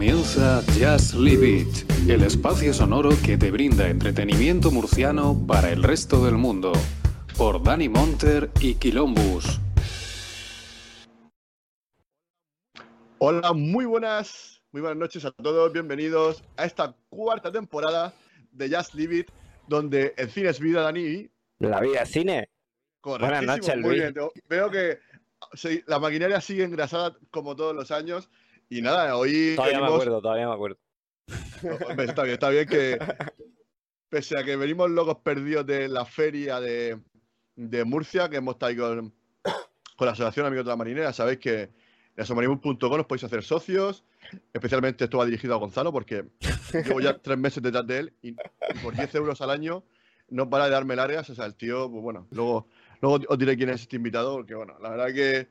comienza Just Live It, el espacio sonoro que te brinda entretenimiento murciano para el resto del mundo, por Dani Monter y Quilombus. Hola, muy buenas, muy buenas noches a todos, bienvenidos a esta cuarta temporada de Just Live It, donde el cine es vida, Dani. La vida es cine. Buenas noches, muy Luis. bien. Veo que la maquinaria sigue engrasada como todos los años. Y nada, hoy. Todavía me venimos- acuerdo, todavía me acuerdo. Está bien, está bien que. Pese a que venimos locos perdidos de la feria de, de Murcia, que hemos estado ahí con, con la Asociación Amigos de la Marinera, sabéis que en asomarimus.com os podéis hacer socios. Especialmente esto va dirigido a Gonzalo, porque llevo ya tres meses detrás de él y, y por 10 euros al año no para de darme largas. O sea, el tío, pues bueno, luego, luego os diré quién es este invitado, porque bueno, la verdad que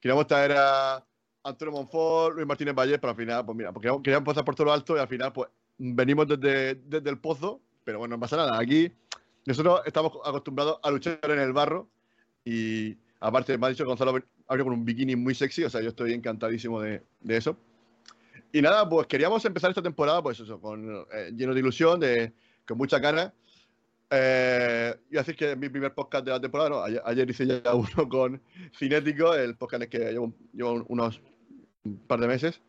queríamos traer a Antonio Monfort, Luis Martínez Valle, pero al final, pues mira, porque queríamos, empezar por todo lo alto y al final, pues venimos desde, desde el pozo, pero bueno, no pasa nada. Aquí nosotros estamos acostumbrados a luchar en el barro y aparte me ha dicho Gonzalo abrió con un bikini muy sexy, o sea, yo estoy encantadísimo de, de eso. Y nada, pues queríamos empezar esta temporada, pues eso, con, eh, lleno de ilusión, de, con mucha ganas. Eh, iba a decir que mi primer podcast de la temporada, no, ayer, hice ya uno con Cinético, el podcast en que llevo, llevo unos un par de meses.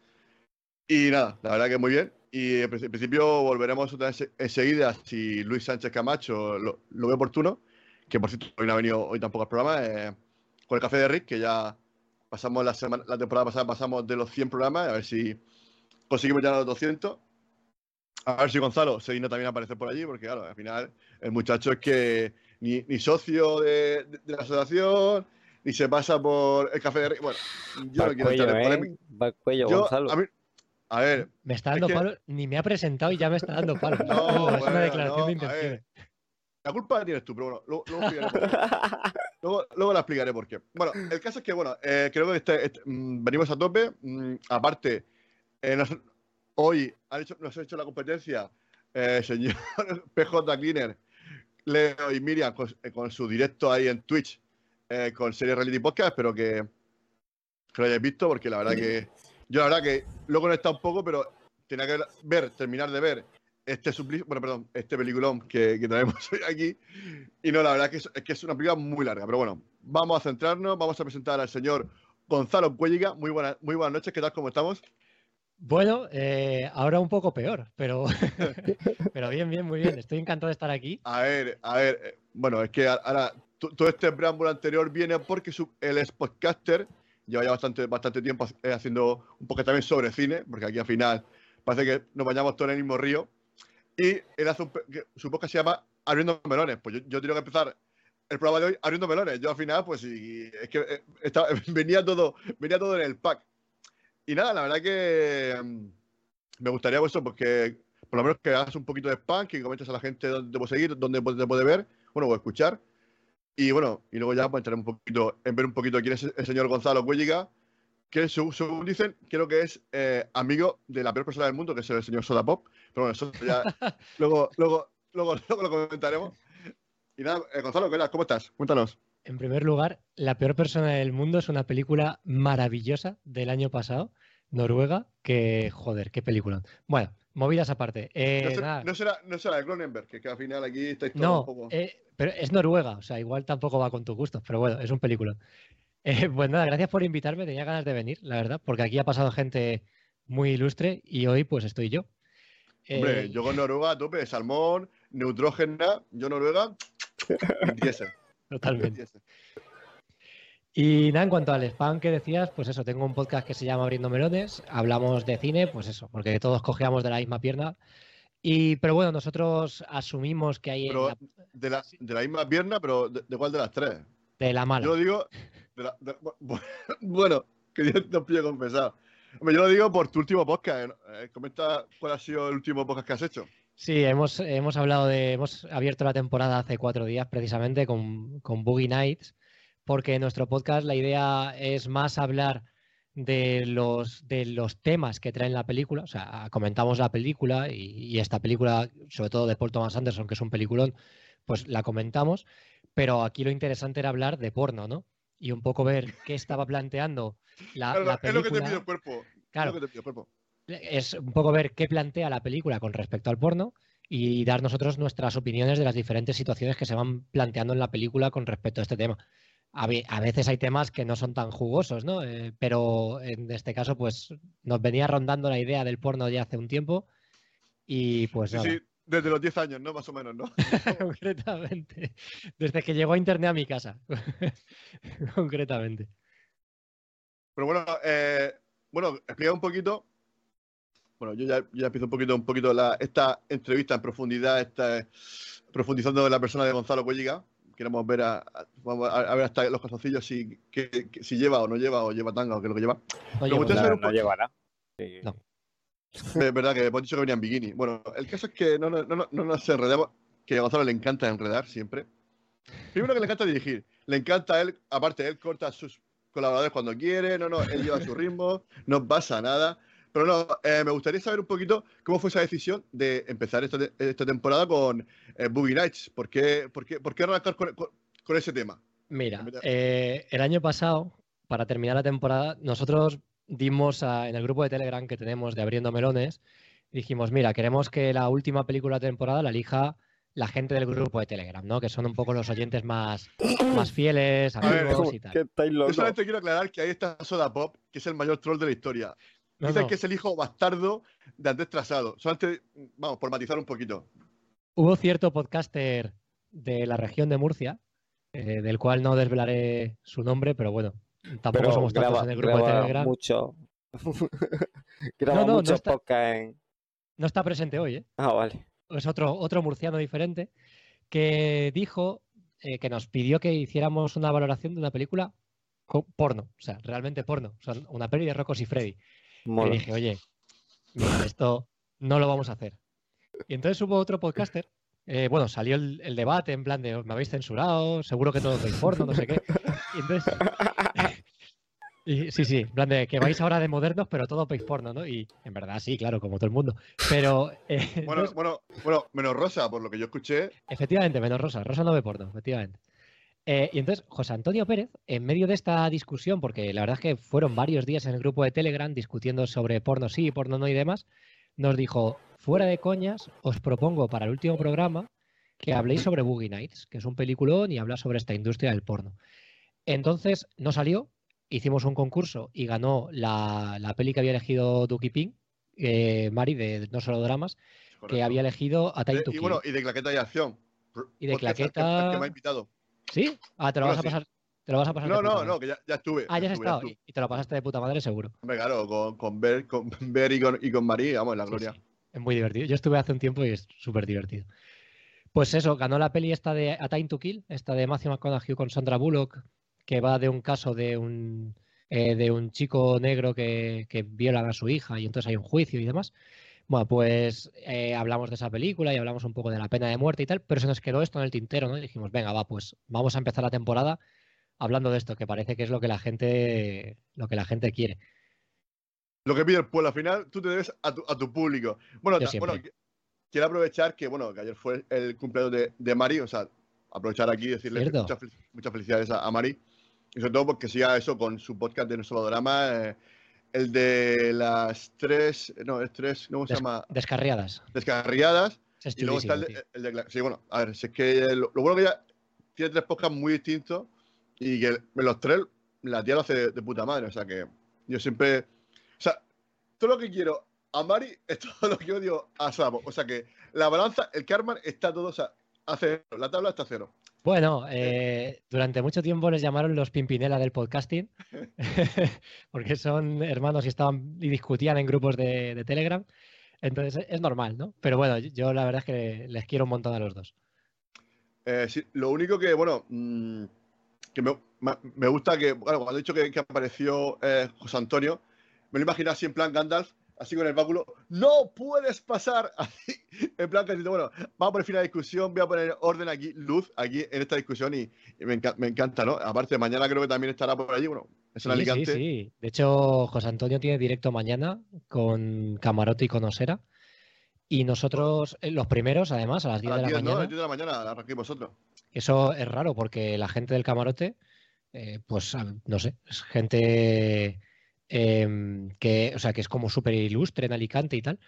Y nada, la verdad que muy bien. Y en princi- en principio volveremos vez enseguida si Luis Sánchez Camacho lo, lo ve oportuno, que por cierto hoy no ha venido hoy tampoco al programa, eh, con el café de Rick, que ya pasamos la, semana, la temporada pasada, pasamos de los 100 programas, a ver si conseguimos ya los 200. A ver si Gonzalo se digna también a aparecer por allí, porque claro, al final el muchacho es que ni, socio de la asociación, ni se pasa por el café de. Bueno, yo Va no quiero cuello, entrar en ¿eh? polémica. Va al cuello, Yo, Gonzalo. a, mí- a ver, Me está Es dando que- palo, ni me ha presentado y ya me está dando palo. No, es bueno, una declaración no, de intenciones. la culpa la tienes tú, pero bueno, luego, luego explicaré por qué. Luego, luego la explicaré por qué. Bueno, el caso es que, bueno, eh, creo que este- este, mm, venimos a tope. mm, aparte, eh, nos- hoy han hecho- nos ha hecho la competencia eh, señor PJ Cleaner, Leo y Miriam con, eh, con su directo ahí en Twitch eh, con Serie Reality Podcast. Espero que, que lo hayáis visto, porque la verdad que yo, la verdad que lo he conectado un poco, pero tenía que ver, terminar de ver este suplicio, bueno, perdón, este peliculón que, hoy aquí. Y no, la verdad que es, es que es una película muy larga. Pero bueno, vamos a centrarnos, vamos a presentar al señor Gonzalo Cuelliga. Muy, buenas muy buenas noches, ¿qué tal? ¿Cómo estamos? Bueno, eh, ahora un poco peor, pero, pero bien, bien, muy bien. Estoy encantado de estar aquí. A ver, a ver, eh, bueno, es que ahora todo este preámbulo anterior viene porque su, él es podcaster, lleva ya bastante, bastante tiempo eh, haciendo un poco también sobre cine, porque aquí al final parece que nos bañamos todos en el mismo río. Y él hace un, su podcast se llama Abriendo Melones. Pues yo, yo tengo que empezar el programa de hoy abriendo melones. Yo al final, pues sí, es que eh, estaba- venía, todo, venía todo en el pack. Y nada, la verdad que mm, me gustaría eso, porque por lo menos que hagas un poquito de spam, que comentes a la gente dónde te seguir, dónde te puede ver, bueno, o escuchar. Y bueno, y luego ya pues entrar un poquito, en ver un poquito quién es el señor Gonzalo Cuelliga, que según dicen, creo que es eh, amigo de la peor persona del mundo, que es el señor Soda Pop. Pero bueno, eso ya luego, luego, luego, luego lo comentaremos. Y nada, eh, Gonzalo, ¿qué tal? ¿cómo estás? Cuéntanos. En primer lugar, La peor persona del mundo es una película maravillosa del año pasado, Noruega, que, joder, qué película. Bueno, movidas aparte. Eh, no, ser- nada, no será, no será de Cronenberg, que, que al final aquí estáis todos no, un poco. eh, pero es Noruega, o sea, igual tampoco va con tus gustos, pero bueno, es un película. Eh, pues nada, gracias por invitarme, tenía ganas de venir, la verdad, porque aquí ha pasado gente muy ilustre y hoy pues estoy yo. Hombre, Eh, yo con Noruega a tope, salmón, neutrógena, yo Noruega, y Totalmente. Y nada, en cuanto al spam que decías, pues eso, tengo un podcast que se llama Abriendo Melones, hablamos de cine, pues eso, porque todos cojeamos de la misma pierna. Y, pero bueno, nosotros asumimos que hay Pero la- de la, de la misma pierna, pero ¿de, de cuál de las tres? de la mala. Yo lo digo. de la- bueno, que Dios te pille confesado. Hombre, yo lo digo por tu último podcast. ¿eh? Eh, comenta cuál ha sido el último podcast que has hecho. Sí, hemos, hemos hablado de, hemos abierto la temporada hace cuatro días precisamente con, con Boogie Nights, porque en nuestro podcast la idea es más hablar de los, de los temas que traen la película, o sea, comentamos la película y, y esta película, sobre todo de Paul Thomas Anderson, que es un peliculón, pues la comentamos, pero aquí lo interesante era hablar de porno, ¿no? Y un poco ver qué estaba planteando la, Claro, la es lo que te película. pide el cuerpo. Claro. Es lo que te pide el cuerpo. es un poco ver qué plantea la película con respecto al porno y dar nosotros nuestras opiniones de las diferentes situaciones que se van planteando en la película con respecto a este tema. A, veces hay temas que no son tan jugosos, ¿no? Eh, pero en este caso, pues nos venía rondando la idea del porno ya hace un tiempo y pues... Sí, desde los 10 años, ¿no? Más o menos, ¿no? Concretamente. Desde que llegó Internet a mi casa. Concretamente. Pero bueno, eh, bueno, explica un poquito bueno, yo ya, ya empiezo un poquito, un poquito la, esta entrevista en profundidad, esta, profundizando en la persona de Gonzalo Cuelliga. Queremos ver a, a, ver hasta los calzoncillos si, si lleva o no lleva, o lleva tanga o qué es lo que lleva. No, lleva, no, llevará. No. Es verdad que hemos dicho que venía en bikini. Bueno, el caso es que no, no, no, no nos enredemos, que a Gonzalo le encanta enredar siempre. Primero que le encanta dirigir. Le encanta él, aparte, él corta a sus colaboradores cuando quiere, no, no, él lleva su ritmo, no pasa nada. Pero no, eh, me gustaría saber un poquito cómo fue esa decisión de empezar esta, esta temporada con eh, Boogie Nights. ¿Por qué, por qué, por qué arrancar con, con, ese tema? Mira, eh, el año pasado, para terminar la temporada, nosotros dimos en el grupo de Telegram que tenemos de Abriendo Melones, dijimos, mira, queremos que la última película de temporada la elija la gente del grupo de Telegram, ¿no? Que son un poco los oyentes más, más fieles, amigos y tal. Yo solamente quiero aclarar que ahí está Soda Pop, que es el mayor troll de la historia. Dicen que es el hijo bastardo de Andrés Trasado. Solamente, vamos, por matizar un poquito. Hubo cierto podcaster de la región de Murcia, eh, del cual no desvelaré su nombre, pero bueno, tampoco somos tantos en el grupo de Telegram. Mucho. graba no, mucho no está, en... No está presente hoy, ¿eh? Ah, vale. Es otro, otro murciano diferente que dijo eh, que nos pidió que hiciéramos una valoración de una película porno, o sea, realmente porno, o sea, una peli de Rocos y Freddy. Y dije, oye, esto no lo vamos a hacer. Y entonces hubo otro podcaster. Eh, bueno, salió el, debate en plan de me habéis censurado, seguro que todo veis porno, no sé qué. Y entonces. sí, sí, en plan de que vais ahora de modernos, pero todo veis porno, ¿no? Y en verdad sí, claro, como todo el mundo. Pero. Eh, bueno, bueno, bueno, menos Rosa, por lo que yo escuché. Efectivamente, menos Rosa. Rosa no ve porno, efectivamente. Eh, y entonces, José Antonio Pérez, en medio de esta discusión, porque la verdad es que fueron varios días en el grupo de Telegram discutiendo sobre porno sí, porno no y demás, nos dijo, fuera de coñas, os propongo para el último programa que habléis sobre Boogie Nights, que es un peliculón y habla sobre esta industria del porno. Entonces, no salió, hicimos un concurso y ganó la, la peli que había elegido Duki Ping, eh, Mari, de No Solo Dramas, que había elegido a eh, Y bueno, y de Claqueta y Acción. Y de Claqueta... que me ha invitado. ¿Sí? Ah, te lo vas a pasar. Te lo vas a pasar. No, no, no, que ya, ya, estuve. Ah, ya has estado. Y, te lo pasaste de puta madre, seguro. Hombre, claro, con, con Ver, con Ver y con, y con María, vamos, en la gloria. Es muy divertido. Yo estuve hace un tiempo y es súper divertido. Pues eso, ganó la peli esta de A Time to Kill, esta de Matthew McConaughey con Sandra Bullock, que va de un caso de un, eh, de un chico negro que, que viola a su hija y entonces hay un juicio y demás. Bueno, pues eh, hablamos de esa película y hablamos un poco de la pena de muerte y tal, pero se nos quedó esto en el tintero, ¿no? Y dijimos, venga, va, pues vamos a empezar la temporada hablando de esto, que parece que es lo que la gente, lo que la gente quiere. Lo que pide el pueblo al final, tú te debes a tu, público. Bueno, quiero aprovechar que, bueno, que ayer fue el cumpleaños de, de Mari, o sea, aprovechar aquí y decirle muchas, felicidades a, Mari. Y sobre todo porque siga eso con su podcast de No Solo Drama. Eh, el de las tres, no, es tres, ¿cómo se llama? Descarriadas. Descarriadas. y luego está el de, Sí, bueno, a ver, es que lo, bueno que ya tiene tres podcasts muy distintos y que los tres la tía lo hace de, puta madre. O sea que yo siempre. O sea, todo lo que quiero a Mari es todo lo que odio a Sabo. O sea que la balanza, el karma está todo, o sea, a cero. La tabla está a cero. Bueno, eh, durante mucho tiempo les llamaron los Pimpinela del podcasting, porque son hermanos y estaban y discutían en grupos de, Telegram. Entonces es normal, ¿no? Pero bueno, yo la verdad es que les quiero un montón a los dos. Eh, sí, lo único que, bueno, mm, que me, gusta que, bueno, cuando he dicho que, apareció eh, José Antonio, me lo imaginé así en plan Gandalf, así con el báculo, no puedes pasar. Así, en plan que bueno, vamos a poner fin a la discusión, voy a poner orden aquí, luz aquí en esta discusión y, me, encanta, ¿no? Aparte, mañana creo que también estará por allí, bueno, es en Alicante. Sí, sí, De hecho, José Antonio tiene directo mañana con Camarote y con Osera. Y nosotros, eh, los primeros, además, a las 10, de la mañana. A las 10 de la mañana, arranquéis vosotros. Eso es raro porque la gente del camarote, eh, pues no sé, es gente em, que, o sea, que es como súper ilustre en Alicante y tal.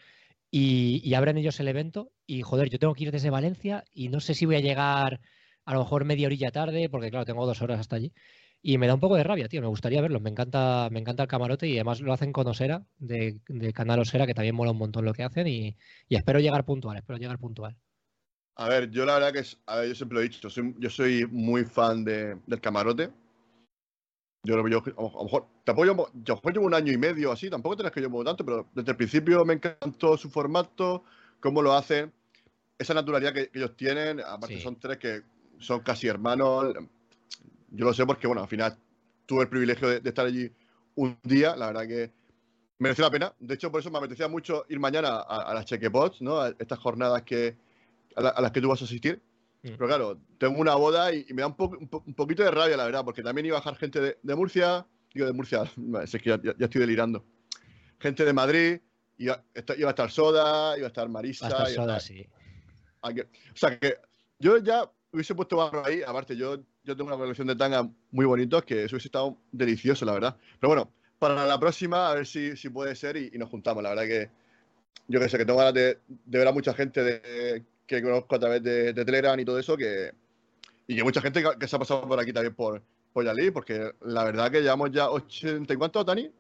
Y, abren ellos el evento y, joder, yo tengo que ir desde Valencia y no sé si voy a llegar a lo mejor media orilla tarde, porque claro, tengo dos horas hasta allí. Y me da un poco de rabia, tío. Me gustaría verlo. Me encanta, me encanta el camarote y además lo hacen con Osera, de, Canal Osera, que también mola un montón lo que hacen. Y, espero llegar puntual, espero llegar puntual. A ver, yo la verdad que es, a ver, yo siempre lo he dicho, yo soy muy fan de, del camarote. Yo, yo, a lo mejor te apoyo, yo llevo un año y medio así, tampoco tenés que yo llevo tanto, pero desde el principio me encantó su formato, cómo lo hacen, esa naturalidad que, ellos tienen, aparte son tres que son casi hermanos. Yo lo sé porque, bueno, al final tuve el privilegio de, estar allí un día, la verdad que mereció la pena. De hecho, por eso me apetecía mucho ir mañana a, las chequepots, ¿no? A estas jornadas que, a las que tú vas a asistir. Mm. Pero claro, tengo una boda y, me da un, un, poquito de rabia, la verdad, porque también iba a bajar gente de, Murcia, digo de Murcia, es que ya, estoy delirando. Gente de Madrid, iba, iba, a estar Soda, iba a estar Marisa. Va a estar Soda, sí. o sea que yo ya hubiese puesto barro ahí, aparte yo, yo tengo una colección de tangas muy bonitos, que eso hubiese estado delicioso, la verdad. Pero bueno, para la próxima, a ver si, si puede ser y, nos juntamos, la verdad que yo que sé, que tengo ganas de, de ver a mucha gente de, que conozco a través de, Telegram y todo eso, que, y que mucha gente que, se ha pasado por aquí también por, por Yali, porque la verdad que llevamos ya 80 y cuántos, Dani?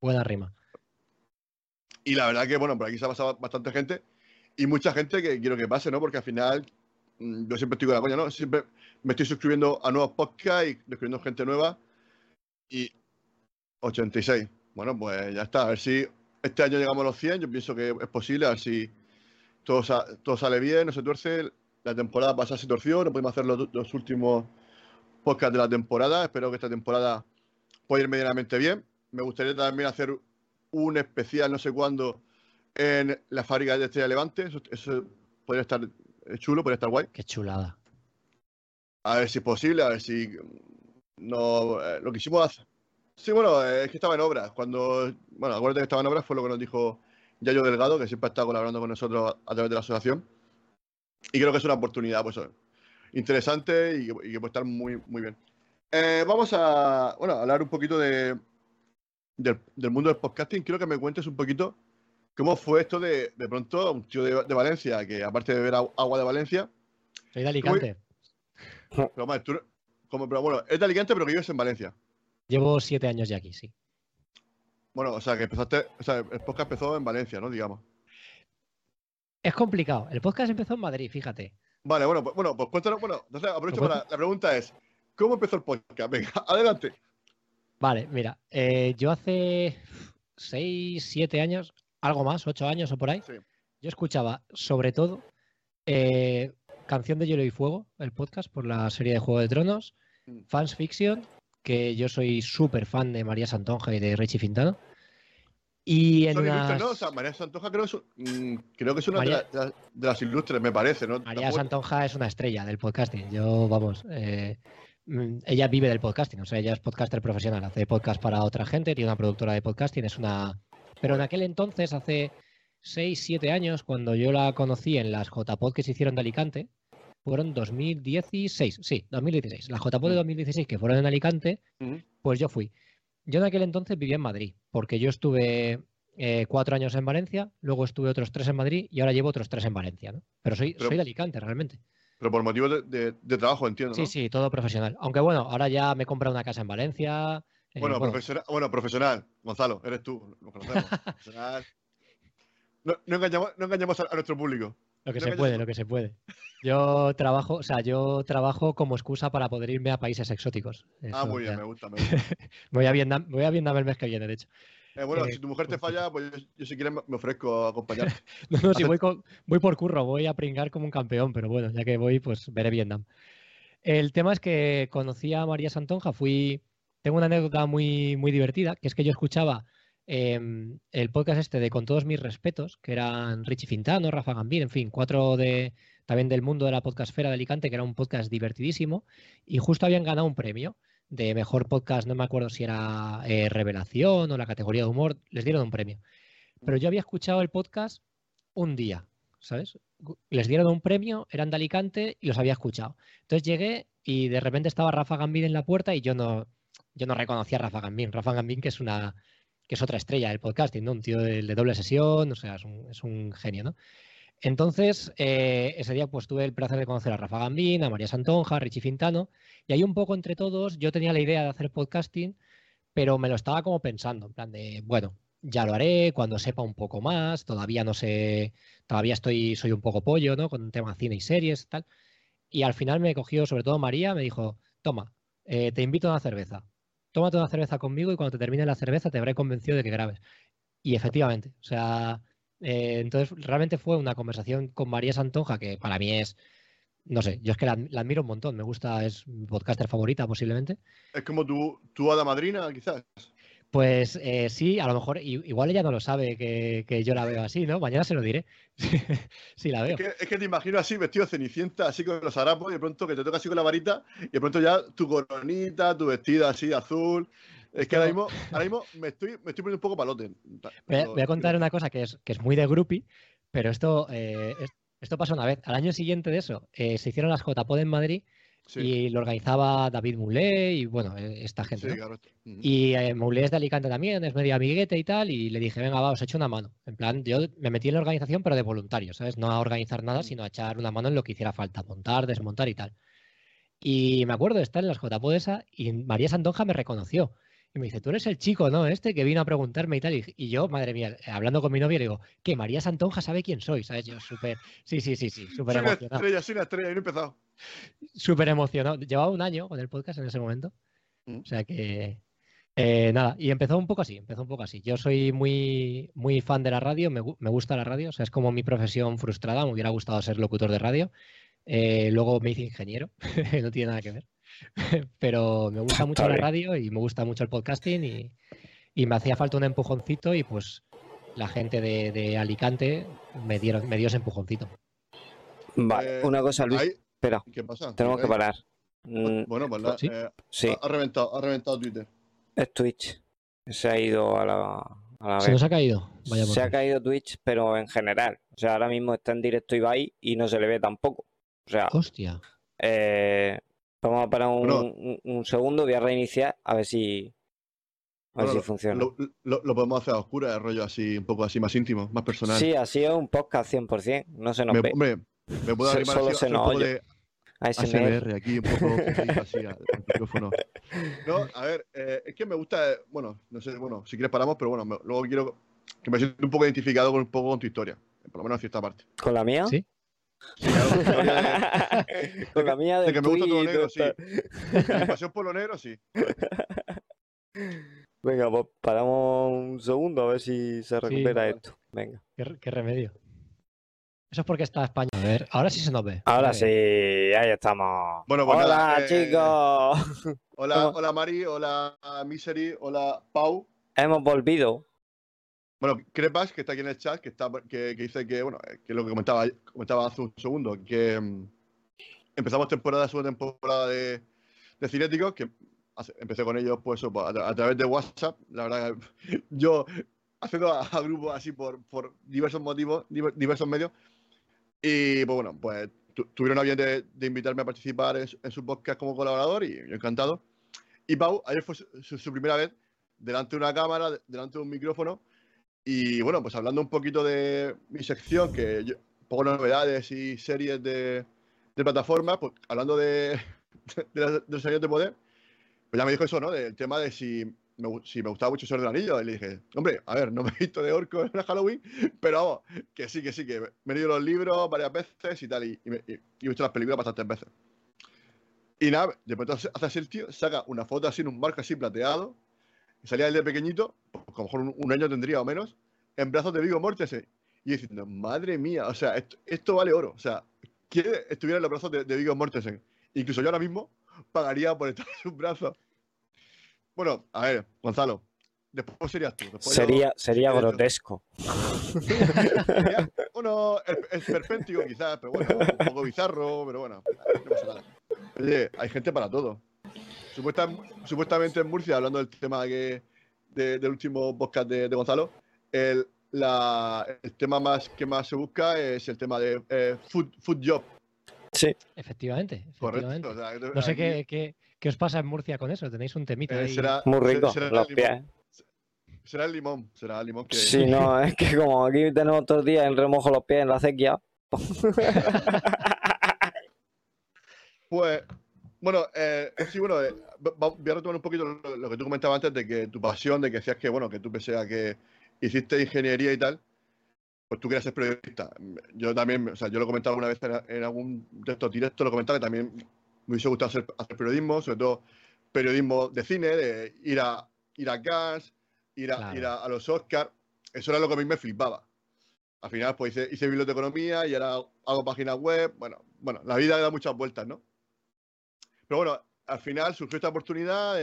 Buena rima. Y la verdad que, bueno, por aquí se ha pasado bastante gente y mucha gente que quiero que pase, ¿no? Porque al final mm, yo siempre estoy con la coña, ¿no? Siempre me estoy suscribiendo a nuevos podcasts y descubriendo gente nueva. Y 86. Bueno, pues ya está. A ver si este año llegamos a los 100, yo pienso que es posible, a ver si todo, todo sale bien, no se tuerce. La temporada pasada se torció, no pudimos hacer los, últimos podcasts de la temporada. Espero que esta temporada pueda ir medianamente bien. Me gustaría también hacer un especial, no sé cuándo, en la fábrica de Estrella Levante. Eso, podría estar chulo, podría estar guay. Qué chulada. A ver si es posible, a ver si no, eh, lo que hicimos hacer Sí, bueno, es que estaba en obras. Cuando, bueno, acuérdate que estaba en obras fue lo que nos dijo Yayo Delgado, que siempre ha estado colaborando con nosotros a través de la asociación. Y creo que es una oportunidad, pues, interesante y, que puede estar muy, muy bien. Eh, vamos a, bueno, hablar un poquito de, del, mundo del podcasting. Quiero que me cuentes un poquito cómo fue esto de, de pronto, un tío de, Valencia, que aparte de beber agua de Valencia... Soy de Alicante. Pero, como, pero bueno, es de Alicante, pero que vives en Valencia. Llevo siete años ya aquí, sí. Bueno, o sea, que empezaste, o sea, el podcast empezó en Valencia, ¿no? Digamos. Es complicado. El podcast empezó en Madrid, fíjate. Vale, bueno, pues, bueno, pues cuéntanos, bueno, entonces aprovecho pues para, la pregunta es, ¿cómo empezó el podcast? Venga, adelante. Vale, mira, eh, yo hace seis, siete años, algo más, ocho años o por ahí, yo escuchaba sobre todo eh, Canción de Hielo y Fuego, el podcast por la serie de Juego de Tronos, mm. Fans Fiction que yo soy súper fan de María Santonja y de Richie Fintano. Y en María Santonja creo, mm, creo que es una de, las ilustres, me parece, ¿no? María Santonja es una estrella del podcasting. Yo, vamos, eh, mm, ella vive del podcasting, o sea, ella es podcaster profesional, hace podcast para otra gente, tiene una productora de podcasting, es una... Pero en aquel entonces, hace 6, 7 años, cuando yo la conocí en las JPod que se hicieron de Alicante, fueron 2016, sí, 2016. Las JPO de 2016 mm. que fueron en Alicante, mm. pues yo fui. Yo en aquel entonces vivía en Madrid, porque yo estuve eh, cuatro años en Valencia, luego estuve otros tres en Madrid y ahora llevo otros tres en Valencia, ¿no? Pero soy, soy de Alicante, realmente. Pero por motivos de, trabajo, entiendo. Sí, sí, todo profesional. Aunque bueno, ahora ya me he comprado una casa en Valencia. Eh, bueno, Profesional, bueno, profesional, Gonzalo, eres tú, No, engañamos, no engañamos a nuestro público. Lo que se puede, lo que se puede. Yo trabajo, o sea, yo trabajo como excusa para poder irme a países exóticos. ah, muy bien, me gusta, me gusta. voy, a Vietnam, voy a Vietnam el mes que viene, de hecho. Eh, bueno, si tu mujer te falla, pues yo, si quieres me ofrezco a acompañarte. no, no, si voy, voy por curro, voy a pringar como un campeón, pero bueno, ya que voy, pues veré Vietnam. El tema es que conocí a María Santonja, fui, tengo una anécdota muy, muy divertida, que es que yo escuchaba Em, el podcast este de Con todos mis respetos, que eran Richie Fintano, Rafa Gambín, en fin, cuatro de también del mundo de la podcastfera de Alicante, que era un podcast divertidísimo, y justo habían ganado un premio de mejor podcast, no me acuerdo si era eh, Revelación o la categoría de humor, les dieron un premio. Pero yo había escuchado el podcast un día, ¿sabes? Les dieron un premio, eran de Alicante y los había escuchado. Entonces llegué y de repente estaba Rafa Gambín en la puerta y yo no, yo no reconocía a Rafa Gambín. Rafa Gambín, que es una que es otra estrella del podcasting, ¿no? Un tío de, doble sesión, o sea, es un, genio, ¿no? Entonces, eh, ese día pues tuve el placer de conocer a Rafa Gambín, a María Santonja, a Richie Fintano, y ahí un poco entre todos yo tenía la idea de hacer podcasting, pero me lo estaba como pensando, en plan de, bueno, ya lo haré cuando sepa un poco más, todavía no sé, todavía estoy, soy un poco pollo, ¿no? Con un tema cine y series, tal. Y al final me cogió, sobre todo María, me dijo, toma, eh, te invito a una cerveza tómate una cerveza conmigo y cuando te termine la cerveza te habré convencido de que grabes. Y efectivamente, o sea, eh, entonces realmente fue una conversación con María Santonja que para mí es, no sé, yo es que la, admiro un montón, me gusta, es mi podcaster favorita posiblemente. Es como tu, tu hada madrina, quizás. Pues eh, sí, a lo mejor, igual ella no lo sabe que, yo la veo así, ¿no? Mañana se lo diré. sí, la veo. Es que, te imagino así, vestido cenicienta, así con los harapos, y de pronto que te toca así con la varita, y de pronto ya tu coronita, tu vestida así azul. Es que ahora mismo, ahora mismo me, estoy, me estoy poniendo un poco palote. Voy a, contar una cosa que es, que es muy de groupie, pero esto, eh, esto pasó una vez. Al año siguiente de eso, eh, se hicieron las JPod en Madrid y lo organizaba David Moulet y bueno, e, esta gente. Y eh, Moulet es de Alicante también, es medio amiguete y tal, y le dije, venga, va, os echo una mano. En plan, yo me metí en la organización, pero de voluntario, ¿sabes? No a organizar nada, sino a echar una mano en lo que hiciera falta, montar, desmontar y tal. Y me acuerdo de estar en las JPODESA y María Santonja me reconoció. Y me dice, tú eres el chico, ¿no? Este que vino a preguntarme y tal. Y, yo, madre mía, hablando con mi novia, le digo, que María Santonja sabe quién soy, ¿sabes? Yo súper, sí, sí, sí, sí, súper emocionado. Soy una estrella, soy una estrella, y no he empezado. Súper emocionado. Llevaba un año con el podcast en ese momento. Mm. O sea que, eh, nada, y empezó un poco así, empezó un poco así. Yo soy muy, muy fan de la radio, me, me, gusta la radio, o sea, es como mi profesión frustrada, me hubiera gustado ser locutor de radio. Eh, luego me hice ingeniero, no tiene nada que ver. pero me gusta mucho la radio y me gusta mucho el podcasting y, me hacía falta un empujoncito y pues la gente de, Alicante me, dieron, me dio ese empujoncito. Vale, eh, una cosa, Luis. espera, ¿Qué pasa? Tenemos que parar. Mm, bueno, pues la, eh, sí. ha, reventado, ha reventado Twitter. Es Twitch. Se ha ido a la, ¿Se nos ha caído? se ha caído Twitch, pero en general. O sea, ahora mismo está en directo Ibai y no se le ve tampoco. O sea, Hostia. Eh, Vamos a parar un, segundo, voy a reiniciar a ver si, a ver si funciona. Lo, podemos hacer a oscura, rollo así, un poco así más íntimo, más personal. Sí, así es un podcast 100%, no se nos me, ve. Hombre, me puedo animar Solo se nos oye. ASMR aquí, un poco así al micrófono. No, a ver, eh, es que me gusta, eh, bueno, no sé, bueno, si quieres paramos, pero bueno, luego quiero que me sienta un poco identificado con un poco con tu historia, por lo menos en cierta parte. ¿Con la mía? Sí. Con la mía de, que me gusta todo lo negro, sí. Mi pasión por lo negro, sí. Venga, pues paramos un segundo a ver si se recupera esto. Venga. ¿Qué, remedio. Eso es porque está España. A ver, ahora sí se nos ve. Ahora sí, ahí estamos. Bueno, pues hola, eh, chicos. Hola, hola Mari, hola Misery, hola Pau. Hemos volvido. Bueno, Crepas, que está aquí en el chat, que, está, que, dice que, bueno, que es lo que comentaba, comentaba hace un segundo, que mm, empezamos temporada, segunda temporada de, de Cinéticos, que empecé con ellos pues, a, través de WhatsApp. La verdad, yo haciendo a, grupos así por, por, diversos motivos, diversos medios. Y pues bueno, pues tuvieron a bien de, invitarme a participar en, su podcast como colaborador y yo encantado. Y Pau, ayer fue su, su primera vez delante de una cámara, delante de un micrófono y bueno, pues hablando un poquito de mi sección, que yo, poco novedades y series de, de plataformas, pues hablando de, de, los años de poder, pues ya me dijo eso, ¿no? Del tema de si me, si me gustaba mucho ser del anillo. Y le dije, hombre, a ver, no me he visto de orco en Halloween, pero vamos, que sí, que sí, que me he leído los libros varias veces y tal, y, he visto las películas bastantes veces. Y nada, de pronto hace así el tío, saca una foto así en un marco así plateado, y salía él de pequeñito, pues, a lo mejor un, año tendría o menos, en brazos de Vigo Mortensen. Y diciendo, madre mía, o sea, esto, vale oro. O sea, ¿quién estuviera en los brazos de, de Vigo Mortensen? Incluso yo ahora mismo pagaría por estar en sus brazos. Bueno, a ver, Gonzalo, después serías tú. sería sería grotesco. bueno, es perpéntico quizás, pero bueno, un poco bizarro, pero bueno, no pasa nada. Oye, hay gente para todo supuestamente en Murcia, hablando del tema que, del último podcast de, Gonzalo, el tema más que más se busca es el tema de eh, food, food job. Sí. Efectivamente. Correcto. no sé qué, qué, os pasa en Murcia con eso. Tenéis un temita. Eh, ahí. Será, Muy rico. Será, los pies. Será el limón. Será el limón que. Sí, no, es que como aquí tenemos todos los días en remojo los pies en la acequia. pues, bueno, eh, sí, bueno, eh, voy a retomar un poquito lo, que tú comentabas antes de que tu pasión, de que decías que, bueno, que tú pese a que hiciste ingeniería y tal, pues tú querías ser periodista. Yo también, o sea, yo lo he comentado alguna vez en, algún de estos directos, lo he comentado que también me hubiese gustado hacer, periodismo, sobre todo periodismo de cine, de ir a, ir a Cannes, ir a, ir a, los Oscars. Eso era lo que a mí me flipaba. Al final, pues hice, hice biblioteconomía y ahora hago páginas web. Bueno, bueno, la vida da muchas vueltas, ¿no? Pero bueno, al final surgió esta oportunidad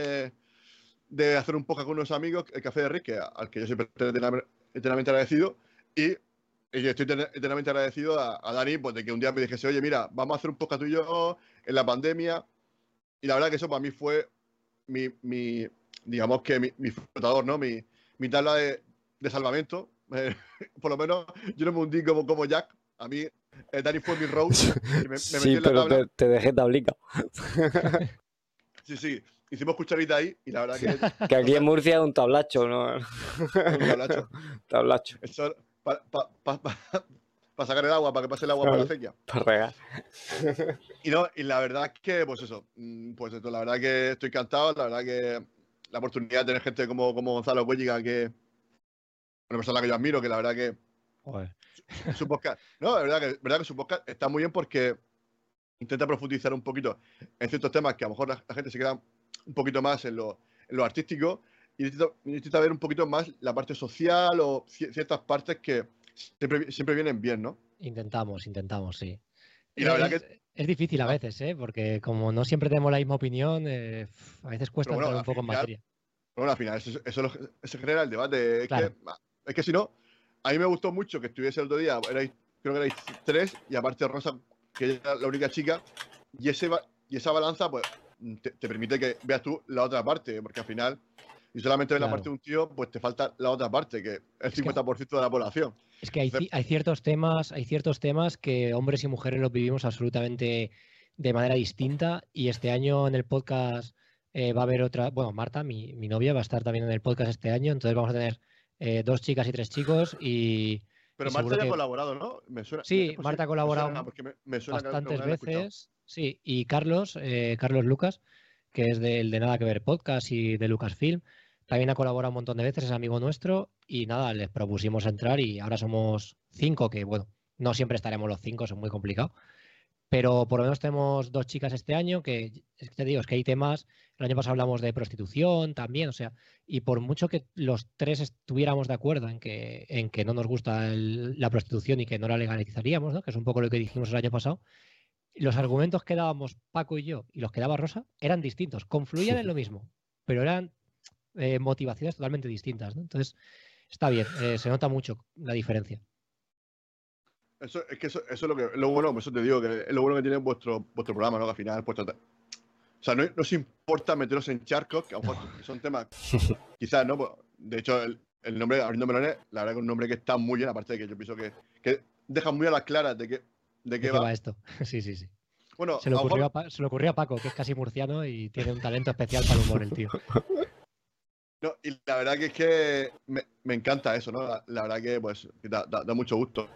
de, hacer un poco con unos amigos, el Café de Rick, al que yo siempre estoy eternamente agradecido. Y estoy eternamente agradecido a, Dani, pues de que un día me dijese, oye, mira, vamos a hacer un podcast tú y yo en la pandemia. Y la verdad que eso para mí fue mi, digamos que mi, flotador, ¿no? Mi, mi tabla de, de salvamento. por lo menos yo no me hundí como, como Jack. A mí, Dani fue mi road. sí, pero te, te, dejé tablica. sí, sí. Hicimos cucharita ahí y la verdad que... que aquí en Murcia es un tablacho, ¿no? un tablacho. tablacho para sacar el agua, para que pase el agua por la acequia. Para regar. y, no, y la verdad es que, pues eso, mm, pues esto, la verdad que estoy encantado, la verdad que la oportunidad de tener gente como, como Gonzalo Cuelliga, que una persona que yo admiro, que la verdad que Su, podcast, no, la verdad que, verdad que su podcast está muy bien porque intenta profundizar un poquito en ciertos temas que a lo mejor la, gente se queda un poquito más en lo, en lo artístico y necesita, ver un poquito más la parte social o ciertas partes que siempre, siempre vienen bien, ¿no? Intentamos, intentamos, sí. Y la verdad es, que... Es difícil a veces, ¿eh? Porque como no siempre tenemos la misma opinión, eh, a veces cuesta entrar un poco en materia. Bueno, al final, eso, eso, eso genera el debate. Es, que, es que si no, a mí me gustó mucho que estuviese el otro día, creo que erais tres, y aparte Rosa, que era la única chica, y, ese, y esa balanza, pues, te, te permite que veas tú la otra parte, porque al final y solamente ves la parte de un tío, pues te falta la otra parte, que es el 50% de la población. Es que hay, hay, ciertos temas, hay ciertos temas que hombres y mujeres los vivimos absolutamente de manera distinta. Y este año en el podcast eh, va a haber otra, bueno, Marta, mi, mi, novia, va a estar también en el podcast este año. Entonces vamos a tener eh, dos chicas y tres chicos y. Pero Marta ya ha colaborado, ¿no? Me suena, sí, Marta ha colaborado bastantes veces. Sí, y Carlos, eh, Carlos Lucas, que es del de Nada que Ver Podcast y de Lucasfilm, también ha colaborado un montón de veces, es amigo nuestro y nada, les propusimos entrar y ahora somos cinco, que bueno, no siempre estaremos los cinco, es muy complicado. Pero por lo menos tenemos dos chicas este año, que te digo, es que hay temas, el año pasado hablamos de prostitución también, o sea, y por mucho que los tres estuviéramos de acuerdo en que, en que no nos gusta la prostitución y que no la legalizaríamos, ¿no? que es un poco lo que dijimos el año pasado, los argumentos que dábamos Paco y yo y los que daba Rosa eran distintos, confluían en lo mismo, pero eran eh, motivaciones totalmente distintas. ¿no? Entonces, está bien, eh, se nota mucho la diferencia. Eso, es que eso, eso es lo que lo bueno, eso te digo, que es lo bueno que tiene vuestro, vuestro programa, ¿no? Que al final, o sea, no, os importa meteros en charcos, que a lo mejor son temas, quizás, ¿no? Pues, de hecho, el, el nombre Abriendo Melones, la verdad que es un nombre que está muy bien, aparte de que yo pienso que, que deja muy a las claras de qué de qué, va? esto. sí, sí, sí. Bueno, se le, ocurrió a, se le ocurrió a Paco, que es casi murciano y tiene un talento especial para el humor, el tío. No, y la verdad que es que me, me encanta eso, ¿no? La, verdad que pues da, da, mucho gusto.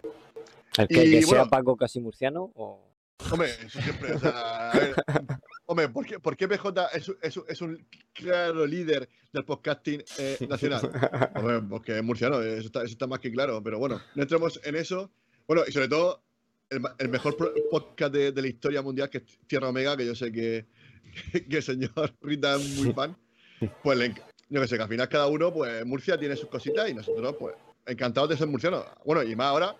¿El que, sea Paco casi murciano o...? Hombre, eso siempre, o sea, a ver, hombre, ¿por qué, por qué PJ es, es, es, un claro líder del podcasting eh, nacional? Hombre, porque es murciano, eso está, eso está más que claro, pero bueno, no entremos en eso. Bueno, y sobre todo, el, el mejor podcast de, de, la historia mundial, que es Tierra Omega, que yo sé que, que, el señor Rita es muy fan, pues le, yo que sé, que al final cada uno, pues Murcia tiene sus cositas y nosotros, pues, encantados de ser murcianos. Bueno, y más ahora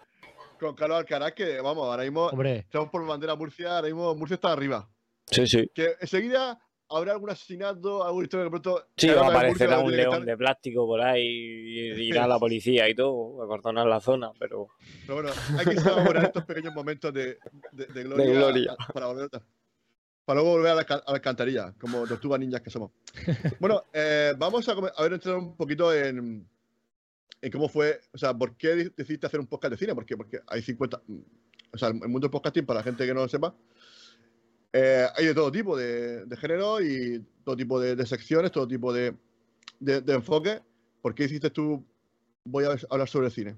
con Carlos Alcaraz, que vamos, ahora mismo estamos por bandera Murcia, ahora mismo Murcia está arriba. Sí, sí. Que enseguida habrá algún asesinato, alguna historia que pronto. Sí, va a aparecer un león de plástico por ahí y irá a la policía y todo, a cortonar la zona, pero. Pero bueno, hay que saber estos pequeños momentos de, de, gloria, de gloria. Para volver a para luego volver a la, a alcantarilla, como tortugas ninjas que somos. bueno, eh, vamos a, a, ver, entrar un poquito en, cómo fue, o sea, ¿por qué decidiste hacer un podcast de cine? ¿Por qué? Porque hay 50, mm, o sea, el mundo del podcasting, para la gente que no lo sepa, eh, hay de todo tipo de, género y todo tipo de, secciones, todo tipo de, de, enfoque. ¿Por qué hiciste tú, voy a hablar sobre el cine?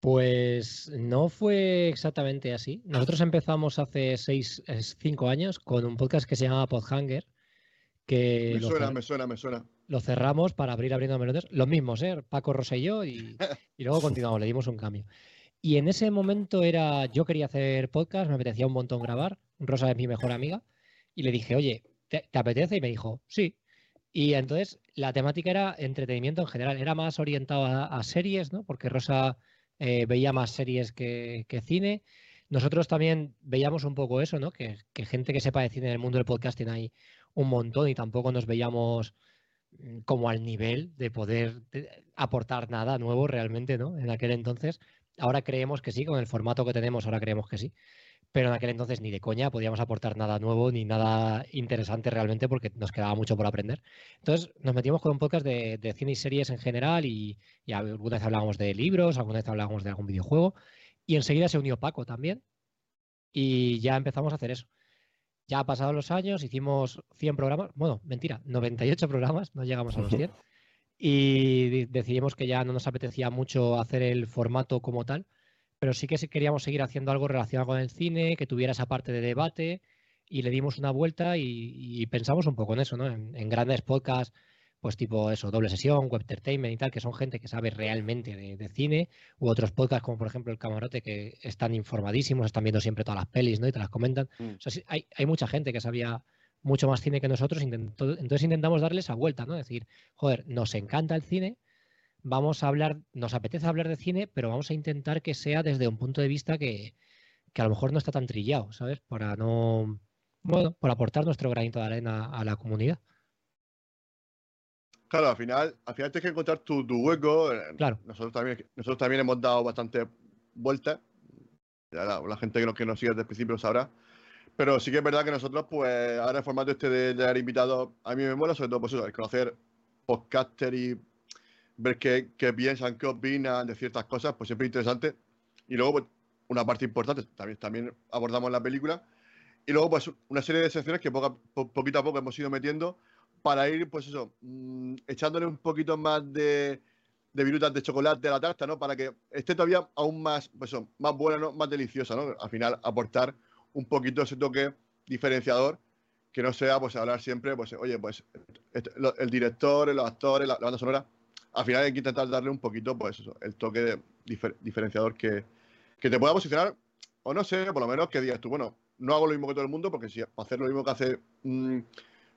Pues no fue exactamente así. Nosotros empezamos hace seis, cinco años con un podcast que se llamaba Podhanger. Que me suena, me suena, me suena. Lo cerramos para abrir abriendo melones. Los mismos, ¿eh? Paco Rosa y yo, y, luego continuamos, le dimos un cambio. Y en ese momento era, yo quería hacer podcast, me apetecía un montón grabar. Rosa es mi mejor amiga. Y le dije, oye, ¿te, apetece? Y me dijo, sí. Y entonces la temática era entretenimiento en general. Era más orientado a series, ¿no? Porque Rosa eh, veía más series que, cine. Nosotros también veíamos un poco eso, ¿no? Que, gente que sepa de cine en el mundo del podcasting hay un montón y tampoco nos veíamos como al nivel de poder aportar nada nuevo realmente, ¿no? En aquel entonces. Ahora creemos que sí, con el formato que tenemos, ahora creemos que sí pero en aquel entonces ni de coña podíamos aportar nada nuevo ni nada interesante realmente porque nos quedaba mucho por aprender. Entonces nos metimos con un podcast de, cine y series en general y, alguna vez hablábamos de libros, alguna vez hablábamos de algún videojuego y enseguida se unió Paco también y ya empezamos a hacer eso. Ya ha pasado los años, hicimos 100 programas, bueno, mentira, 98 programas, no llegamos a los 100 y decidimos que ya no nos apetecía mucho hacer el formato como tal pero sí que queríamos seguir haciendo algo relacionado con el cine, que tuviera esa parte de debate y le dimos una vuelta y, pensamos un poco en eso, ¿no? En, grandes podcasts, pues tipo eso, doble sesión, web entertainment y tal, que son gente que sabe realmente de, cine, u otros podcasts como por ejemplo El Camarote, que están informadísimos, están viendo siempre todas las pelis, ¿no? Y te las comentan. Mm. O sea, hay, hay mucha gente que sabía mucho más cine que nosotros, entonces intentamos darle esa vuelta, ¿no? Decir, joder, nos encanta el cine, vamos a hablar, nos apetece hablar de cine, pero vamos a intentar que sea desde un punto de vista que, a lo mejor no está tan trillado, ¿sabes? Para no, bueno, por aportar nuestro granito de arena a la comunidad. Claro, al final, al final tienes que encontrar tu, hueco. Eh, claro. Nosotros también, nosotros también hemos dado bastante vueltas. La, gente que nos, que nos sigue desde el principio lo sabrá. Pero sí que es verdad que nosotros, pues, ahora el formato este de, de haber invitado, a mí me mola, sobre todo, pues eso, el conocer podcaster y ver qué, piensan, qué opinan de ciertas cosas, pues siempre interesante. Y luego, pues, una parte importante, también, también abordamos la película. Y luego, pues, una serie de secciones que poquito a poco hemos ido metiendo para ir, pues eso, mm, echándole un poquito más de, de virutas de chocolate a la tarta, ¿no? Para que esté todavía aún más, pues eso, más buena, ¿no? Más deliciosa, ¿no? Al final, aportar un poquito ese toque diferenciador que no sea, pues, hablar siempre, pues, oye, pues, este, el director, los actores, la banda sonora, al final hay que intentar darle un poquito, pues eso, el toque diferenciador que, te pueda posicionar, o no sé, por lo menos que digas tú, bueno, no hago lo mismo que todo el mundo, porque si hacer lo mismo que hace mm,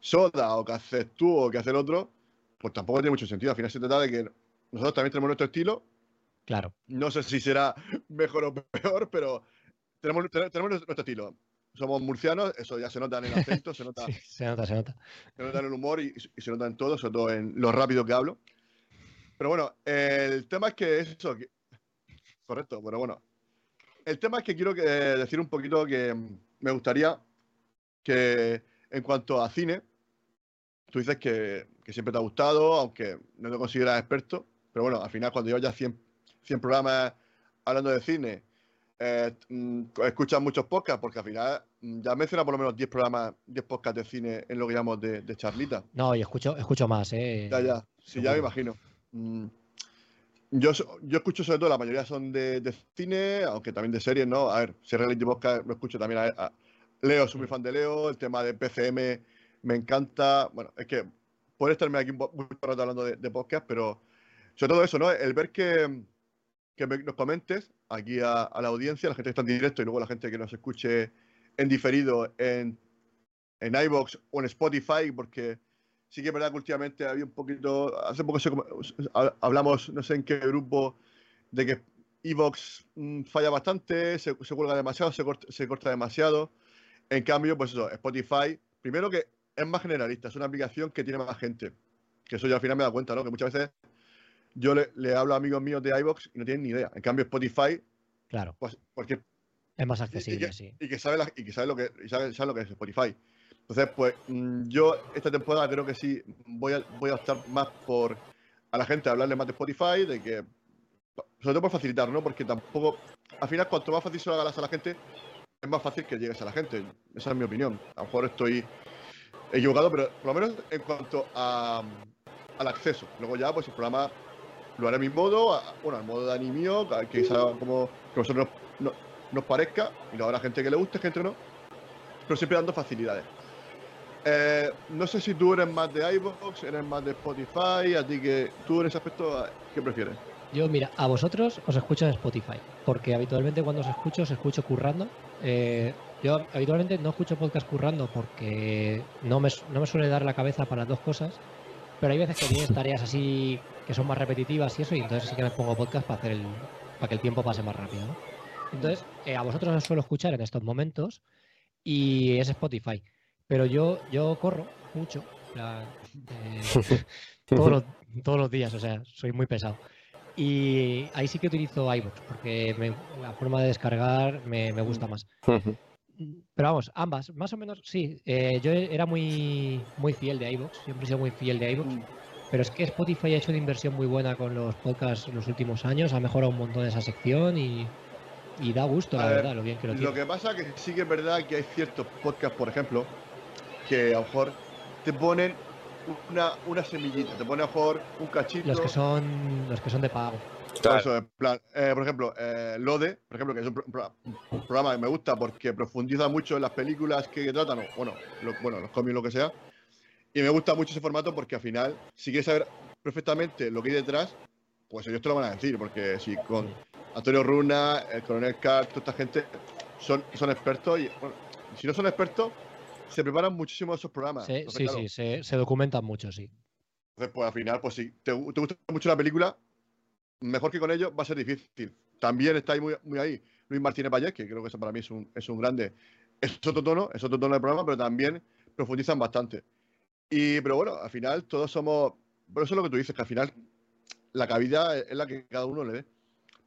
Soda o que haces tú o que hace el otro, pues tampoco tiene mucho sentido. Al final se trata de que nosotros también tenemos nuestro estilo. Claro. No sé si será mejor o peor, pero tenemos, tenemos nuestro estilo. Somos murcianos, eso ya se nota en el acento, se nota. se nota, se nota. Se nota en el humor y, y, se nota en todo, sobre todo en lo rápido que hablo. Pero bueno, el tema es que eso. correcto, pero bueno. El tema es que quiero decir un poquito que me gustaría que en cuanto a cine, tú dices que, siempre te ha gustado, aunque no te consideras experto, pero bueno, al final cuando llevas ya 100, 100 programas hablando de cine, eh, mm, escuchas muchos podcasts, porque al final mm, ya menciona por lo menos 10 programas, 10 podcasts de cine en lo que llamamos de, de charlita. No, y escucho, escucho más, ¿eh? Ya, ya, sí, ya me imagino. Mm, yo, yo escucho sobre todo, la mayoría son de, cine, aunque también de series, ¿no? A ver, si Reality Podcast lo escucho también a, Leo, soy muy fan de Leo, el tema de PCM me encanta. Bueno, es que puedo estarme aquí mucho rato hablando de, podcast, pero sobre todo eso, ¿no? El ver que, que nos comentes aquí a, la audiencia, la gente que está en directo y luego la gente que nos escuche en diferido en, en iBox o en Spotify, porque sí que es verdad que últimamente había un poquito, hace poco hablamos, no sé en qué grupo, de que Evox mm, falla bastante, se, se cuelga demasiado, se se corta, demasiado. En cambio, pues eso, Spotify, primero que es más generalista, es una aplicación que tiene más gente. Que eso yo al final me da cuenta, ¿no? Que muchas veces yo le, hablo a amigos míos de iVox y no tienen ni idea. En cambio, Spotify, claro. Pues porque es más accesible, y, sí. Y que sabe, y que sabe lo que sabe, sabe, lo que es Spotify. Entonces, pues mm, yo esta temporada creo que sí voy a, voy a optar más por a la gente hablarle más de Spotify, de que, sobre todo por facilitar, ¿no? Porque tampoco, al final, cuanto más fácil se lo hagas a la gente, es más fácil que llegues a la gente. Esa es mi opinión. A lo mejor estoy equivocado, pero por lo menos en cuanto a, al acceso. Luego ya, pues el programa lo haré a mi modo, bueno, al modo de animio, que sea como que a vosotros nos parezca, y lo habrá gente que le guste, gente no, pero siempre dando facilidades. Eh, no sé si tú eres más de iVoox, eres más de Spotify, a ti que tú en ese aspecto, ¿qué prefieres? Yo, mira, a vosotros os escucho en Spotify, porque habitualmente cuando os escucho, os escucho currando. Eh, yo habitualmente no escucho podcast currando porque no me, no me suele dar la cabeza para dos cosas, pero hay veces que tienes tareas así que son más repetitivas y eso, y entonces sí que me pongo podcast para hacer el, para que el tiempo pase más rápido. Entonces, eh, a vosotros os suelo escuchar en estos momentos y es Spotify. Pero yo, yo corro mucho, eh, todos, los, todos los días, o sea, soy muy pesado. Y ahí sí que utilizo iVoox, porque la forma de descargar me, me gusta más. Pero vamos, ambas, más o menos, sí. Eh, yo era muy, muy fiel de iVoox, siempre he sido muy fiel de iVoox. Mm. Pero es que Spotify ha hecho una inversión muy buena con los podcasts en los últimos años, ha mejorado un montón esa sección y, da gusto, la verdad, lo bien que lo tiene. Lo que pasa es que sí que es verdad que hay ciertos podcasts, por ejemplo, que a lo mejor te ponen una, una semillita, te ponen a lo mejor un cachito. Los que son, los que son de pago. Eh, por ejemplo, eh, Lode, por ejemplo, que es un, programa que me gusta porque profundiza mucho en las películas que, tratan, bueno, bueno, los cómics, lo que sea. Y me gusta mucho ese formato porque al final, si quieres saber perfectamente lo que hay detrás, pues ellos te lo van a decir, porque si con Antonio Runa, el coronel Carr, toda esta gente son, son expertos y si no son expertos, se preparan muchísimo esos programas. Sí, sí, sí, se, se, documentan mucho, sí. Entonces, pues al final, pues si te, te gusta mucho la película, mejor que con ellos va a ser difícil. También está ahí muy, muy ahí Luis Martínez Payés, que creo que eso para mí es un, es un grande. Es otro tono, es otro tono del programa, pero también profundizan bastante. Y, pero bueno, al final todos somos. Por eso es lo que tú dices, que al final la cabida es la que cada uno le dé.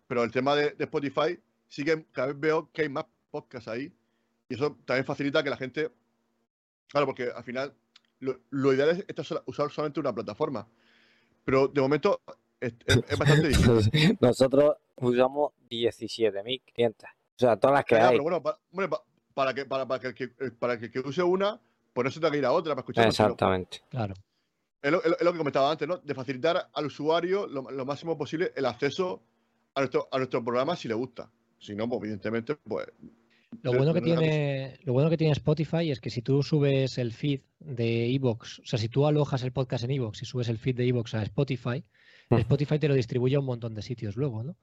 Pero el tema de, Spotify, sí que cada vez veo que hay más podcasts ahí. Y eso también facilita que la gente. Claro, porque al final lo, ideal es usar solamente una plataforma. Pero de momento es, bastante difícil. Nosotros usamos 17.500. O sea, todas las que hay. Pero bueno, para, que, para, para, que, para que, que use una, por eso tengo que ir a otra para escuchar. Exactamente. Claro. Es lo, lo, que comentaba antes, ¿no? De facilitar al usuario lo, máximo posible el acceso a nuestro, a nuestro programa si le gusta. Si no, pues evidentemente, pues. Lo bueno, que tiene, lo bueno que tiene Spotify es que si tú subes el feed de Evox, o sea, si tú alojas el podcast en Evox y subes el feed de Evox a Spotify, Spotify te lo distribuye a un montón de sitios luego, ¿no?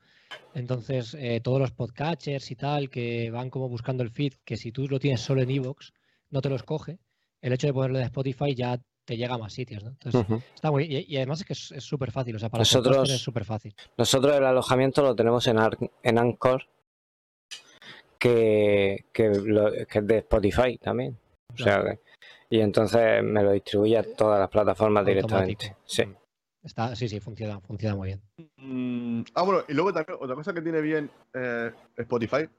Entonces, eh, todos los podcatchers y tal que van como buscando el feed, que si tú lo tienes solo en Evox, no te los coge, el hecho de ponerlo en Spotify ya te llega a más sitios, ¿no? Entonces, está muy, y, además es que es súper fácil, o sea, para nosotros es súper fácil. Nosotros el alojamiento lo tenemos en, en Anchor, que, que, es de Spotify también. O sea, y entonces me lo distribuye a todas las plataformas directamente. Sí. Está, sí, sí, funciona, funciona muy bien. Mm, ah, bueno, y luego también otra cosa que tiene bien eh, Spotify.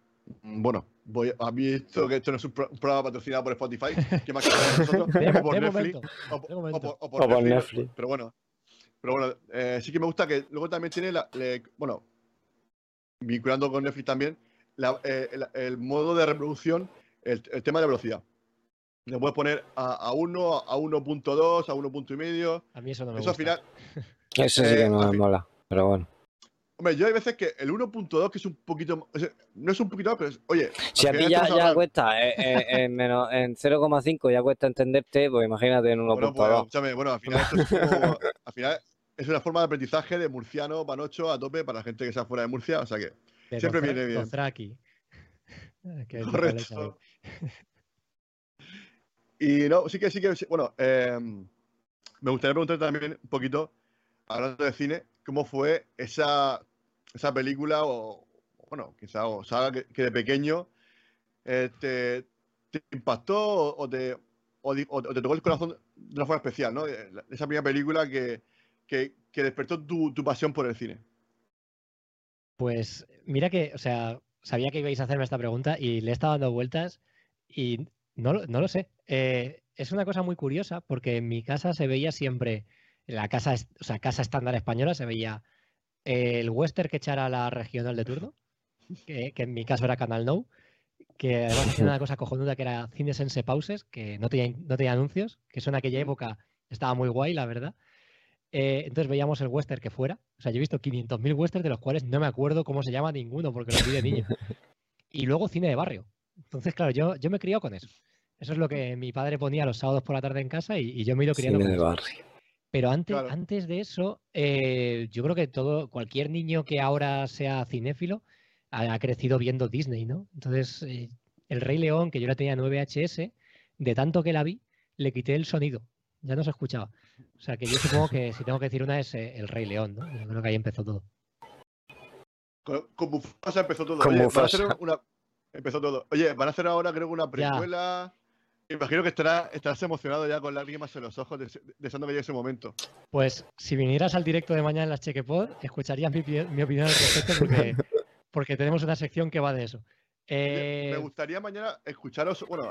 Mm, bueno, voy, a visto que esto no es un, programa patrocinado por Spotify, que más que nosotros, o por Netflix, o, por, Netflix, Pero bueno, pero bueno, eh, sí que me gusta que luego también tiene la, bueno, vinculando con Netflix también, eh, el, modo de reproducción, el, tema de velocidad. Le puedes poner a, 1, a 1.2, a 1.5. A mí eso no me eso gusta. Al final. Eso sí que eh, no me mola, pero bueno. Hombre, yo hay veces que el 1.2, que es un poquito. No es un poquito más, pero es, oye. Si a ti ya, ya cuesta eh, eh, en, menos, en 0,5 ya cuesta entenderte, pues imagínate en 1.2. Bueno, pues, bueno, al final, esto es al final es una forma de aprendizaje de murciano, panocho, a tope para la gente que sea fuera de Murcia, o sea que siempre viene bien. Correcto. Y no, sí que sí que, bueno, em, me gustaría preguntar también un poquito, hablando de cine, cómo fue esa, esa película o, bueno, quizá o saga que, de pequeño eh, te, impactó o, te, o, te tocó el corazón de una forma especial, ¿no? Esa primera película que, que, despertó tu, tu, pasión por el cine. Pues mira que, o sea, sabía que ibais a hacerme esta pregunta y le he estado dando vueltas y no, no lo sé. Eh, es una cosa muy curiosa porque en mi casa se veía siempre en la casa, o sea, casa estándar española se veía el western que echara la regional de turno, que, en mi caso era Canal No, que además hacía una cosa cojonuda que era Cine Sense Pauses, que no tenía, no tenía anuncios, que eso en aquella época estaba muy guay, la verdad. Eh, entonces veíamos el western que fuera. O sea, yo he visto 500.000 westerns de los cuales no me acuerdo cómo se llama ninguno porque lo vi de niño. Y luego cine de barrio. Entonces, claro, yo, yo me he criado con eso. Eso es lo que mi padre ponía los sábados por la tarde en casa y, yo me he ido criando cine de barrio. Pero antes, antes de eso, eh, yo creo que todo, cualquier niño que ahora sea cinéfilo ha, crecido viendo Disney, ¿no? Entonces, eh, el Rey León, que yo la tenía en VHS, de tanto que la vi, le quité el sonido. Ya no se escuchaba. O sea que yo supongo que si tengo que decir una es eh, el Rey León, ¿no? Yo creo que ahí empezó todo. Con, Mufasa empezó todo. Oye, van a hacer una... Empezó todo. Oye, van a hacer ahora creo que una precuela. Imagino que estarás, estarás emocionado ya con lágrimas en los ojos, deseando que llegue ese momento. Pues si vinieras al directo de mañana en las Chequepod, escucharías mi, mi opinión al respecto porque, porque tenemos una sección que va de eso. Me eh, gustaría mañana escucharos, bueno,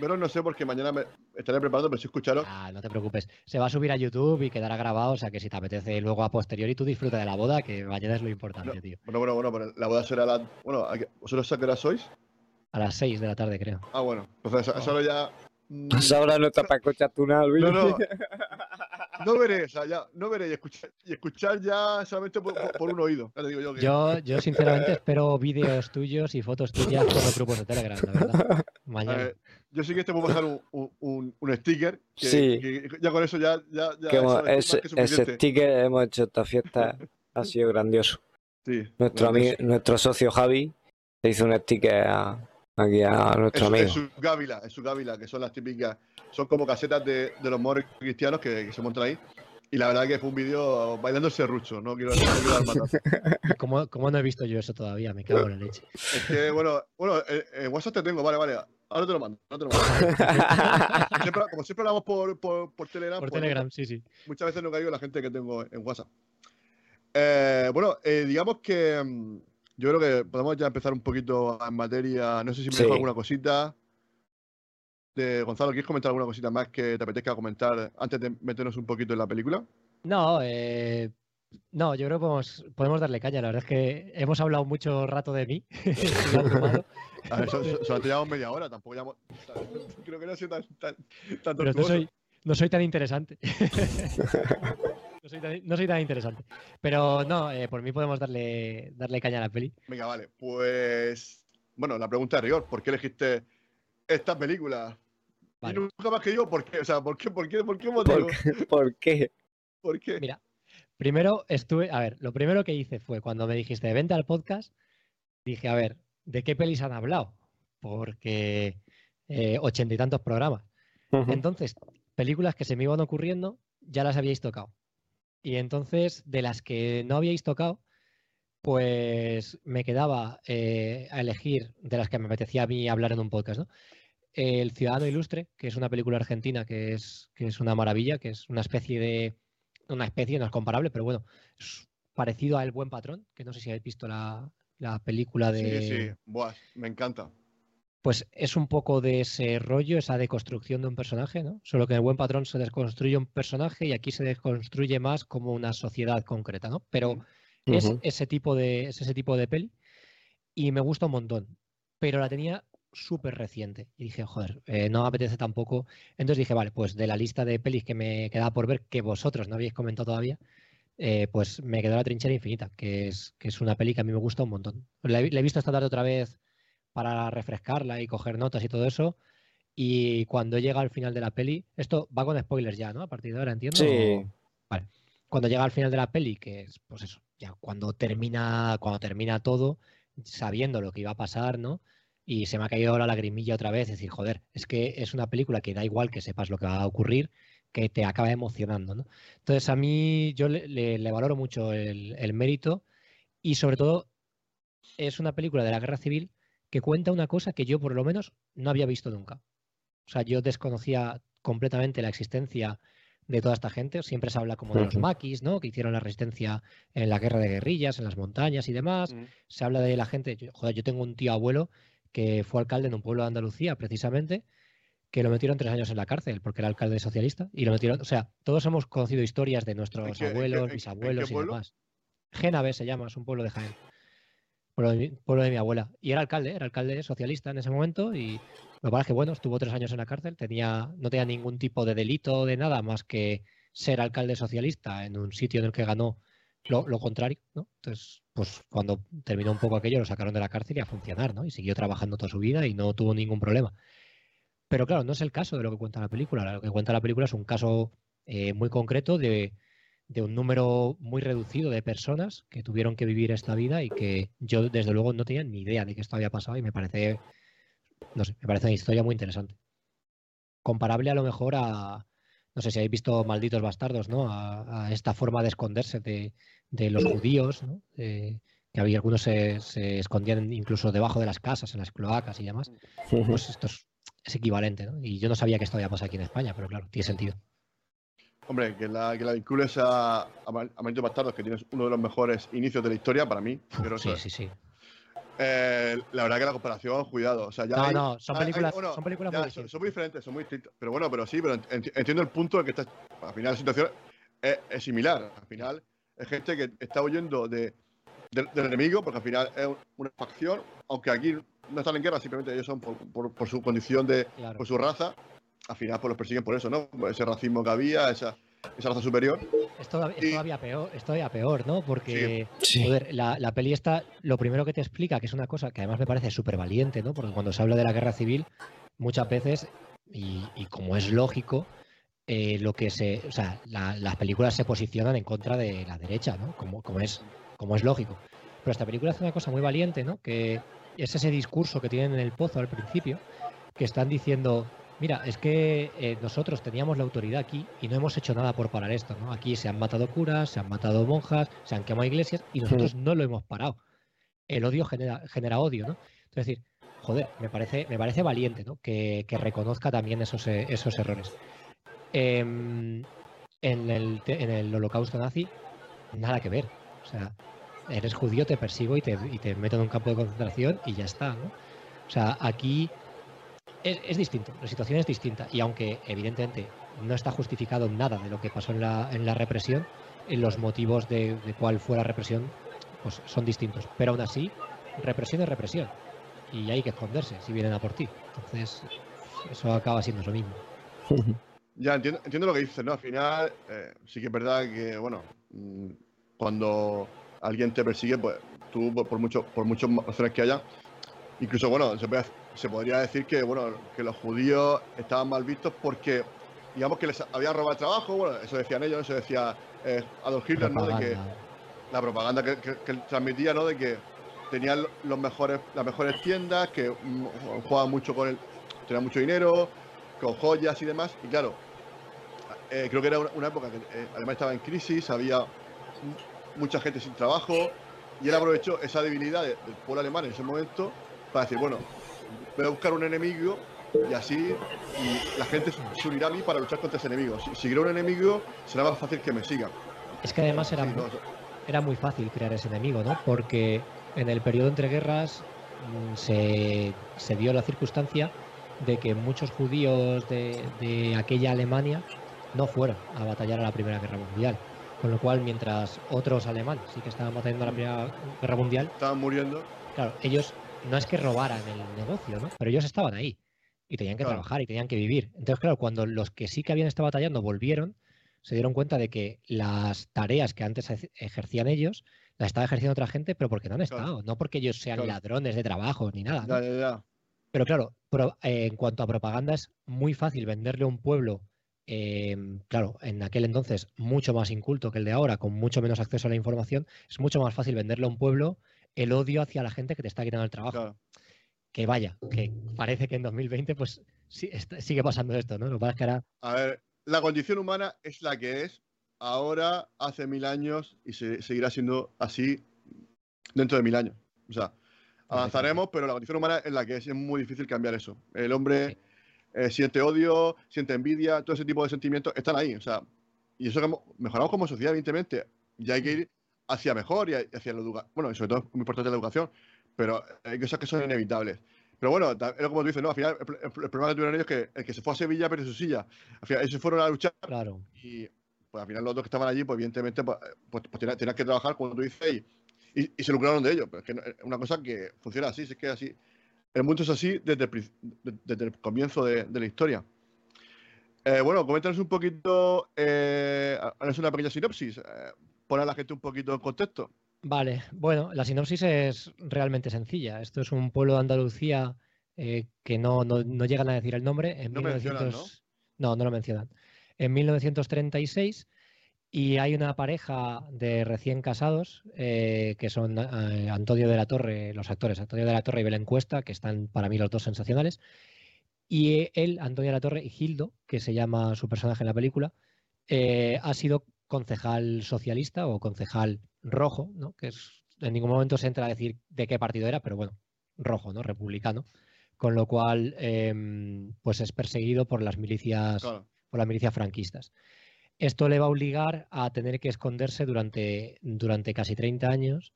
pero no sé porque mañana me estaré preparando, pero sí escucharos. Ah, no te preocupes. Se va a subir a YouTube y quedará grabado, o sea que si te apetece luego a posteriori tú disfruta de la boda, que mañana es lo importante, tío. Bueno, bueno, bueno, pero la boda será la... Bueno, ¿vosotros a qué hora sois? A las 6 de la tarde, creo. Ah, bueno. Pues eso, eso ya pues ahora no está para escuchar nada, No, no. No veré, o sea, ya, no veré y escuchar, y escuchar ya solamente por, un oído. yo, yo, sinceramente espero vídeos tuyos y fotos tuyas por los grupos de Telegram, la verdad. Mañana. yo sí que te puedo pasar un, un, un sticker. Que, sí. ya con eso ya. ya, ese, sticker hemos hecho esta fiesta, ha sido grandioso. Sí, nuestro, amigo, nuestro socio Javi se hizo un sticker a, aquí a nuestro amigo. Es su gávila, es su gávila, que son las típicas, son como casetas de, de los moros cristianos que, se montan ahí. Y la verdad que fue un vídeo bailando el serrucho, no quiero, no quiero dar matar. ¿Cómo, ¿Cómo, no he visto yo eso todavía? Me cago en la leche. Es que, bueno, bueno, en WhatsApp te tengo, vale, vale. Ahora te lo mando, no te lo mando. como siempre hablamos por, por, por Telegram. Por pues, Telegram, sí, sí. Muchas veces no caigo en la gente que tengo en WhatsApp. Eh, bueno, eh, digamos que mm, yo creo que podemos ya empezar un poquito en materia. No sé si me dejo alguna cosita. De Gonzalo, ¿quieres comentar alguna cosita más que te apetezca comentar antes de meternos un poquito en la película? No, eh, no, yo creo que podemos, podemos, darle caña. La verdad es que hemos hablado mucho rato de mí. a ver, solo llevamos media hora, tampoco ya. Creo que no ha sido tan, tan, tan Pero no soy, no soy tan interesante. No soy, tan, interesante. Pero no, eh, por mí podemos darle, darle caña a la peli. Venga, vale. Pues. Bueno, la pregunta de rigor: ¿por qué elegiste esta película? Y nunca más que digo por qué. O sea, ¿por qué? ¿Por qué? ¿Por qué motivo? ¿Por qué? ¿Por qué? Mira, primero estuve. A ver, lo primero que hice fue cuando me dijiste vente al podcast, dije, a ver, ¿de qué pelis han hablado? Porque eh, ochenta y tantos programas. Entonces, películas que se me iban ocurriendo, ya las habíais tocado. Y entonces, de las que no habíais tocado, pues me quedaba eh, a elegir de las que me apetecía a mí hablar en un podcast, ¿no? El Ciudadano Ilustre, que es una película argentina que es, que es una maravilla, que es una especie de. Una especie, no es comparable, pero bueno, es parecido a El Buen Patrón, que no sé si habéis visto la, película de. Sí, sí, Buah, me encanta pues es un poco de ese rollo, esa deconstrucción de un personaje, ¿no? Solo que en el buen patrón se desconstruye un personaje y aquí se desconstruye más como una sociedad concreta, ¿no? Pero es, ese tipo de, ese tipo de peli y me gusta un montón, pero la tenía súper reciente y dije, joder, eh, no me apetece tampoco. Entonces dije, vale, pues de la lista de pelis que me quedaba por ver, que vosotros no habéis comentado todavía, eh, pues me quedó La Trinchera Infinita, que es, que es una peli que a mí me gusta un montón. La he, la he visto esta tarde otra vez para refrescarla y coger notas y todo eso. Y cuando llega al final de la peli, esto va con spoilers ya, ¿no? A partir de ahora, entiendo. Sí. Vale. Cuando llega al final de la peli, que es, pues eso, ya cuando termina, cuando termina todo, sabiendo lo que iba a pasar, ¿no? Y se me ha caído la lagrimilla otra vez, es decir, joder, es que es una película que da igual que sepas lo que va a ocurrir, que te acaba emocionando, ¿no? Entonces a mí yo le, valoro mucho el, el mérito y sobre todo es una película de la guerra civil que cuenta una cosa que yo por lo menos no había visto nunca. O sea, yo desconocía completamente la existencia de toda esta gente. Siempre se habla como de los maquis, ¿no? Que hicieron la resistencia en la guerra de guerrillas, en las montañas y demás. Se habla de la gente. joder, yo tengo un tío abuelo que fue alcalde en un pueblo de Andalucía, precisamente, que lo metieron tres años en la cárcel porque era alcalde socialista y lo metieron, o sea, todos hemos conocido historias de nuestros abuelos, bisabuelos y demás. Génave se llama, es un pueblo de Jaén. Pueblo de, mi abuela. Y era alcalde, era alcalde socialista en ese momento y lo que pasa es que, bueno, estuvo tres años en la cárcel, tenía, no tenía ningún tipo de delito de nada más que ser alcalde socialista en un sitio en el que ganó lo, contrario. Entonces, pues cuando terminó un poco aquello, lo sacaron de la cárcel y a funcionar, ¿no? Y siguió trabajando toda su vida y no tuvo ningún problema. Pero claro, no es el caso de lo que cuenta la película. Lo que cuenta la película es un caso eh, muy concreto de, de, un número muy reducido de personas que tuvieron que vivir esta vida y que yo, desde luego, no tenía ni idea de que esto había pasado y me parece, no sé, me parece una historia muy interesante. Comparable a lo mejor a, no sé si habéis visto Malditos Bastardos, ¿no? A, esta forma de esconderse de, los judíos, ¿no? que había algunos se, se, escondían incluso debajo de las casas, en las cloacas y demás. Pues esto es, equivalente, ¿no? Y yo no sabía que esto había pasado aquí en España, pero claro, tiene sentido. Hombre, que la, que la vincules a, a Malditos Bastardos, que tienes uno de los mejores inicios de la historia para mí. sí, sí, sí. Eh, la verdad que la comparación, cuidado. O sea, ya no, no, son películas, son películas muy son, son, muy diferentes, son muy distintas. Pero bueno, pero sí, pero entiendo el punto en que está, al final la situación es, similar. Al final es gente que está huyendo de, del enemigo, porque al final es una facción, aunque aquí no están en guerra, simplemente ellos son por, por, su condición de, por su raza. Al final pues los persiguen por eso, ¿no? ese racismo que había, esa, esa raza superior. Es todavía, peor, es todavía peor, ¿no? Porque la, la, peli está, lo primero que te explica, que es una cosa que además me parece súper valiente, ¿no? Porque cuando se habla de la guerra civil, muchas veces, y, como es lógico, eh, lo que se, o sea, las películas se posicionan en contra de la derecha, ¿no? Como, como, es, como es lógico. Pero esta película hace una cosa muy valiente, ¿no? Que es ese discurso que tienen en el pozo al principio, que están diciendo, Mira, es que eh, nosotros teníamos la autoridad aquí y no hemos hecho nada por parar esto, ¿no? Aquí se han matado curas, se han matado monjas, se han quemado iglesias y nosotros no lo hemos parado. El odio genera, genera odio, ¿no? Es decir, joder, me parece, me parece valiente, ¿no? Que, reconozca también esos, eh, esos errores. Em, en, el, en el holocausto nazi, nada que ver. O sea, eres judío, te persigo y te, y te meto en un campo de concentración y ya está, ¿no? O sea, aquí es, distinto, la situación es distinta y aunque evidentemente no está justificado nada de lo que pasó en la, en la represión, en los motivos de, cuál fue la represión pues son distintos. Pero aún así, represión es represión y hay que esconderse si vienen a por ti. Entonces, eso acaba siendo lo mismo. Ya, entiendo, entiendo lo que dices, ¿no? Al final, eh, sí que es verdad que, bueno, mm, cuando alguien te persigue, pues tú, por, mucho, por muchas razones que haya, incluso, bueno, se puede se podría decir que, bueno, que los judíos estaban mal vistos porque, digamos, que les habían robado el trabajo, bueno, eso decían ellos, eso decía eh, Adolf Hitler, ¿no? De que la propaganda que, transmitía, ¿no? De que tenían los mejores, las mejores tiendas, que mm, jugaban mucho con él, tenían mucho dinero, con joyas y demás, y claro, eh, creo que era una, época que eh, además estaba en crisis, había mucha gente sin trabajo, y él aprovechó esa debilidad del pueblo alemán en ese momento para decir, bueno, voy a buscar un enemigo y así la gente se unirá a mí para luchar contra ese enemigo. Si seguirá un enemigo, será más fácil que me sigan. Es que además era, era muy fácil crear ese enemigo, ¿no? Porque en el periodo entre guerras mm, se, se dio la circunstancia de que muchos judíos de, de, aquella Alemania no fueron a batallar a la Primera Guerra Mundial. Con lo cual, mientras otros alemanes sí que estaban batallando a la Primera Guerra Mundial... Estaban muriendo. Claro, ellos no es que robaran el negocio, ¿no? Pero ellos estaban ahí y tenían que trabajar y tenían que vivir. Entonces, claro, cuando los que sí que habían estado batallando volvieron, se dieron cuenta de que las tareas que antes ejercían ellos las estaba ejerciendo otra gente, pero porque no han estado, no porque ellos sean ladrones de trabajo ni nada. Pero claro, eh, en cuanto a propaganda es muy fácil venderle a un pueblo, em, claro, en aquel entonces mucho más inculto que el de ahora, con mucho menos acceso a la información, es mucho más fácil venderle a un pueblo el odio hacia la gente que te está quitando el trabajo. Que vaya, que parece que en 2020 pues sigue pasando esto, ¿no? Lo que que A ver, la condición humana es la que es ahora, hace mil años, y seguirá siendo así dentro de mil años. O sea, avanzaremos, pero la condición humana es la que es, es muy difícil cambiar eso. El hombre eh, siente odio, siente envidia, todo ese tipo de sentimientos están ahí. O sea, y eso que mejoramos como sociedad, evidentemente. Ya hay que ir hacia mejor y hacia la educación. Bueno, y sobre todo es muy importante la educación, pero hay cosas que son inevitables. Pero bueno, es como tú dices, ¿no? Al final, el, problema que tuvieron ellos es que el que se fue a Sevilla perdió su silla. Al final, ellos se fueron a luchar Claro. y pues al final los otros que estaban allí, pues evidentemente, pues, pues, pues tenían, tenían que trabajar, como tú dices, y, y- y se lucraron de ello. Pero es que no- es una cosa que funciona así, si es que es así. El mundo es así desde el, desde comienzo de, de la historia. Eh, bueno, coméntanos un poquito, eh, haznos una pequeña sinopsis, eh, pon a la gente un poquito en contexto. Vale, bueno, la sinopsis es realmente sencilla. Esto es un pueblo de Andalucía eh, que no, no- no llegan a decir el nombre. En No mencionan, 1900 ¿no? no, lo mencionan. En 1936 y hay una pareja de recién casados eh, que son eh, Antonio de la Torre, los actores, Antonio de la Torre y Belén Cuesta, que están para mí los dos sensacionales. Y él, Antonio de la Torre y Gildo, que se llama su personaje en la película, eh, ha sido concejal socialista o concejal rojo, ¿no? que es, en ningún momento se entra a decir de qué partido era, pero bueno, rojo, ¿no? republicano, con lo cual em, pues es perseguido por las milicias, Claro. por las milicias franquistas. Esto le va a obligar a tener que esconderse durante, durante casi 30 años,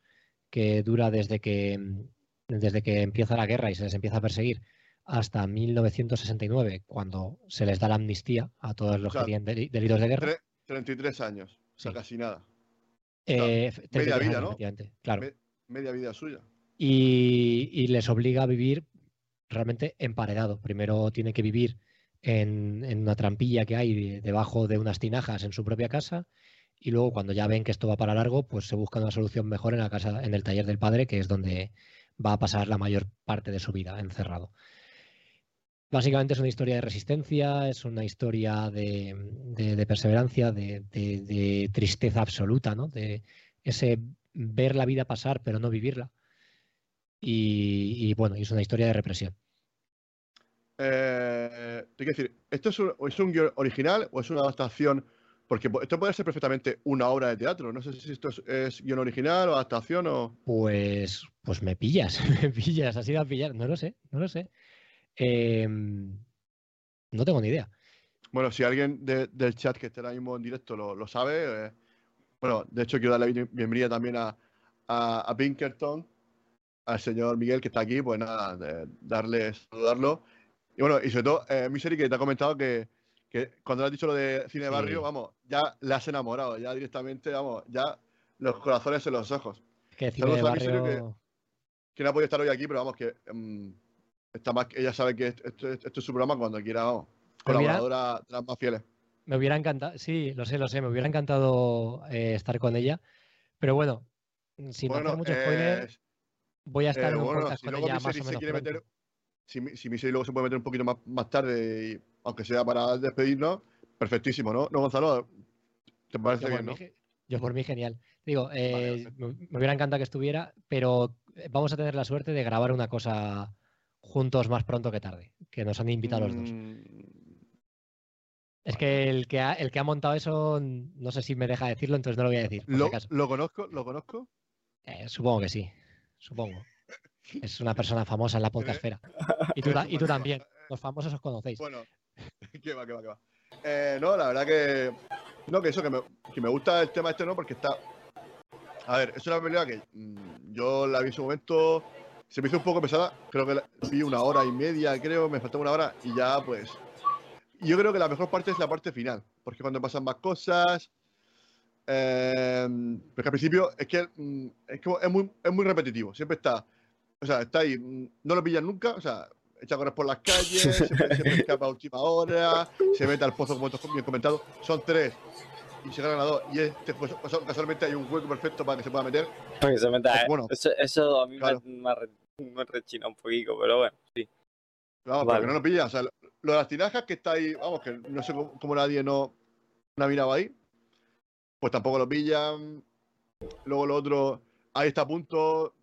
que dura desde que, desde que empieza la guerra y se les empieza a perseguir hasta 1969, cuando se les da la amnistía a todos los O sea, que tienen deli- delitos de guerra. Tre- 33 años, o sea, Sí. casi nada. Eh, 33 vida, años, ¿no? claro. Me- media vida suya. y, y les obliga a vivir realmente emparedado. Primero tiene que vivir en, en una trampilla que hay de- debajo de unas tinajas en su propia casa y luego cuando ya ven que esto va para largo, pues se busca una solución mejor en la casa, en el taller del padre, que es donde va a pasar la mayor parte de su vida encerrado. Básicamente es una historia de resistencia, es una historia de, de- de perseverancia, de, tristeza absoluta, ¿no? De ese ver la vida pasar pero no vivirla. Y, y, bueno, es una historia de represión. Eh, te quiero decir, ¿esto es un, es un guion original o es una adaptación? Porque po- esto puede ser perfectamente una obra de teatro. No sé si esto es, es guion original o adaptación o. Pues, pues me pillas, me pillas, has ido a pillar, no lo sé, no lo sé. Em, no tengo ni idea. Bueno, si alguien de- del chat que esté ahora mismo en directo lo, lo sabe. eh, bueno, de hecho, quiero darle bien- bienvenida también a, a, a Pinkerton, al señor Miguel que está aquí. Pues nada, de- darle, saludarlo. Y bueno, y sobre todo, eh, Misery, que te ha comentado que, que cuando le has dicho lo de cine de barrio, Sí. vamos, ya le has enamorado, ya directamente, vamos, ya los corazones en los ojos. Que cine de barrio. que no ha podido estar hoy aquí, pero vamos, que mm, está más, ella sabe que esto, esto- esto es su programa cuando quiera, vamos, mira- colaboradora de las más fieles. Me hubiera encantado, sí, lo sé, lo sé, me hubiera encantado eh, estar con ella. Pero bueno, sin Bueno, hacer mucho eh, spoiler, voy a estar eh, en un bueno, si con luego ella más o se menos meter, si, Mi- si Misery luego se puede meter un poquito más, más tarde, y, aunque sea para despedirnos, perfectísimo, ¿no? ¿No, Gonzalo? ¿Te parece Yo bien, no? yo por mí genial. Digo, eh, me, me hubiera encantado que estuviera, pero vamos a tener la suerte de grabar una cosa juntos más pronto que tarde, que nos han invitado los dos. Es que el que, ha, el que ha montado eso, no sé si me deja decirlo, entonces no lo voy a decir. si ¿Lo, acaso. ¿Lo conozco? ¿Lo conozco? Eh, supongo que sí, supongo. Es una persona famosa en la podcastfera. Y tú, y tú también. Los famosos os conocéis. Bueno, que va, que va, que va. Eh, no, la verdad que. No, que eso, que me, que me gusta el tema este, ¿no? Porque está. A ver, es una película que mm, yo la vi en su momento. Se me hizo un poco pesada. Creo que la, vi una hora y media, creo. Me faltaba una hora y ya, pues. Yo creo que la mejor parte es la parte final. Porque cuando pasan más cosas. Eh, porque al principio es que, mm, es, que es, muy, es muy repetitivo. Siempre está. O sea, está ahí. mm, No lo pillan nunca. O sea, echa a correr por las calles, siempre, siempre escapa a última hora, se mete al pozo, como tú has bien comentado. Son tres y se ganan a dos. Y este, pues, casualmente hay un hueco perfecto para que se pueda meter. Para que se meta. Pues bueno. eso, eso a mí Claro. me, me, me rechina un poquito, pero bueno, sí. Vamos, Vale. para que no lo pilla. O sea, lo, de las tinajas que está ahí, vamos, que no sé cómo, cómo nadie no, no ha mirado ahí. Pues tampoco lo pillan. Luego lo otro, ahí está a punto.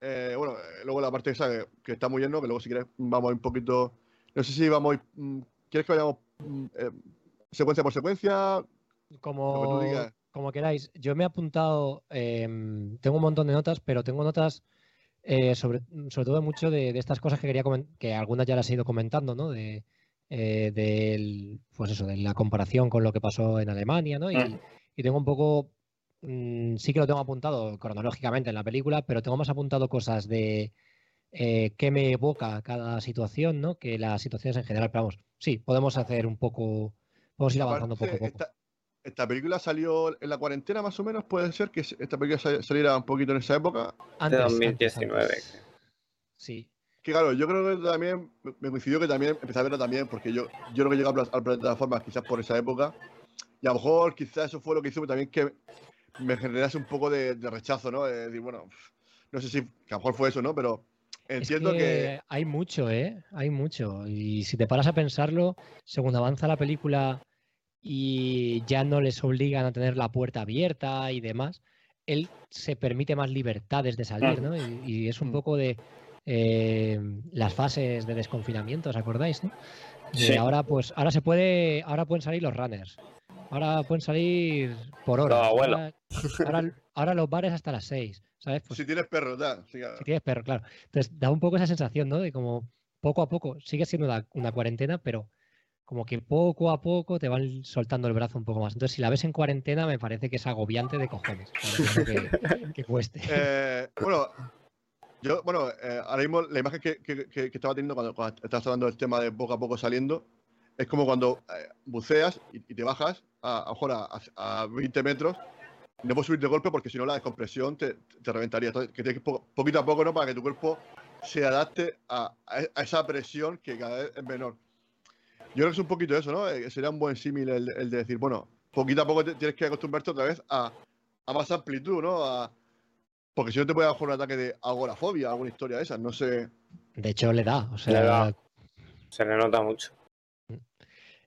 Eh, bueno, eh, luego la parte esa que, que está muy lleno, que luego si quieres vamos a ir un poquito. No sé si vamos a ir, mm, ¿Quieres que vayamos mm, eh, secuencia por secuencia? Como, digas. como queráis. Yo me he apuntado, em, tengo un montón de notas, pero tengo notas eh, sobre, sobre todo mucho de, de estas cosas que quería que algunas ya las he ido comentando, ¿no? De, eh, del, pues eso, de la comparación con lo que pasó en Alemania, ¿no? Y, Mm. y tengo un poco, mm, sí que lo tengo apuntado cronológicamente en la película, pero tengo más apuntado cosas de, eh, qué me evoca cada situación, ¿no? Que las situaciones en general, pero vamos, sí, podemos hacer un poco, podemos ir avanzando poco a poco. Esta, película salió en la cuarentena más o menos, puede ser que esta película saliera un poquito en esa época. Antes, de 2019. Sí. Que claro, yo creo que también me coincidió que también empecé a verla también, porque yo, yo creo que llegué a las plataformas quizás por esa época. Y a lo mejor quizás eso fue lo que hizo también que me generase un poco de, rechazo, ¿no? De decir, bueno, no sé si a lo mejor fue eso, ¿no? Pero entiendo que, Hay mucho, ¿eh? Hay mucho. Y si te paras a pensarlo, según avanza la película y ya no les obligan a tener la puerta abierta y demás, él se permite más libertades de salir, ¿no? y es un mm. poco de eh, las fases de desconfinamiento, ¿os acordáis? ahora, pues, ahora se puede, ahora pueden salir los runners. Ahora pueden salir por hora. Ahora, los bares hasta las 6. ¿sabes? Pues si tienes perro, da. Si tienes perro, claro. Entonces da un poco esa sensación, ¿no? De como poco a poco, sigue siendo una, cuarentena, pero como que poco a poco te van soltando el brazo un poco más. Entonces, si la ves en cuarentena, me parece que es agobiante de cojones. Que, cueste. Eh, bueno, yo, bueno, eh, ahora mismo la imagen que, que, estaba teniendo cuando, estabas hablando del tema de poco a poco saliendo, es como cuando eh, buceas y, te bajas a, a, a, 20 metros, no puedes subir de golpe porque si no la descompresión te, te reventaría. Entonces, que tienes que poquito a poco, ¿no? Para que tu cuerpo se adapte a, esa presión que cada vez es menor. Yo creo que es un poquito eso, ¿no? Eh, sería un buen símil el, el, de decir, bueno, poquito a poco tienes que acostumbrarte otra vez a, a más amplitud, ¿no? A, porque si no te puede dar un ataque de agorafobia, alguna historia de esas, no sé. De hecho, le da, o sea. Se le nota mucho.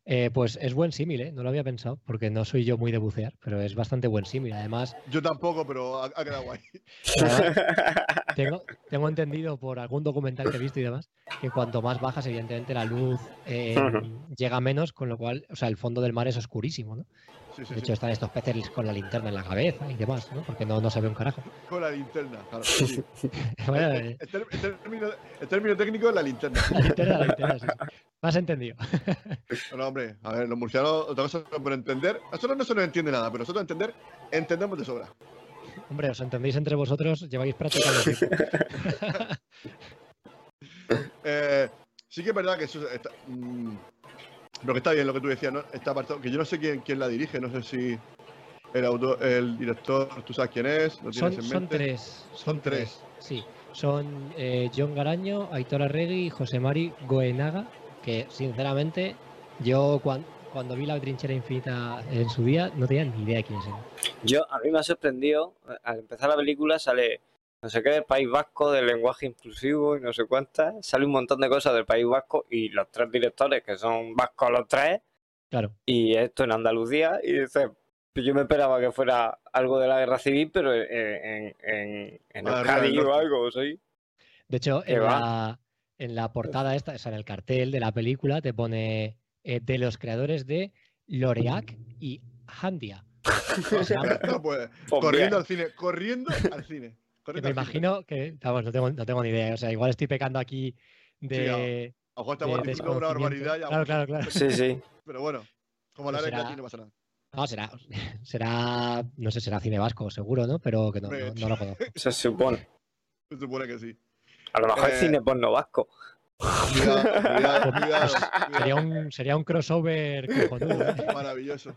Eh, pues es buen símil, ¿eh? No lo había pensado, porque no soy yo muy de bucear, pero es bastante buen símil. Además. Yo tampoco, pero ha, quedado guay. tengo, tengo, entendido por algún documental que he visto y demás que cuanto más bajas, evidentemente, la luz eh, llega menos, con lo cual, o sea, el fondo del mar es oscurísimo, ¿no? de hecho, están estos peces con la linterna en la cabeza y demás, ¿no? Porque no, no se ve un carajo. Con la linterna, claro. Eh. el, término, técnico es la linterna. La linterna, la linterna, sí. Me has entendido. Bueno, hombre, a ver, los murcianos, otra cosa por entender, nosotros no se nos entiende nada, pero nosotros entender, entendemos de sobra. Hombre, os entendéis entre vosotros, lleváis practicando eh, sí que es verdad que eso está, mm, lo que está bien, lo que tú decías, ¿no? Está apartado, que yo no sé quién, quién la dirige, no sé si el autor, el director, tú sabes quién es, son, tres. Son, tres. Sí, son eh, John Garaño, Aitor Arregui y José Mari Goenaga, que sinceramente yo cuando, cuando vi la trinchera infinita en su día no tenía ni idea de quién eran. Yo, a mí me ha sorprendido, al empezar la película sale no sé qué del País Vasco, del lenguaje inclusivo y no sé cuántas. Sale un montón de cosas del País Vasco y los tres directores, que son vascos los tres. Claro. Y esto en Andalucía. Y dice, pues yo me esperaba que fuera algo de la guerra civil, pero en, en, en Euskadi o algo, ¿sí? De hecho, en la, en la, portada esta, o sea, en el cartel de la película, te pone eh, de los creadores de Loreac y Handia. Pues, corriendo al cine, corriendo al cine me imagino que, vamos, no tengo, no tengo ni idea. O sea, igual estoy pecando aquí de. Sí, a, estamos diciendo una barbaridad. Ya, claro, claro, claro. Sí, sí. Pero bueno, como la será... aquí no pasa nada. No, será, será, no sé, será cine vasco, seguro, ¿no? Pero que no, no, no lo conozco. Se supone. Se supone que sí. A lo mejor es cine porno vasco. Cuidado, cuidado, Sería, un, sería un crossover cojonudo, ¿eh? Maravilloso.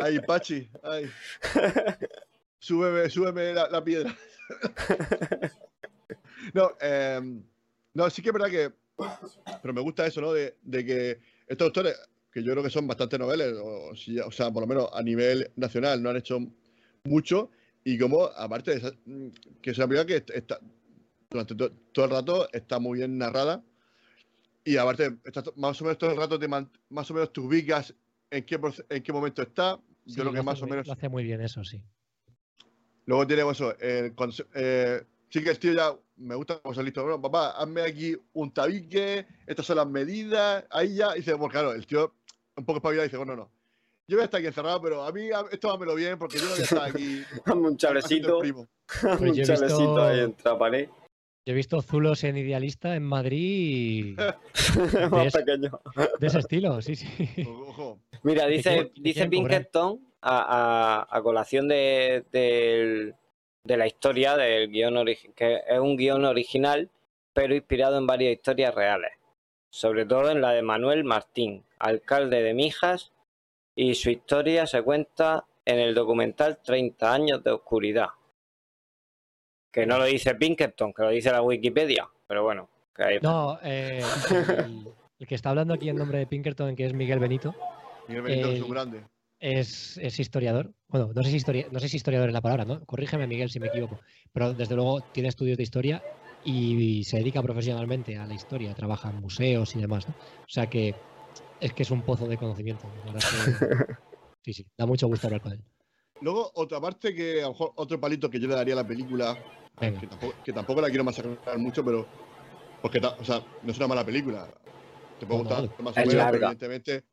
Ay, Pachi, ay. Súbeme, súbeme la piedra. no, em, no, sí que es verdad que. Pero me gusta eso, ¿no? De, que estos autores, que yo creo que son bastante noveles, o, sea, por lo menos a nivel nacional, no han hecho mucho. Y como, aparte de que es una película que está, durante todo el rato está muy bien narrada. Y aparte, más o menos todo el rato te más o menos te ubicas en qué, en qué momento está. yo creo que más o menos. Lo hace muy bien eso, sí. Luego tenemos eso, eh, sí que el tío ya me gusta como listo. Bueno, papá, hazme aquí un tabique, estas son las medidas, ahí ya. Y dice, bueno, claro, el tío un poco espabilado dice, bueno, no. Yo voy a estar aquí encerrado, pero a mí esto dámelo bien porque yo no voy a estar aquí. un chalecito. un chalecito ahí en pared. Yo he visto Zulos en Idealista en Madrid. Más de pequeño. De ese estilo, sí, sí. Ojo. Mira, dice, dice Pinkerton a, colación de, la historia del guion que es un guion original pero inspirado en varias historias reales, sobre todo en la de Manuel Martín, alcalde de Mijas, y su historia se cuenta en el documental 30 años de oscuridad. Que no lo dice Pinkerton, que lo dice la Wikipedia, pero bueno, que ahí está. No, eh, el, el que está hablando aquí en nombre de Pinkerton, que es Miguel Benito, Miguel Benito es El- un grande. es, es historiador. Bueno, no sé, si historia, no sé si historiador es la palabra, ¿no? Corrígeme, Miguel, si me equivoco. Pero desde luego tiene estudios de historia y se dedica profesionalmente a la historia, trabaja en museos y demás, ¿no? O sea que es que es un pozo de conocimiento. la verdad es que- sí, sí, da mucho gusto hablar con él. Luego, otra parte que a lo mejor otro palito que yo le daría a la película, Venga. que tampoco, que tampoco la quiero masacrar mucho, pero. Porque, ta- o sea, no es una mala película. Te puede No, gustar no. más o Es menos, pero evidentemente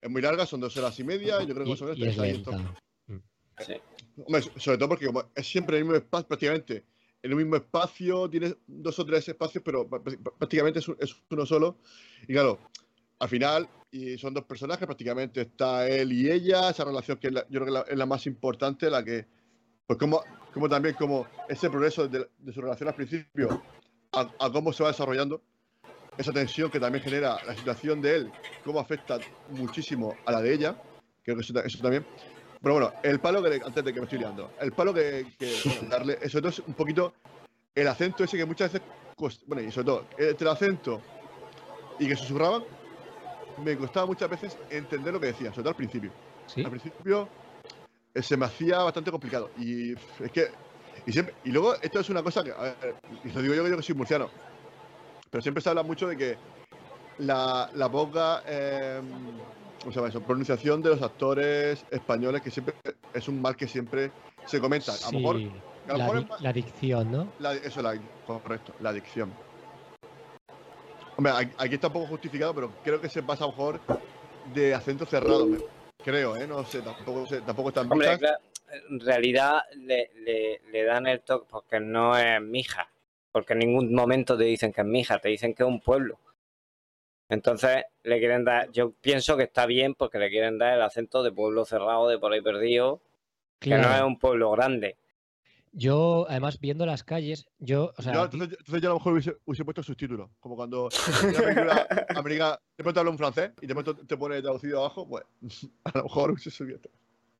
es muy larga, son dos horas y media. Yo creo que Y, más o menos y es tenéis ahí esto. lenta. Sí. Hombre, so- sobre todo porque como es siempre el mismo espacio, prácticamente en el mismo espacio, tienes dos o tres espacios, pero pr- pr- prácticamente es, un- es uno solo. Y claro, al final, y son dos personajes, prácticamente está él y ella, esa relación que es la- yo creo que la- es la más importante, la que, pues como, como también como ese progreso de, de su relación al principio a, a cómo se va desarrollando, esa tensión que también genera la situación de él, cómo afecta muchísimo a la de ella, creo que eso, eso también. Pero bueno, el palo que, le- antes de que me estoy liando, el palo que, que, bueno, darle, eso es un poquito el acento ese que muchas veces, bueno, y sobre todo, entre el acento y que susurraban, me costaba muchas veces entender lo que decían, sobre todo al principio. ¿Sí? Al principio se me hacía bastante complicado. Y es que. Y, siempre, y luego, esto es una cosa que. a ver, y lo digo yo, que yo que soy murciano. Pero siempre se habla mucho de que la, la poca. eh, ¿Cómo se llama eso? Pronunciación de los actores españoles, que siempre es un mal que siempre se comenta. A lo mejor. Sí, a lo la, mejor di- la dicción, ¿no? la- eso es la, correcto, la adicción. Hombre, aquí- está un poco justificado, pero creo que se pasa a lo mejor de acento cerrado. Creo, ¿eh? No sé, tampoco, sé, tampoco están Hombre, claro, en realidad le, le- le dan el toque porque no es Mija. Porque en ningún momento te dicen que es Mija, te dicen que es un pueblo. Entonces le quieren dar, yo pienso que está bien porque le quieren dar el acento de pueblo cerrado, de por ahí perdido, que no es un pueblo grande. Yo, además, viendo las calles, yo, o sea, yo, aquí- entonces, entonces yo a lo mejor hubiese, hubiese puesto subtítulos. Como cuando en una película americana de pronto habla un francés y de pronto te pone traducido abajo, pues a lo mejor hubiese subido.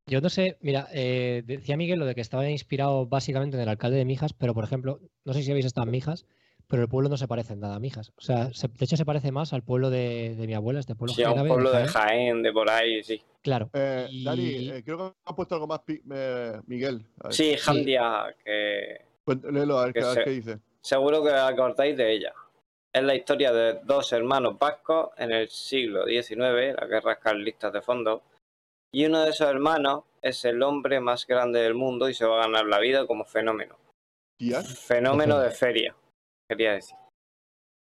Yo no sé, mira, eh, decía Miguel lo de que estaba inspirado básicamente en el alcalde de Mijas, pero por ejemplo, no sé si habéis estado en Mijas, pero el pueblo no se parece en nada a Mijas. O sea, se- de hecho se parece más al pueblo de, de mi abuela, este pueblo Sí, a un pueblo de. Jaén, de por ahí, sí. Claro. Eh, Y- Dani, eh, creo que ha puesto algo más eh, Miguel. Sí, Jandia, que léelo, a ver, que qué- a ver se- qué dice. seguro que acordáis de ella. Es la historia de dos hermanos vascos en el siglo XIX, las guerras carlistas de fondo, y uno de esos hermanos es el hombre más grande del mundo y se va a ganar la vida como fenómeno. Tía, Fenómeno De feria, quería decir.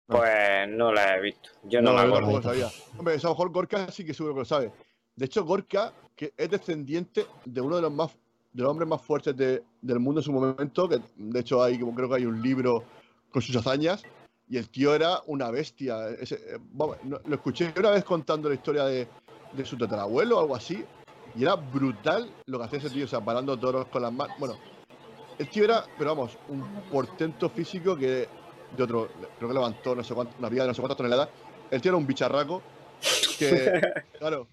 Ah. Pues no la he visto, yo no, No, lo sabía. Hombre, a lo mejor Gorka sí que seguro que lo sabe. De hecho, Gorka, que es descendiente de uno de los más de los hombres más fuertes de- del mundo en su momento, que de hecho hay, como creo que hay un libro con sus hazañas, y el tío era una bestia. Ese- eh, vamos, lo escuché una vez contando la historia de, de su tatarabuelo o algo así, y era brutal lo que hacía ese tío, o sea, parando toros con las manos. Bueno, el tío era, pero vamos, un portento físico que de otro, creo que levantó no sé cuánto, una viga de no sé cuántas toneladas. El tío era un bicharraco que, claro.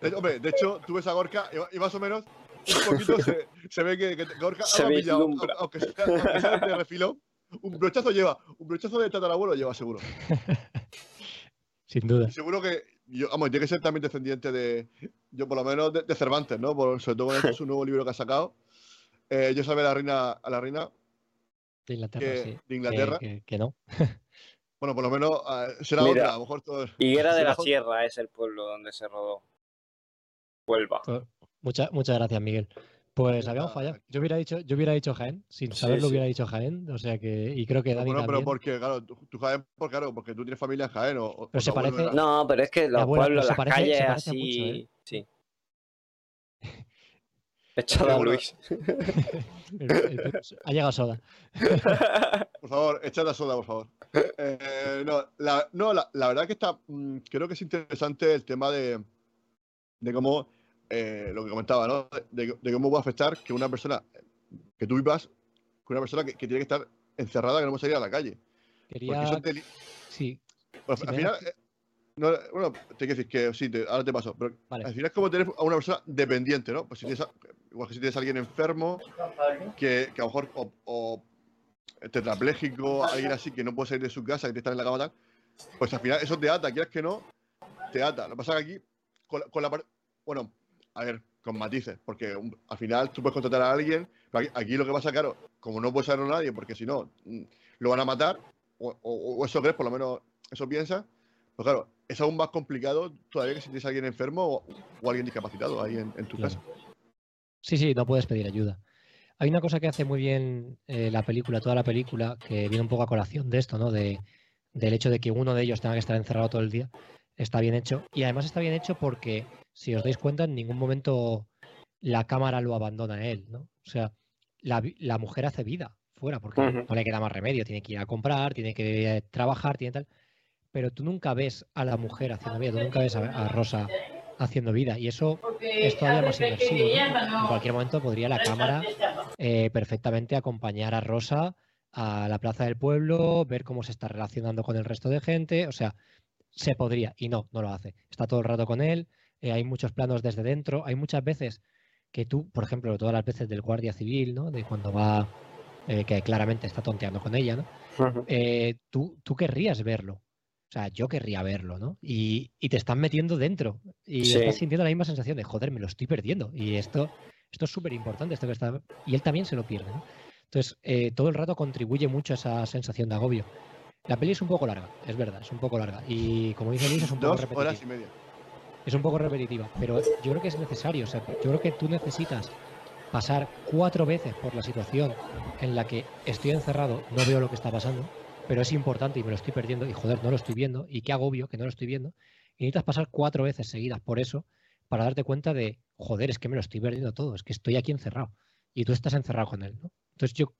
De, hombre, de hecho, tú ves a Gorka y, y más o menos un poquito se, se ve que, que Gorka Se ha pillado, aunque sea, aunque sea de refilón, un brochazo lleva, un brochazo de tatarabuelo lleva seguro. Sin duda. Y seguro que, yo, vamos, tiene que ser también descendiente de, yo por lo menos de, de Cervantes, ¿no? Por, sobre todo con este, su nuevo libro que ha sacado. Eh, yo sabía a la reina, a la reina De Inglaterra, que- sí. de Inglaterra. Que, que no. Bueno, por lo menos eh, será Mira. otra, a lo mejor todo. Higuera de la Sierra es el pueblo donde se rodó. Huelva. Pues, mucha- muchas gracias, Miguel. Pues habíamos fallado. Yo hubiera dicho, yo hubiera dicho Jaén, sin Sí, saberlo sí. hubiera dicho Jaén, o sea que, y creo que Dani Bueno, pero también. porque, claro, tú, tú Jaén, por, claro, porque tú tienes familia en Jaén o, o Pero se parece- era- No, pero es que los abuela, pueblos, las parece- calles así. mucho, ¿eh? Sí. Echada bueno, Luis. El- el- ha llegado Soda. Por favor, echad la soda, por favor. Eh, no, la, no la, la verdad que está. mm, creo que es interesante el tema de, de cómo. Eh, lo que comentaba, ¿no? De, de cómo va a afectar que una persona que tú vivas, que una persona que, que tiene que estar encerrada, que no puede salir a la calle. Quería... te Sí, Bueno, Si al final, das- eh, no, bueno, te quiero decir que sí, te- ahora te paso, pero Vale. al final es como tener a una persona dependiente, ¿no? Pues si tienes, igual que si tienes a alguien enfermo, que, que a lo mejor, o, o tetrapléjico, alguien así que no puede salir de su casa, que que estar en la cama tal, pues al final eso te ata, quieras que no, te ata. Lo que pasa es que aquí, con, la- con la bueno, a ver, con matices, porque un- al final tú puedes contratar a alguien, pero aquí, aquí lo que pasa, claro, como no puede saberlo nadie, porque si no, mm, lo van a matar, o, o- o eso crees, por lo menos eso piensas, pues claro, es aún más complicado todavía que si tienes a alguien enfermo o, o alguien discapacitado ahí en, en tu Claro. casa. Sí, sí, no puedes pedir ayuda. Hay una cosa que hace muy bien eh, la película, toda la película, que viene un poco a colación de esto, ¿no? De, del hecho de que uno de ellos tenga que estar encerrado todo el día. Está bien hecho. Y además está bien hecho porque, si os dais cuenta, en ningún momento la cámara lo abandona a él, ¿no? O sea, la, la mujer hace vida fuera porque no le queda más remedio. Tiene que ir a comprar, tiene que eh, trabajar, tiene tal. Pero tú nunca ves a la mujer haciendo vida, tú nunca ves a, a Rosa haciendo vida. Y eso es todavía más inmersivo. ¿no? En cualquier momento podría la cámara eh, perfectamente acompañar a Rosa a la plaza del pueblo, ver cómo se está relacionando con el resto de gente. O sea, se podría y no, no lo hace. Está todo el rato con él. eh, hay muchos planos desde dentro. Hay muchas veces que tú, por ejemplo, todas las veces del guardia civil, ¿no? De cuando va, eh, que claramente está tonteando con ella, ¿no? eh, tú, tú querrías verlo. O sea, yo querría verlo, ¿no? Y, y te están metiendo dentro. Y Sí. estás sintiendo la misma sensación de, joder, me lo estoy perdiendo. Y esto, esto es súper importante, esto que está... Y él también se lo pierde, ¿no? Entonces, eh, todo el rato contribuye mucho a esa sensación de agobio. La peli es un poco larga, es verdad, es un poco larga. Y como dice Luis, es un poco Dos repetitiva. horas y media. Es un poco repetitiva, pero yo creo que es necesario. O sea, yo creo que tú necesitas pasar cuatro veces por la situación en la que estoy encerrado, no veo lo que está pasando, pero es importante y me lo estoy perdiendo y joder, no lo estoy viendo y qué agobio que no lo estoy viendo. Y necesitas pasar cuatro veces seguidas por eso para darte cuenta de, joder, es que me lo estoy perdiendo todo, es que estoy aquí encerrado y tú estás encerrado con él, ¿no? Entonces yo,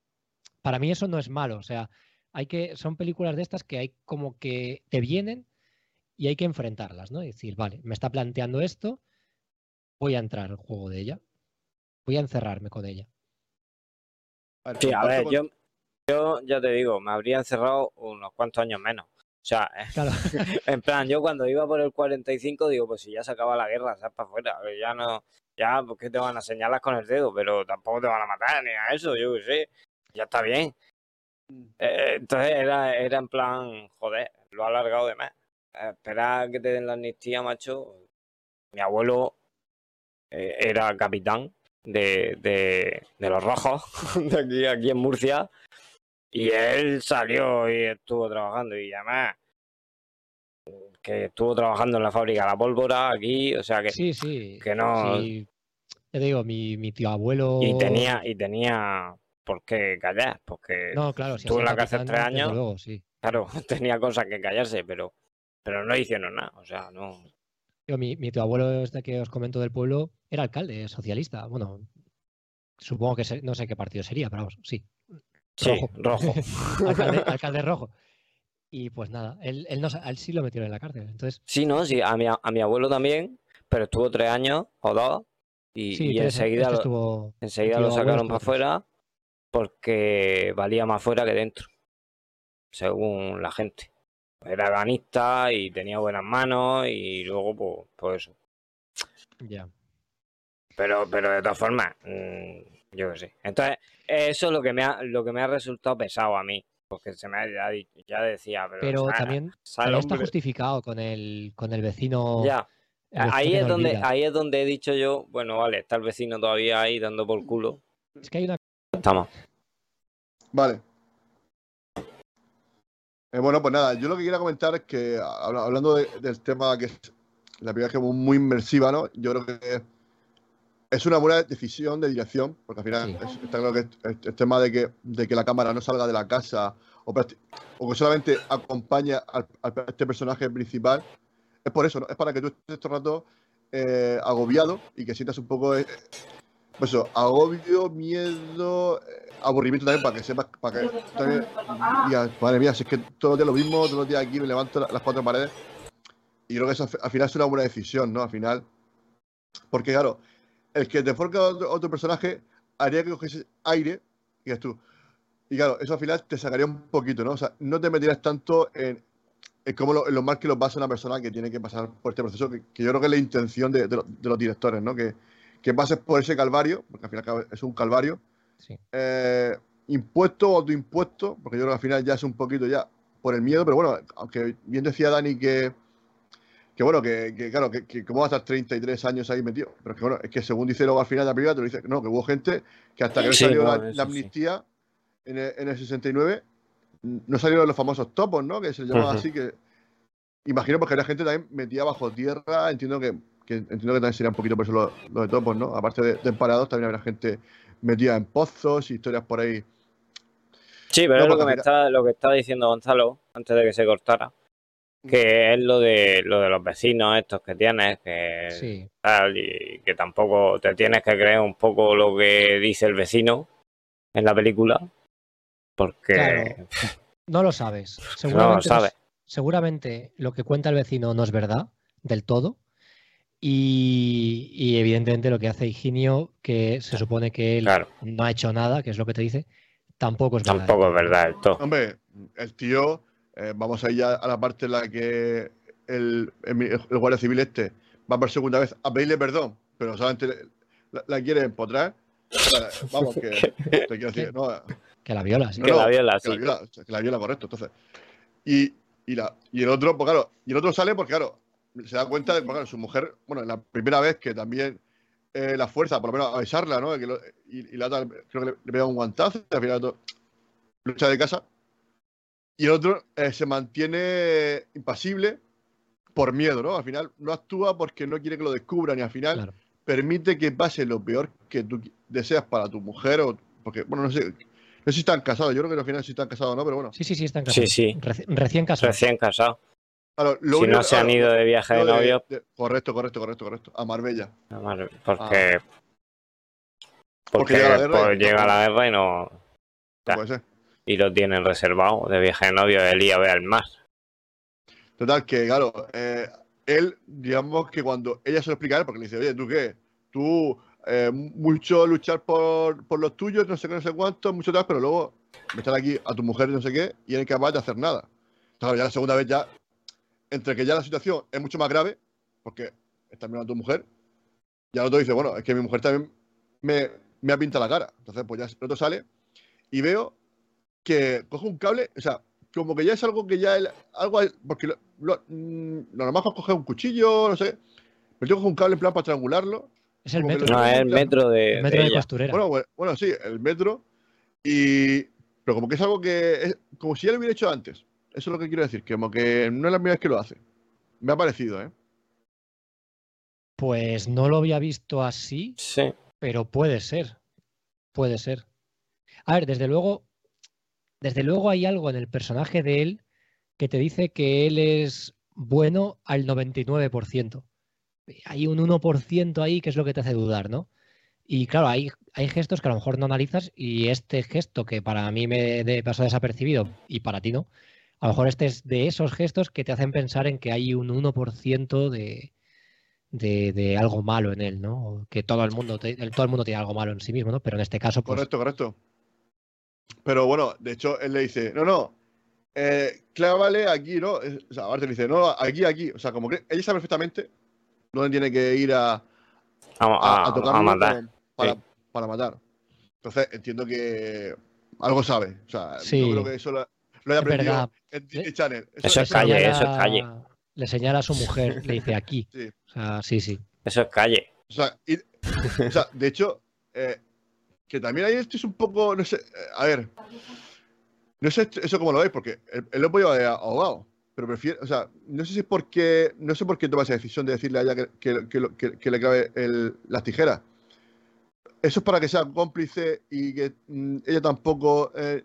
para mí eso no es malo, o sea, hay que, son películas de estas que hay como que te vienen y hay que enfrentarlas, ¿no? Y decir, vale, me está planteando esto, voy a entrar al juego de ella, voy a encerrarme con ella. A Sí, a comparto ver, yo, yo ya te digo, me habría encerrado unos cuantos años menos. O sea, Claro, en plan, yo cuando iba por el 45 digo, pues si ya se acaba la guerra, sal para afuera, ya no, ya, porque te van a señalar con el dedo, pero tampoco te van a matar ni a eso, yo qué sé, ya está bien. Eh, entonces era, era en plan, joder, lo ha alargado de más. Eh, Espera que te den la amnistía, macho. Mi abuelo eh, era capitán de, de, de los rojos, de aquí, aquí en Murcia, y él salió y estuvo trabajando, y además que estuvo trabajando en la fábrica de la pólvora aquí, o sea que sí, sí. que no- sí. Te digo, mi, mi tío abuelo. y tenía y tenía por qué callar, porque No, claro, si estuvo en la cárcel tres años. luego, sí. claro, tenía cosas que callarse, pero pero no hicieron nada, o sea, no. Yo, mi, mi tío abuelo, este que os comento del pueblo, era alcalde socialista. Bueno, supongo que se- no sé qué partido sería, pero vamos, sí. Sí, Rojo. rojo. alcalde, alcalde rojo. Y pues nada, él, él, no, él sí lo metieron en la cárcel. Entonces, Sí, no, sí, a mi, a mi abuelo también, pero estuvo tres años o dos y, sí, y enseguida, este estuvo. enseguida lo sacaron para afuera porque valía más fuera que dentro, según la gente. Era ganista y tenía buenas manos y luego, pues, pues eso. Ya. Pero, pero de todas formas, mm, yo qué sé. Entonces, eso es lo que me ha, lo que me ha resultado pesado a mí. Porque se me ha ya, ya decía, pero, Pero también, también está justificado con el, con el vecino. Ya, el vecino ahí es donde, olvida. ahí es donde he dicho yo, bueno, vale, está el vecino todavía ahí dando por culo. Es que hay una. Estamos. Vale. Eh, bueno, pues nada, yo lo que quería comentar es que, habla- hablando de- del tema que es la película que es muy inmersiva, ¿no? Yo creo que es una buena decisión de dirección, porque al final Sí. es- está claro que es- es- el tema de que, de que la cámara no salga de la casa o, que solamente acompaña al, al- a este personaje principal, es por eso, ¿no? Es para que tú estés todo el rato eh, agobiado y que sientas un poco, eh, pues eso, agobio, miedo, eh, aburrimiento también, para que sepas, para que también digas, madre mía, si es que todos los días lo mismo, todos los días aquí me levanto la- las cuatro paredes. Y creo que eso al final es una buena decisión, ¿no? Al final. Porque claro, el que te enfoca a otro, otro personaje haría que cogiese aire y digas tú, y claro, eso al final te sacaría un poquito, ¿no? O sea, no te meterías tanto en, en cómo lo, en lo mal que los pasa una persona que tiene que pasar por este proceso, que, que yo creo que es la intención de, de lo- de los directores, ¿no? Que, que pases por ese calvario, porque al final es un calvario, Sí. eh, impuesto o autoimpuesto, porque yo creo que al final ya es un poquito ya por el miedo, pero bueno, aunque bien decía Dani que, que bueno, que, que claro, que, que cómo va a estar 33 años ahí metido, pero es que bueno, es que según dice luego al final de la película, te lo dice, no, que hubo gente que hasta que no Sí, salió la, bueno, eso la sí. amnistía en, el, en el 69, no salieron los famosos topos, ¿no? Que se les llamaba Ujú. así, que imagino porque había gente también metida bajo tierra, entiendo que, que entiendo que también sería un poquito por eso lo, lo de topos, ¿no? Aparte de, de emparados, también habrá gente metida en pozos, historias por ahí. Sí, pero No, es lo que, me estaba, lo que estaba diciendo Gonzalo antes de que se cortara. Que es lo de lo de los vecinos estos que tienes, que Sí. tal, y que tampoco te tienes que creer un poco lo que dice el vecino en la película. Porque Claro. No lo sabes. no lo sabes. seguramente lo que cuenta el vecino no es verdad del todo. Y, y evidentemente lo que hace Higinio, que se supone que él Claro, no ha hecho nada, que es lo que te dice, tampoco es verdad. tampoco es verdad todo. Hombre, el tío, eh, vamos a ir ya a la parte en la que el, el, el guardia civil este va por segunda vez a pedirle perdón, pero solamente la, la quiere empotrar. Vamos, que te quiero decir, no, Que la viola, sí. No, que la viola, que sí. la viola, que la viola, correcto. Entonces, y, y, la, y el otro, pues claro, y el otro sale porque, claro, se da cuenta de que claro, su mujer, bueno, la primera vez que también eh, la fuerza, por lo menos a besarla, ¿no? Que lo- y, y la otra, creo que le, le pega un guantazo, y al final todo- lucha de casa. Y el otro eh, se mantiene impasible por miedo, ¿no? Al final no actúa porque no quiere que lo descubran y al final Claro. permite que pase lo peor que tú deseas para tu mujer o porque bueno no sé no sé si están casados yo creo que al final sí están casados no pero bueno Sí, sí, sí, están Sí, casados. sí. Reci- recién casados. Recién casado. Claro, lo Si único- no se han ido de viaje de lo novio, de- correcto correcto correcto correcto. A Marbella. Además, Porque, porque, llega la guerra y- pues llega la guerra y no no Ya. puede ser. Y lo tienen reservado de viaje de novio él iba a ver al mar. total que claro eh, él digamos que cuando ella se lo explica a él porque le dice oye tú qué tú eh, mucho luchar por, por los tuyos no sé qué no sé cuánto mucho tal pero luego meter aquí a tu mujer y no sé qué y eres incapaz de hacer nada claro ya la segunda vez ya entre que ya la situación es mucho más grave porque está mirando a tu mujer y al otro dice bueno es que mi mujer también me, me ha pintado la cara entonces pues ya el otro sale y veo que coge un cable o sea como que ya es algo que ya él, algo porque lo, lo, mm, lo normal es coger un cuchillo no sé pero yo cojo un cable en plan para triangularlo Es el metro. No, es el metro de, el metro de de costurera. bueno, bueno, bueno, sí, el metro. Y. Pero como que es algo que. Es, como si ya lo hubiera hecho antes. Eso es lo que quiero decir. Que como que no es la primera vez que lo hace. Me ha parecido, ¿eh? Pues no lo había visto así, Sí, pero puede ser. Puede ser. A ver, desde luego, desde luego hay algo en el personaje de él que te dice que él es bueno al 99%. Hay un 1% ahí que es lo que te hace dudar, ¿no? Y claro, hay, hay gestos que a lo mejor no analizas y este gesto que para mí me de- pasó desapercibido y para ti no, a lo mejor este es de esos gestos que te hacen pensar en que hay un 1% de, de, de algo malo en él, ¿no? Que todo el mundo te- todo el mundo tiene algo malo en sí mismo, ¿no? Pero en este caso, pues Correcto, correcto. Pero bueno, de hecho, él le dice: No, no. Eh, clávale aquí, ¿no? O sea, aparte le dice: No, aquí, aquí. O sea, como que ella sabe perfectamente dónde tiene que ir a, a, a, matar. para, sí. para matar. Entonces, entiendo que algo sabe. O sea, Sí. no creo que eso lo, lo haya Es aprendido verdad. en. Disney Channel. Eso es le calle, señala- eso es calle. Le señala a su mujer, le dice aquí. Sí. O sea, sí, sí. Eso es calle. O sea, y- o sea, de hecho, eh, que también ahí esto es un poco, no sé, eh, a ver, no sé eso como lo veis, porque él, lo podía haber ahogado, pero prefiere, o sea, no sé si es porque, no sé por qué toma esa decisión de decirle a ella que, que- que lo- que- que le clave el- las tijeras. Eso es para que sea cómplice y que mm, ella tampoco eh,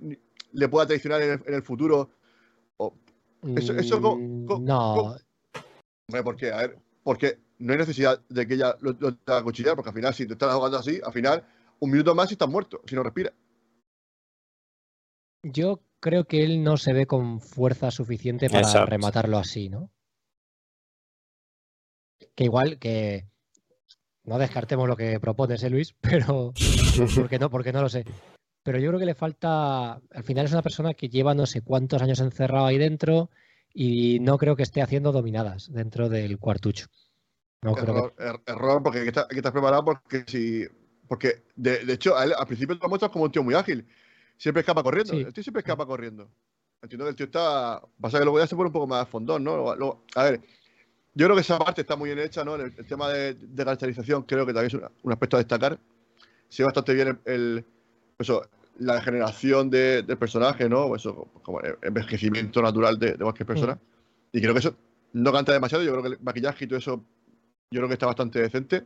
le pueda traicionar en el, en el futuro. Eso- eso co- Mm, no, ¿por qué? A ver, porque no hay necesidad de que ella lo, lo tenga que cuchillar, porque al final, si te estás ahogando así, al final, un minuto más y estás muerto, si no respira. yo creo que él no se ve con fuerza suficiente para Exacto. rematarlo así, ¿no? Que igual que no descartemos lo que propones, ¿eh, Luis? Pero porque no, porque no lo sé. Pero yo creo que le falta, al final es una persona que lleva no sé cuántos años encerrado ahí dentro y no creo que esté haciendo dominadas dentro del cuartucho. No creo error, que... er- error, porque hay que, estar, hay que estar preparado porque si. Porque de, de hecho, a él, al principio lo muestras como un tío muy ágil. Siempre escapa corriendo. Sí. El tío siempre escapa corriendo. Entiendo que el tío está. Pasa que luego ya se pone un poco más fondón, ¿no? A ver, yo creo que esa parte está muy bien hecha, ¿no? El, el tema de, de caracterización creo que también es una- un aspecto a destacar. Sí, bastante bien el, el- eso, la degeneración de- del personaje, ¿no? Eso, como envejecimiento natural de, de cualquier persona. Y creo que eso no canta demasiado. Yo creo que el maquillaje y todo eso, yo creo que está bastante decente.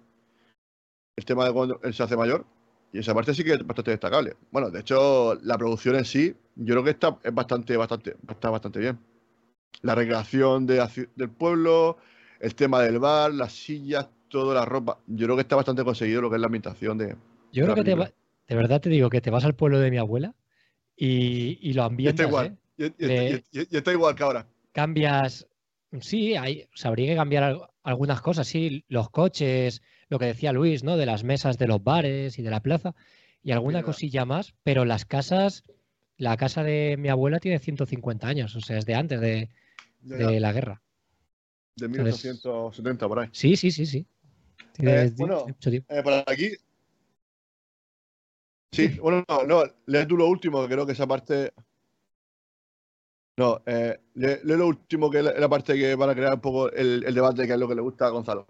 El tema de cuando él se hace mayor. Y esa parte sí que es bastante destacable. Bueno, de hecho, la producción en sí, yo creo que está es bastante, bastante, está bastante bien. La recreación de del pueblo, el tema del bar, las sillas, toda la ropa. Yo creo que está bastante conseguido lo que es la ambientación de. Yo creo que te va- de verdad te digo que te vas al pueblo de mi abuela y, y lo ambientas, igual. ¿eh? Y, y- Le- y- y- y está igual que ahora. Cambias, sí, hay, o sea, habría que cambiar al- algunas cosas, sí, los coches, lo que decía Luis, ¿no? De las mesas de los bares y de la plaza y alguna cosilla más, pero las casas, la casa de mi abuela tiene 150 años, o sea, es de antes de, Ya, ya, de la guerra. de entonces- 1870 por ahí. Sí, sí, sí, sí. Eh, bueno. Eh, por aquí. Sí, bueno, no, no, lee tú lo último, que creo que esa parte. No, eh, lee, lo último, que es la, parte que van a crear un poco el, el debate, que es lo que le gusta a Gonzalo.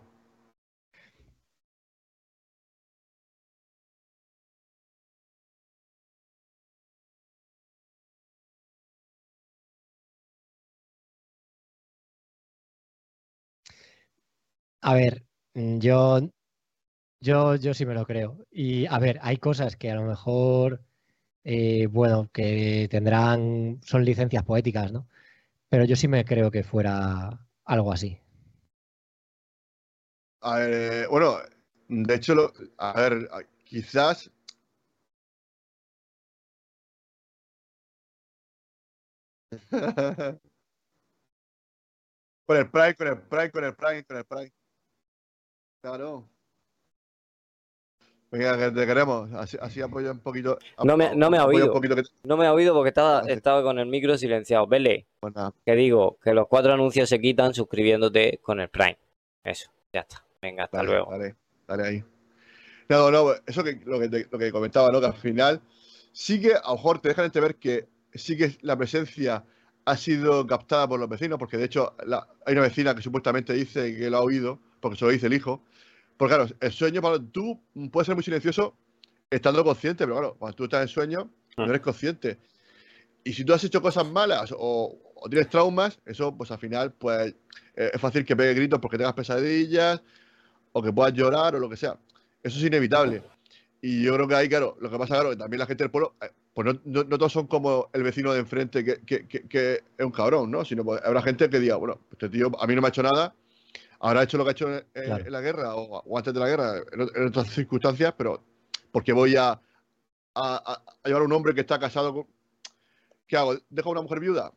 A ver, yo, yo, yo sí me lo creo. Y a ver, hay cosas que a lo mejor, eh, bueno, que tendrán, son licencias poéticas, ¿no? Pero yo sí me creo que fuera algo así. A ver, eh, bueno, de hecho, lo- a ver, quizás. con el Prime, con el Prime, con el Prime, con el Prime. Claro. Venga, que te queremos. Así, así apoya un poquito. No me- no me ha oído. que No me ha oído porque estaba, estaba con el micro silenciado. Vele, pues que digo que los cuatro anuncios se quitan suscribiéndote con el Prime. Eso, ya está. Venga, hasta Dale, luego. Dale, dale ahí. No, no, eso que lo que, te- lo que comentaba, ¿no? Que al final sí que a lo mejor te dejan entrever que sí que la presencia ha sido captada por los vecinos, porque de hecho la- hay una vecina que supuestamente dice que lo ha oído, porque se lo dice el hijo. Porque claro, el sueño, tú puedes ser muy silencioso estando consciente, pero claro, cuando tú estás en sueño, no Mm. eres consciente. Y si tú has hecho cosas malas o, o tienes traumas, eso pues al final pues eh, es fácil que pegue gritos porque tengas pesadillas o que puedas llorar o lo que sea. Eso es inevitable. Y yo creo que ahí, claro, lo que pasa, claro, que también la gente del pueblo, eh, pues no, no- no todos son como el vecino de enfrente que, que- que- que es un cabrón, ¿no? Sino pues, habrá gente que diga, bueno, este tío a mí no me ha hecho nada, habrá hecho lo que ha hecho en, en- Claro. en la guerra o, o antes de la guerra, en, ot- en otras circunstancias, pero porque voy a, a- a- a llevar a un hombre que está casado con... ¿Qué hago? ¿Dejo a una mujer viuda? A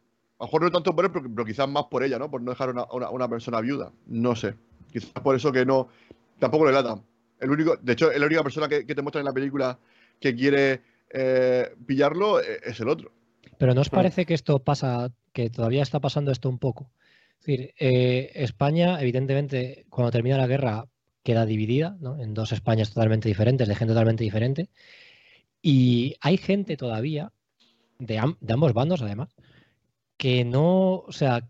lo mejor no tanto por él, pero, pero quizás más por ella, ¿no? Por no dejar a una, una- persona viuda. No sé. Quizás por eso que no... Tampoco le latan. El único, de hecho, es la única persona que, que te muestra en la película que quiere eh, pillarlo eh, es el otro. Pero ¿no os parece que esto pasa, que todavía está pasando esto un poco? Eh, España, evidentemente, cuando termina la guerra, queda dividida, ¿no? En dos Españas totalmente diferentes, de gente totalmente diferente. Y hay gente todavía, de, de ambos bandos además, que no, o sea,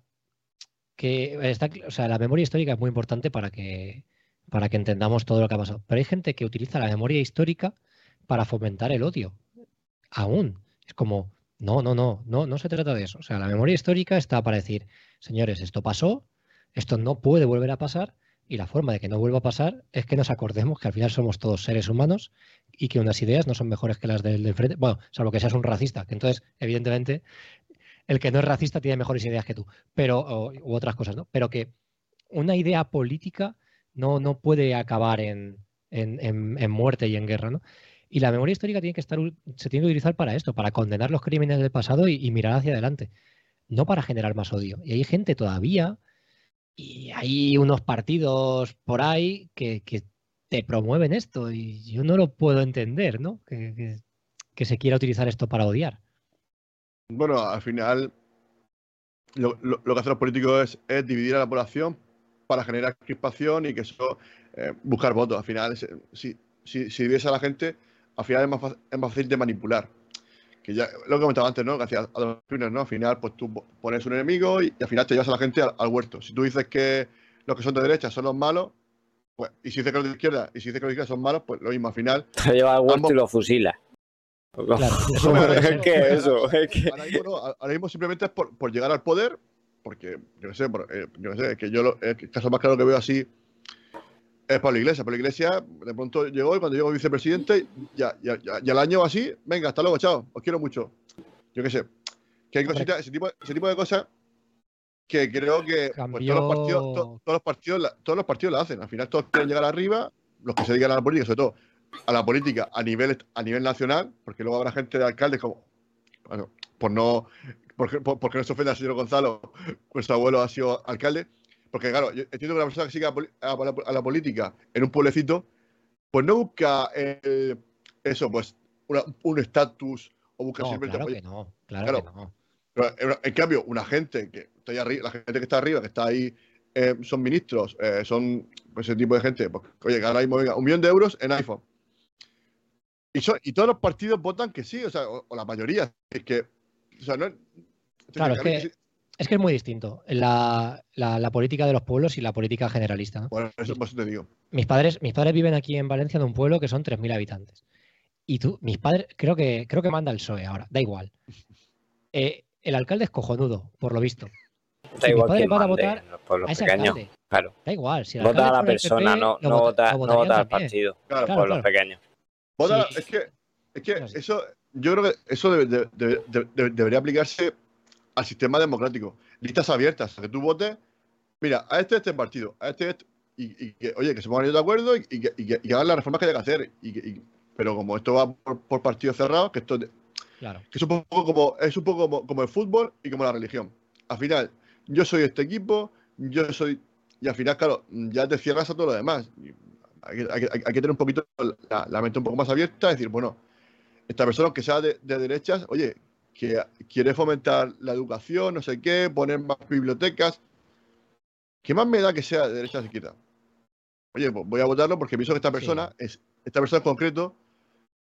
que está, o sea, la memoria histórica es muy importante para que, para que entendamos todo lo que ha pasado. Pero hay gente que utiliza la memoria histórica para fomentar el odio. Aún. Es como, no, no, no, no, no se trata de eso. O sea, la memoria histórica está para decir, señores, esto pasó, esto no puede volver a pasar, y la forma de que no vuelva a pasar es que nos acordemos que al final somos todos seres humanos y que unas ideas no son mejores que las del de enfrente. Bueno, salvo que seas un racista, que entonces, evidentemente, el que no es racista tiene mejores ideas que tú, pero, o- u otras cosas, ¿no? Pero que una idea política no, no puede acabar en, en- en- en muerte y en guerra, ¿no? Y la memoria histórica tiene que estar, se tiene que utilizar para esto, para condenar los crímenes del pasado y, mirar hacia adelante, no para generar más odio. Y hay gente todavía, y hay unos partidos por ahí que, te promueven esto, y yo no lo puedo entender, ¿no? Que, se quiera utilizar esto para odiar. Bueno, al final lo, que hacen los políticos es, dividir a la población para generar crispación y que eso eh, buscar votos. Al final, si, si, si divides a la gente, al final es más, fa- es más fácil de manipular. Que ya lo que comentaba antes, ¿no? A los primeros, ¿no? Al final, pues tú po- pones un enemigo y, y al final te llevas a la gente al, al huerto. Si tú dices que los que son de derecha son los malos, pues, y si dices que los de izquierda, y si dices que los de izquierda son malos, pues lo mismo. Al final, Te lleva al huerto Ambos- y lo fusila. Claro, eso. Es que eso, es que. ahora mismo, no, ahora mismo simplemente es por, por llegar al poder, porque, yo qué sé, por- eh, yo qué sé, es que yo lo- el caso más claro que veo así es Pablo Iglesias. Pablo Iglesias de pronto llegó y cuando llegó vicepresidente, ya, ya, ya, ya al año así, venga, hasta luego, chao, os quiero mucho. Yo qué sé, que hay cositas, ese tipo, ese tipo de cosas que creo que pues, todos, los partidos, to- todos, los partidos, la- todos los partidos la hacen. Al final todos quieren llegar arriba, los que se dedican a la política, sobre todo a la política a nivel, a nivel nacional, porque luego habrá gente de alcaldes como, bueno, por no, porque, por- porque no se ofenda al señor Gonzalo, nuestro abuelo ha sido alcalde, porque claro, yo entiendo que una persona que sigue a, a la, a la política en un pueblecito, pues no busca eso, pues una- un estatus o busca No, simplemente, claro que no, claro, claro. que no. pero, en- cambio, una gente que está ahí arriba, la gente que está arriba, que está ahí, eh, son ministros, eh, son pues, ese tipo de gente. Pues, oye, que ahora mismo venga, un millón de euros en iPhone. Y, son- y todos los partidos votan que sí, o sea, o, o la mayoría. Es que, o sea, no es- Claro, es que- sí- Es que es muy distinto la, la- la política de los pueblos y la política generalista. ¿no? Bueno, eso, por eso te digo. Mis padres, mis padres viven aquí en Valencia en un pueblo que son 3.000 habitantes. Y tú, mis padres, creo que, creo que manda el PSOE ahora, da igual. Eh, el alcalde es cojonudo, por lo visto. Da mis igual padres quién van a votar en los pueblos A ese pequeños. alcalde. Claro. Da igual. Si el Vota a la persona, PP, no, no vota- no vota al también. partido. Claro, Claro, pueblos claro. pequeños. Vota- Sí. es que, es eso, yo creo que eso debe- debe- debe- debe- debe- debería aplicarse al sistema democrático. Listas abiertas, que tú votes, mira, a este, este partido, a este, este, y, y que, oye, que se pongan de acuerdo y, y que, y hagan las reformas que haya que hacer. Y, pero como esto va por, por partidos cerrados, que esto de- Claro. que es un poco como es un poco como, como el fútbol y como la religión. Al final, yo soy este equipo, yo soy y al final, claro, ya te cierras a todo lo demás. Hay que, hay que- hay que tener un poquito la, la mente un poco más abierta, decir, bueno, esta persona aunque sea de, de derechas, oye, que quiere fomentar la educación, no sé qué, poner más bibliotecas. ¿Qué más me da que sea de derechas o izquierda? Oye, pues voy a votarlo porque pienso que esta persona, es, esta persona en concreto,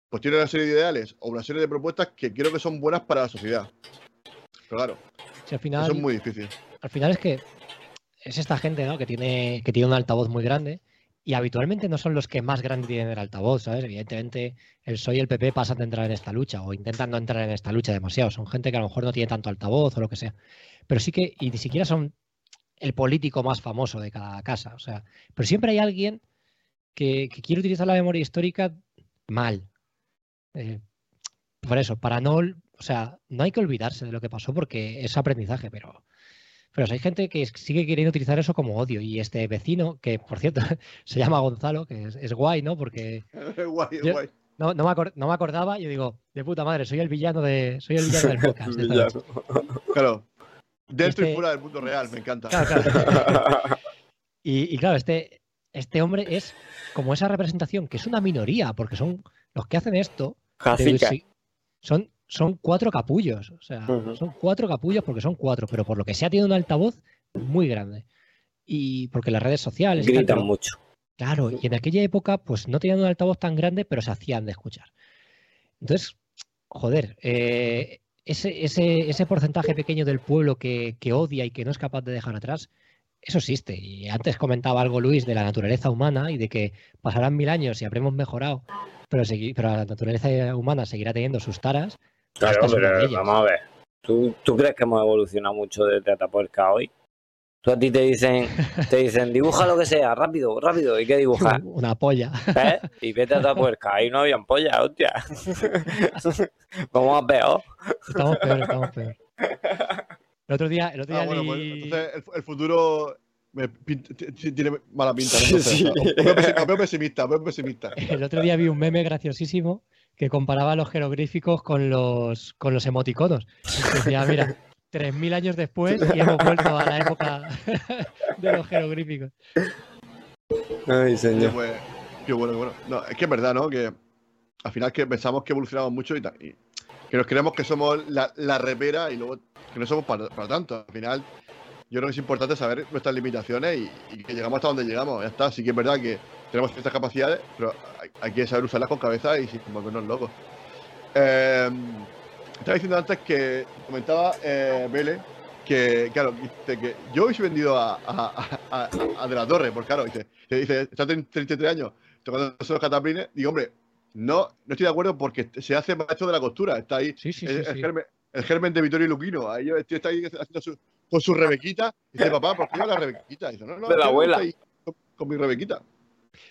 pues tiene una serie de ideales o una serie de propuestas que creo que son buenas para la sociedad. Pero claro, Si al final, eso es muy difícil. al final es que es esta gente ¿no? que, tiene, que tiene un altavoz muy grande y habitualmente no son los que más grande tienen el altavoz, ¿sabes? Evidentemente el PSOE y el PP pasan de entrar en esta lucha o intentan no entrar en esta lucha demasiado. Son gente que a lo mejor no tiene tanto altavoz o lo que sea. Pero sí que, y ni siquiera son el político más famoso de cada casa. O sea, pero siempre hay alguien que, quiere utilizar la memoria histórica mal. Eh, por eso, para no, o sea, no hay que olvidarse de lo que pasó porque es aprendizaje, pero, pero hay gente que sigue queriendo utilizar eso como odio. Y este vecino, que por cierto se llama Gonzalo, que es, es guay, ¿no? Porque guay, Yo- guay. no, no, me acor- no me acordaba, yo digo, de puta madre, soy el villano de, soy el villano del podcast. Claro. Dentro y Este- fuera del mundo real, me encanta. Claro, claro. Y, y claro, este, este hombre es como esa representación, que es una minoría, porque son los que hacen esto, de- son, son cuatro capullos. O sea, son cuatro capullos porque son cuatro, pero por lo que sea tiene un altavoz muy grande. Y porque las redes sociales. tal, Gritan mucho. Claro, y en aquella época, pues no tenían un altavoz tan grande, pero se hacían de escuchar. Entonces, joder, eh, ese, ese, ese porcentaje pequeño del pueblo que, que odia y que no es capaz de dejar atrás, eso existe. Y antes comentaba algo Luis de la naturaleza humana y de que pasarán mil años y habremos mejorado, pero, pero la naturaleza humana seguirá teniendo sus taras. Claro, pero vamos a ver. ¿Tú, ¿Tú crees que hemos evolucionado mucho desde Atapuerca hoy? Tú a ti te dicen, te dicen, dibuja lo que sea, rápido, rápido. ¿Y qué dibujas? Una polla. ¿Eh? Y vete a Atapuerca. Ahí no había pollas, hostia. Vamos a peor. Estamos peor, estamos peor. El otro día, el otro día Ah, bueno, pues, entonces el, el futuro me tiene mala pinta. ¿no? Entonces, Sí. o veo pesimista, veo pesimista. El otro día vi un meme graciosísimo que comparaba los jeroglíficos con los, con los emoticonos. Decía, mira, 3.000 años después y hemos vuelto a la época de los jeroglíficos. Ay, Oye, pues, qué bueno, qué bueno. No, es que es verdad, ¿no? Que al final que pensamos que evolucionamos mucho y, y que nos creemos que somos la, la repera y luego que no somos para, para tanto. Al final, yo creo que es importante saber nuestras limitaciones y, y que llegamos hasta donde llegamos. Ya está. Sí que es verdad que tenemos ciertas capacidades, pero hay, hay que saber usarlas con cabeza y sin volvernos locos. Eh, estaba diciendo antes que comentaba eh, Vélez que, claro, dice que yo hubiese vendido a, a, a- a- a De la Torre, porque claro, dice, dice, está en 33 años tocando esos cataplines. Digo, hombre, no, no estoy de acuerdo porque se hace maestro de la costura. Está ahí Sí, sí, sí. el, sí. germen, el germen de Vittorio Luquino. Ahí está ahí haciendo su, con su rebequita. Dice, papá, ¿por qué lleva la rebequita? Dice, no, no, De la abuela. con mi rebequita.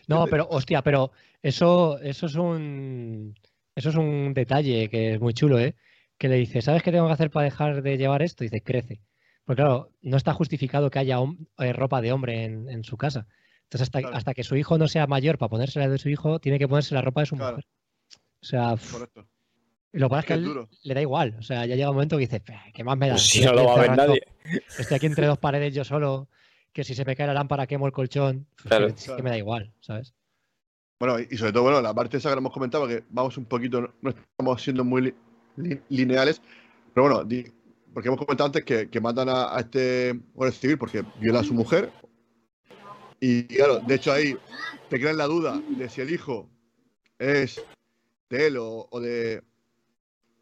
No, pero hostia, pero eso, eso es un eso es un detalle que es muy chulo, ¿eh? Que le dice, ¿sabes qué tengo que hacer para dejar de llevar esto? Y dice, crece. Porque claro, no está justificado que haya eh, ropa de hombre en, en su casa. Entonces, hasta, Claro. hasta que su hijo no sea mayor para ponerse la de su hijo, tiene que ponerse la ropa de su Claro. mujer. O sea, Correcto. y lo que pasa es que él duro. le da igual. O sea, ya llega un momento que dice, "Peh, ¿qué más me da? Pues si no lo va a ver nadie. Estoy aquí entre dos paredes yo solo, que si se me cae la lámpara quemo el colchón. Pues Claro. que, es que Claro. me da igual, ¿sabes? Bueno, y sobre todo, bueno, la parte esa que hemos comentado, que vamos un poquito, no- no estamos siendo muy li- li- lineales, pero bueno, di- porque hemos comentado antes que, que matan a, a este guardia civil porque viola a su mujer. Y claro, de hecho ahí te crean la duda de si el hijo es de él o, o de.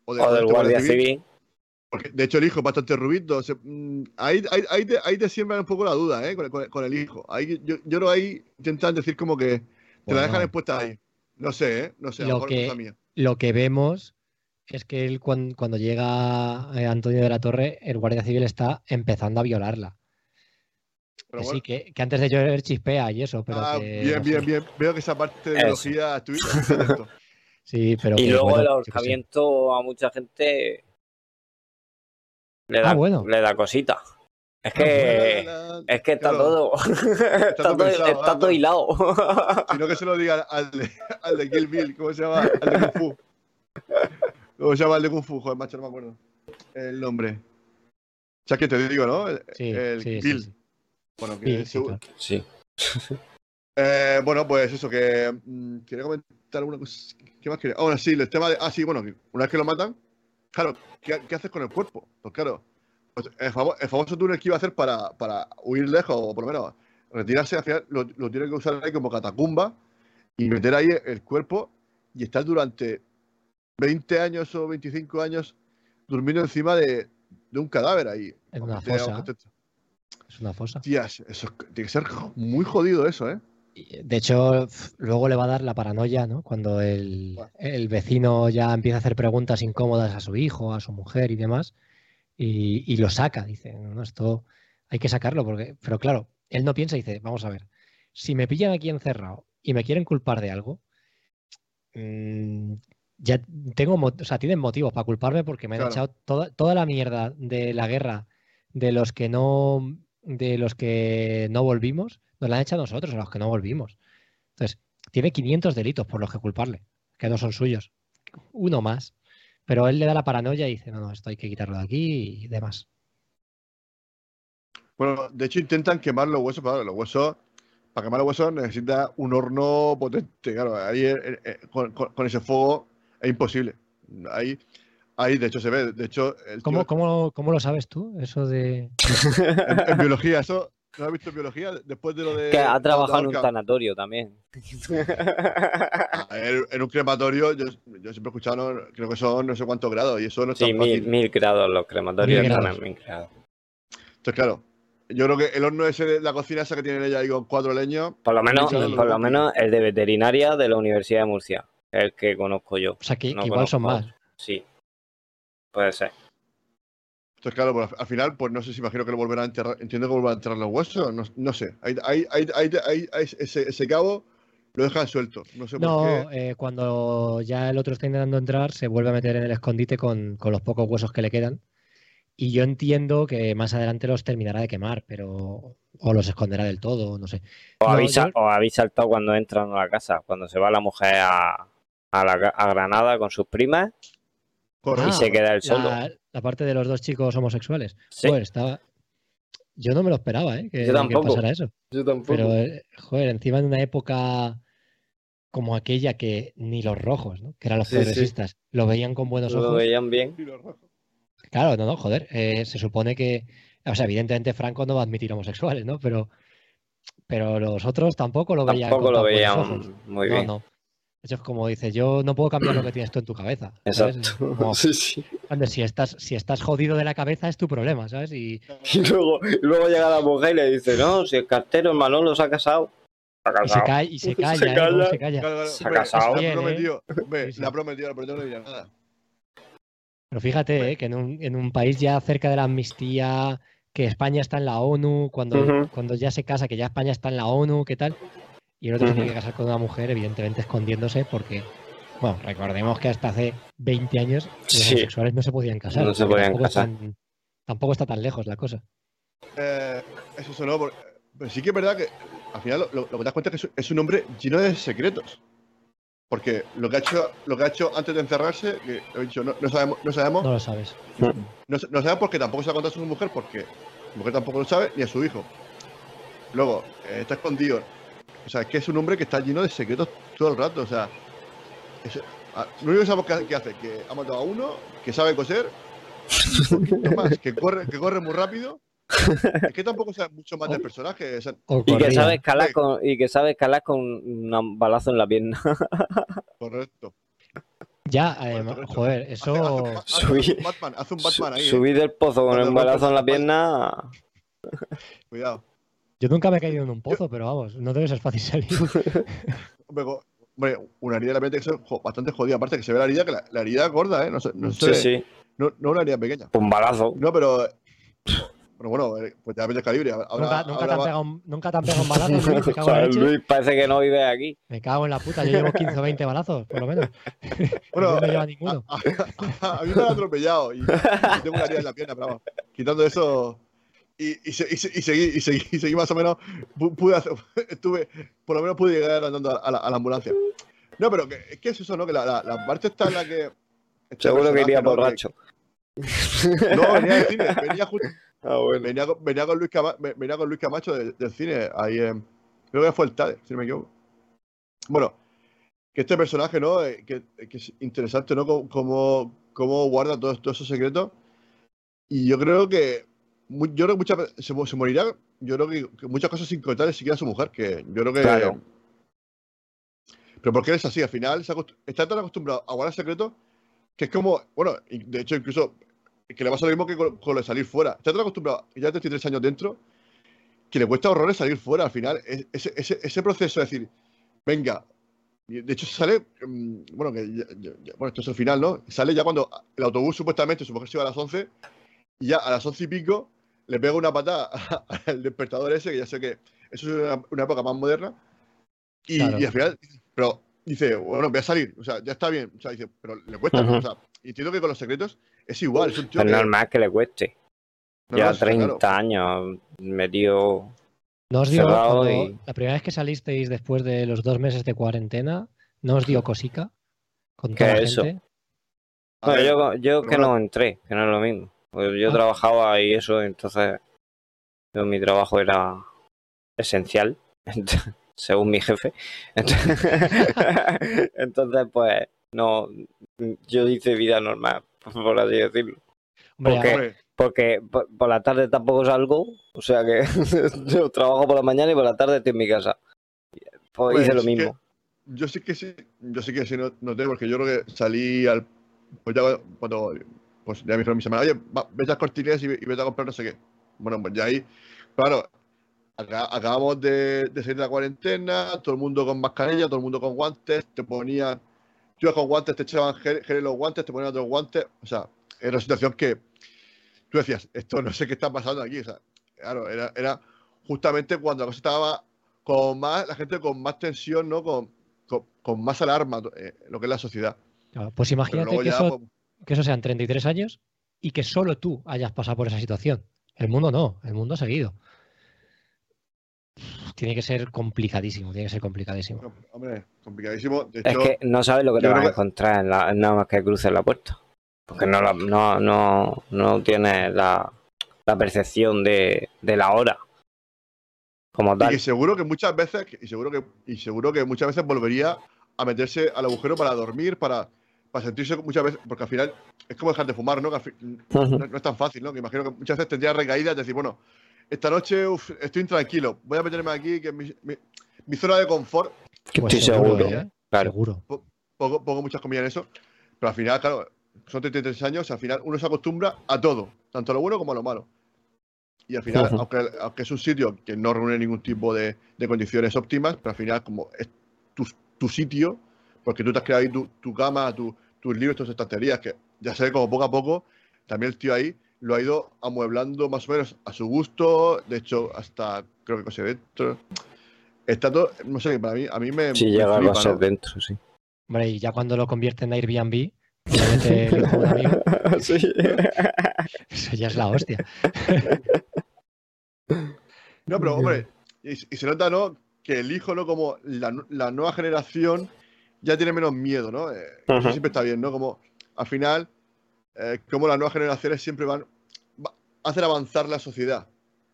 O de del este guardia civil. Porque, de hecho, el hijo es bastante rubito. se- mm, ahí, ahí, ahí, te, ahí te siembran un poco la duda, ¿eh? Con, el- con el- con el hijo. Ahí, yo, yo creo ahí intentan decir como que te la Bueno. dejan expuesta ahí. No sé, ¿eh? No sé, a lo Lo mejor que- es cosa mía. lo que vemos es que él cuan- cuando, llega eh, Antonio de la Torre, el guardia civil está empezando a violarla. Pero Que bueno. sí, que, que antes de llover chispea y eso, pero Ah, que, bien, no bien, sé. bien. Veo que esa parte de biología atento. Sí, pero Y que, luego bueno, el ahorcamiento a mucha gente le Ah, da, bueno. le da cosita. Es Ah, que, es que está Claro, todo, está todo todo, pensado, está ah, todo hilado. Si no, que se lo diga al de, al de Kill Bill. ¿Cómo se llama? Al de Kung Fu. ¿Cómo se llama el de Kung Fu? Joder, macho, no me acuerdo. El nombre. O sea, que te digo, ¿no? El, Sí, el sí, sí, Bill. sí. Bueno, que Sí, sí, su- claro. Sí. Eh, bueno, pues eso, que mm, quería comentar una cosa. ¿Qué más quería? Ah, bueno, sí, el tema de. Ah, sí, bueno, una vez que lo matan, claro, ¿qué, qué haces con el cuerpo? Pues claro, pues el, famo- el famoso túnel que iba a hacer para, para huir lejos, o por lo menos retirarse, al final lo, lo tiene que usar ahí como catacumba y meter ahí el cuerpo y estar durante 20 años o 25 años durmiendo encima de, de un cadáver ahí. En una fosa. te- Es una fosa. Tías, eso es- tiene que ser muy jodido eso, ¿eh? De hecho, luego le va a dar la paranoia, ¿no? Cuando el, vecino ya empieza a hacer preguntas incómodas a su hijo, a su mujer y demás, y, y lo saca. Dice, no, esto hay que sacarlo, porque, pero claro, él no piensa y dice, vamos a ver, si me pillan aquí encerrado y me quieren culpar de algo, mm, ya tengo, o sea, tienen motivos para culparme porque me han Claro. echado toda, toda la mierda de la guerra de los que no de los que no volvimos, nos la han echado a nosotros, a los que no volvimos. Entonces, tiene 500 delitos por los que culparle, que no son suyos. Uno más. Pero él le da la paranoia y dice, no, no, esto hay que quitarlo de aquí y demás. Bueno, de hecho intentan quemar los huesos, claro, los huesos, para quemar los huesos necesita un horno potente, claro, ahí eh, eh, con- con ese fuego es imposible. Ahí, ahí de hecho se ve, de hecho, el tío- ¿Cómo, cómo, cómo lo sabes tú? Eso de... en, en biología, eso, ¿no has visto biología? Después de lo de... Que ha trabajado en un tanatorio también. A ver, en un crematorio, yo, yo siempre he escuchado, ¿no? creo que son no sé cuántos grados, y eso no es Sí, tan mil, fácil. mil grados los crematorios Mil grados. mil grados. Entonces, claro, yo creo que el horno ese de la cocina esa que tienen ella ahí con cuatro leños, Por lo menos, por lo lo menos el de veterinaria de la Universidad de Murcia, el que conozco yo. O sea, que, No que igual son más. Sí. Puede ser. Entonces, claro, pues, al- al final, pues no sé si imagino que lo volverán a enterrar. Entiendo que volverán a enterrar los huesos. No, no sé. Ahí- ahí- ahí ese, ese cabo lo dejan suelto. No sé No, por qué. eh, cuando ya el otro está intentando entrar, se vuelve a meter en el escondite con, con los pocos huesos que le quedan. Y yo entiendo que más adelante los terminará de quemar, pero. O los esconderá del todo, no sé. O, No, habéis, yo- o habéis saltado cuando entran a la casa, cuando se va la mujer a, a, la, a Granada con sus primas Correcto. y se queda él solo. La, la parte de los dos chicos homosexuales. Sí, Joder, estaba. Yo no me lo esperaba, ¿eh? Que, Yo que tampoco. pasara eso. yo tampoco. Pero, eh, joder, encima en una época como aquella que ni los rojos, ¿no? que eran los Sí, sí. progresistas, lo veían con buenos Lo ojos. veían bien. Claro, no, no, joder. eh, se supone que, o sea, evidentemente Franco no va a admitir homosexuales, ¿no? Pero, pero los otros tampoco lo veían Tampoco con lo veían ojos. muy no, bien. no. Eso es como dices, yo no puedo cambiar lo que tienes tú en tu cabeza. ¿sabes? Exacto. Como, Sí, sí. "Ande, si estás, si estás jodido de la cabeza es tu problema, ¿sabes? Y Y luego, y luego llega la mujer y le dice, no, si el cartero, el Manolo se ha casado. Se ha y se, casado. ca- y se Se calla, ¿eh? ¿Cómo calla. se calla? Claro, Se ha hombre, casado. Le Bien, ha ¿eh? prometido, hombre, Sí, sí. le ha prometido, le ha prometido no dirá nada. Pero fíjate eh, que en un, en un país ya cerca de la amnistía, que España está en la ONU, cuando, cuando ya se casa, que ya España está en la ONU, ¿qué tal? Y el otro se tiene que casar con una mujer, evidentemente escondiéndose, porque, bueno, recordemos que hasta hace 20 años los Sí. homosexuales no se podían casar. No se porque podían tampoco casar. están- tampoco está tan lejos la cosa. Eh, eso sonó. por- Pero sí que es verdad que al final lo, lo- lo que te das cuenta es que es, es un hombre lleno de secretos. Porque lo que ha hecho, lo que ha hecho antes de encerrarse, que he dicho, no, no sabemos, no sabemos, No lo sabes. no, no sabemos porque tampoco se ha contado a su mujer, porque su mujer tampoco lo sabe, ni a su hijo. Luego, eh, está escondido. O sea, es que es un hombre que está lleno de secretos todo el rato. O sea, es- lo único que sabemos que, hace, que ha matado a uno, que sabe coser, un más, que corre, que corre muy rápido. Es que tampoco sabe mucho más del personaje. o sea, O Y que sabe escalar con, y que sabe escalar con un balazo en la pierna. correcto. Ya, Correcto, además, correcto. joder, eso. hace un hace Subí- un Batman, hace un Batman ahí. eh. Del pozo con rompe balazo en la pierna. Cuidado. Yo nunca me he caído en un pozo, pero vamos, no debe ser fácil salir. Hombre, una herida de repente que es bastante jodida. Aparte que se ve la herida, que la, la herida gorda, ¿eh? No, se- Sí, sí. no, no una herida pequeña. Un balazo. No, pero. Pero bueno, eh, pues ves el calibre. Ahora, nunca, nunca, ahora te han va- pegado un, nunca te han pegado un balazo, Luis, O cago en sea, la. Luis parece que no vive aquí. Me cago en la puta, yo llevo 15 o 20 balazos, por lo menos. Bueno, no me lleva ninguno. a, a- a mí me han atropellado y, y tengo una herida en la pierna, pero vamos, quitando eso. Y, y, y se- y seguí, y, seguí, y seguí más o menos. pu- Pude hacer, estuve, por lo menos pude llegar andando a la, a la ambulancia. No, pero que, es que es eso, ¿no? Que la, la, la parte está en la que. Seguro que iría ¿no? borracho. No, venía del cine, venía justo. Ah, bueno. Venía con, venía con Luis, Cama- ve- venía con Luis Camacho del, del cine, ahí creo que fue el TADE, si no me equivoco. Bueno, que este personaje, ¿no? Eh, Que, que es interesante, ¿no? Cómo, cómo, guarda todos, todos esos secretos. Y yo creo que, yo creo que muchas se, se morirá, yo creo que, que muchas cosas sin contar ni siquiera a su mujer, que yo creo que... Claro. Pero porque es así, al final se está tan acostumbrado a guardar secretos que es como, bueno, de hecho incluso que le pasa lo mismo que con, con lo de salir fuera. Está tan acostumbrado, ya 33 años dentro, que le cuesta horrores salir fuera al final. Es- Ese, ese, ese proceso de decir, venga, de hecho sale, mm, bueno, que ya- ya- ya- bueno, esto es el final, ¿no? Sale ya cuando el autobús supuestamente, su mujer se iba a las 11, y ya a las 11 y pico le pega una patada al despertador ese, que ya sé que eso es una, una época más moderna, y, Claro. y al final, pero dice, bueno, voy a salir, o sea, ya está bien, o sea, dice, pero le cuesta, Ujú. o sea, y entiendo que con los secretos es igual, es un tío Es que... normal que le cueste. no, sí, 30 claro. años metido. ¿No os dio, cerrado cuando- y- la primera vez que salisteis después de los dos meses de cuarentena, ¿no os dio cosica? Con ¿Qué toda la es eso? gente. Ver, yo yo que pero no entré, que no es lo mismo. Pues yo Ah. trabajaba y eso, entonces yo, mi trabajo era esencial, según mi jefe. Entonces, entonces, pues, no, yo hice vida normal, por así decirlo. Hombre, ¿Por qué? hombre, Porque por, por la tarde tampoco salgo, o sea que yo trabajo por la mañana y por la tarde estoy en mi casa. Pues Pues hice lo es que- mismo. Yo sí que sí, yo sí que sí no- noté, porque yo creo que salí al. Pues ya cuando. Pues ya me dijeron mis hermanos, oye, va, vete a las cortinas y, y vete a comprar no sé qué. Bueno, pues ya ahí. Claro, acá- acabamos de, de salir de la cuarentena, todo el mundo con mascarilla, todo el mundo con guantes, te ponían. Tú con guantes, te echaban gel, gel en los guantes, te ponían otros guantes. O sea, era una situación que. Tú decías, esto no sé qué está pasando aquí. O sea, claro, era, era justamente cuando la cosa estaba con más, la gente con más tensión, ¿no? Con, con, con más alarma, eh, lo que es la sociedad. claro, pues imagínate que ya, eso, pues, que eso sean 33 años y que solo tú hayas pasado por esa situación. El mundo no, el mundo ha seguido. Tiene que ser complicadísimo, tiene que ser complicadísimo. no, hombre, complicadísimo. De Es que no sabes lo que te vas a encontrar en la, nada más que cruces la puerta. Porque no, la- no, no, no tienes la, la percepción de, de la hora. Como y tal. que seguro que muchas veces, y seguro que, y seguro que muchas veces volvería a meterse al agujero para dormir, para, para sentirse muchas veces, porque al final es como dejar de fumar, ¿no? Que no, no es tan fácil, ¿no? Que imagino que muchas veces tendría recaídas, decir, bueno, esta noche uf, estoy intranquilo, voy a meterme aquí, que es mi, mi- mi zona de confort, Que Pues estoy seguro, seguro. ¿eh? Claro. Seguro. pongo, pongo muchas comillas en eso, pero al final, claro, son 33 años, al final uno se acostumbra a todo, tanto a lo bueno como a lo malo. Y al final, aunque, aunque es un sitio que no reúne ningún tipo de, de condiciones óptimas, pero al final, como es tu, tu sitio, porque tú te has creado ahí tu, tu cama, tu- tus libros, tus estanterías, que ya sé, como poco a poco, también el tío ahí lo ha ido amueblando más o menos a su gusto, de hecho, hasta creo que cose dentro. Está todo, no sé, para mí, a mí me. Si me llega a ser ¿no? dentro, sí. Hombre, y ya cuando lo convierte en Airbnb, un amigo, sí. eso ya es la hostia. No, pero Muy hombre, y, y se nota, ¿no? Que el hijo, ¿no? Como la nueva generación ya tiene menos miedo, ¿no? Eh, Eso siempre está bien, ¿no? Como al final, eh, como las nuevas generaciones siempre van, va- hacen avanzar la sociedad.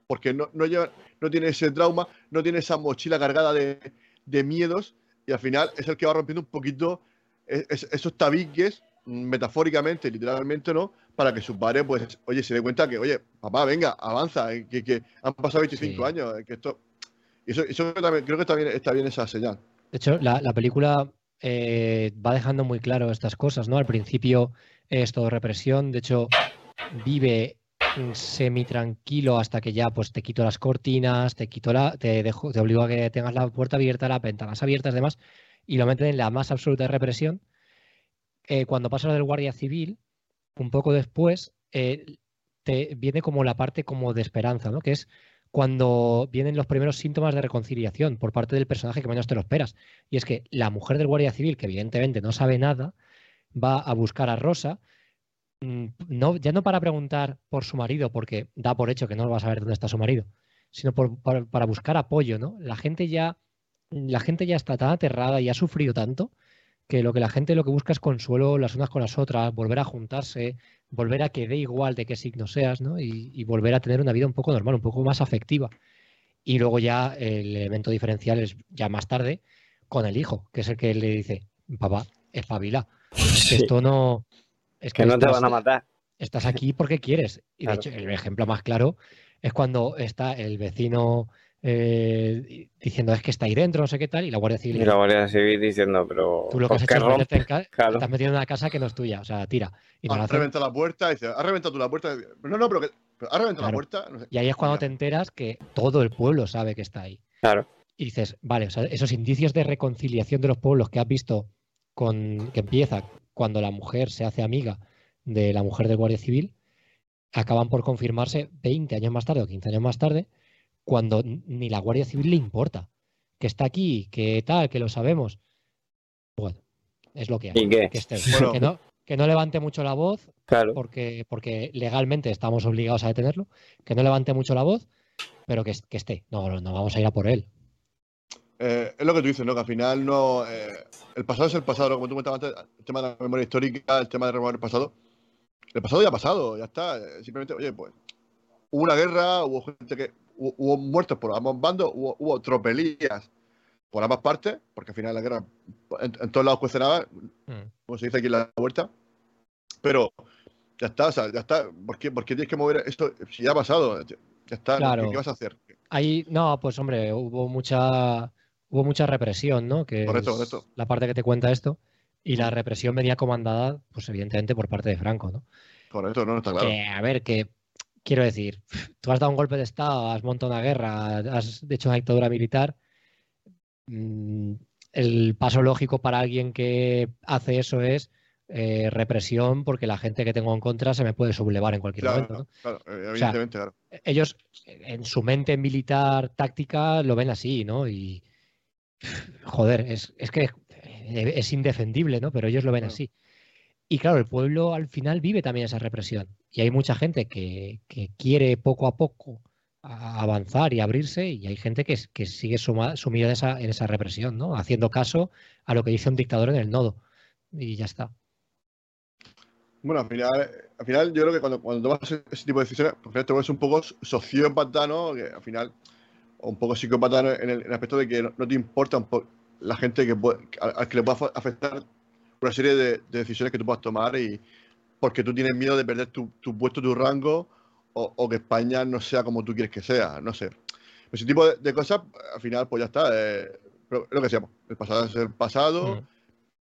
Porque no, no, llevan, no tiene ese trauma, no tiene esa mochila cargada de, de miedos y al final es el que va rompiendo un poquito es- es- esos tabiques, mm, metafóricamente, literalmente, ¿no? Para que su padre, pues, oye, se dé cuenta que, oye, papá, venga, avanza, eh, que, que han pasado 25 Sí. años, eh, que esto... y Eso, eso también, creo que también está bien esa señal. De hecho, la, la película eh, va dejando muy claro estas cosas, ¿no? Al principio es todo represión, de hecho, vive mm, semi-tranquilo hasta que ya pues te quito las cortinas, te quito la, te dejo, te obligo a que tengas la puerta abierta, las ventanas abiertas, demás, y lo meten en la más absoluta represión. Eh, cuando pasa lo del guardia civil, un poco después, eh, te viene como la parte como de esperanza, ¿no? Que es cuando vienen los primeros síntomas de reconciliación por parte del personaje que menos te lo esperas. Y es que la mujer del guardia civil, que evidentemente no sabe nada, va a buscar a Rosa, mm, no, ya no para preguntar por su marido, porque da por hecho que no va a saber dónde está su marido, sino por- para, para buscar apoyo, ¿no? La gente ya, la gente ya está tan aterrada y ha sufrido tanto que lo que la gente lo que busca es consuelo las unas con las otras, volver a juntarse, volver a que dé igual de qué signo seas, ¿no? Y, y volver a tener una vida un poco normal, un poco más afectiva. Y luego ya el elemento diferencial es ya más tarde con el hijo, que es el que le dice, papá, espabila, Sí, esto no... Es que no te van a matar. estás aquí porque quieres. Y de hecho, el ejemplo más claro es cuando está el vecino eh, diciendo es que está ahí dentro, no sé qué tal, y la Guardia Civil Y la Guardia Civil diciendo, pero. tú lo que ¿por has hecho es meterte en rompes? ca- Claro. te has metido en una casa que no es tuya, o sea, tira. Y, Has reventado la puerta, dice, has reventado tú la puerta. No, no, pero que. pero ¿Has reventado Claro. la puerta? No sé. y ahí es cuando te enteras que todo el pueblo sabe que está ahí. Claro. Y dices, vale, o sea, esos indicios de reconciliación de los pueblos que has visto con que empieza cuando la mujer se hace amiga de la mujer del Guardia Civil, acaban por confirmarse 20 años más tarde o 15 años más tarde, cuando ni la Guardia Civil le importa. Que está aquí, que tal, que lo sabemos. Bueno, es lo que hay. Que, esté. Bueno. que, no, que no levante mucho la voz, Claro. porque, porque legalmente estamos obligados a detenerlo, que no levante mucho la voz, pero que, es- que esté. No, no, no vamos a ir a por él. eh, es lo que tú dices, ¿no? Que al final no. eh, el pasado es el pasado, ¿no? Como tú comentabas antes, el tema de la memoria histórica, el tema de remover el pasado. El pasado ya ha pasado, ya está. eh, Simplemente, oye, pues. Hubo una guerra, hubo gente que. Hubo, muertos por ambos bandos, hubo, hubo tropelías por ambas partes, porque al final la guerra en, en todos lados cuestionaba, Mm. como se dice aquí en la vuelta. Pero ya está, o sea, ya está. ¿Por qué, por qué tienes que mover esto? Si ya ha pasado, ya está. ¿Qué, qué vas a hacer? Ahí, no, pues hombre, hubo mucha, hubo mucha represión, ¿no? Que Correcto, es correcto. la parte que te cuenta esto. Y la Mm. represión venía comandada, pues evidentemente, por parte de Franco, ¿no? Correcto, no, no está claro. Que, a ver, que quiero decir, tú has dado un golpe de Estado, has montado una guerra, has hecho una dictadura militar. mm, El paso lógico para alguien que hace eso es eh, represión, porque la gente que tengo en contra se me puede sublevar en cualquier Claro, momento, ¿no? claro, eh, evidentemente, claro. ellos en su mente militar táctica lo ven así, ¿no? Y joder, es, es que es indefendible, ¿no? Pero ellos lo ven Claro. así. Y claro, el pueblo al final vive también esa represión. Y hay mucha gente que, que quiere poco a poco a- avanzar y abrirse, y hay gente que, que sigue suma- sumida en esa, en esa represión, ¿no? Haciendo caso a lo que dice un dictador en el nodo. Y ya está. Bueno, al final, al final yo creo que cuando, cuando tomas ese, tipo de decisiones, final te vuelves un poco sociópata, ¿no? Que al final, o un poco psicópata en el, en el aspecto de que no, no te importa un la gente que puede, al, que le pueda afectar una serie de, decisiones que tú puedas tomar y porque tú tienes miedo de perder tu, puesto, tu rango o, que España no sea como tú quieres que sea, no sé. Ese tipo de, cosas, al final, pues ya está. Eh, lo que decíamos, el pasado es el pasado.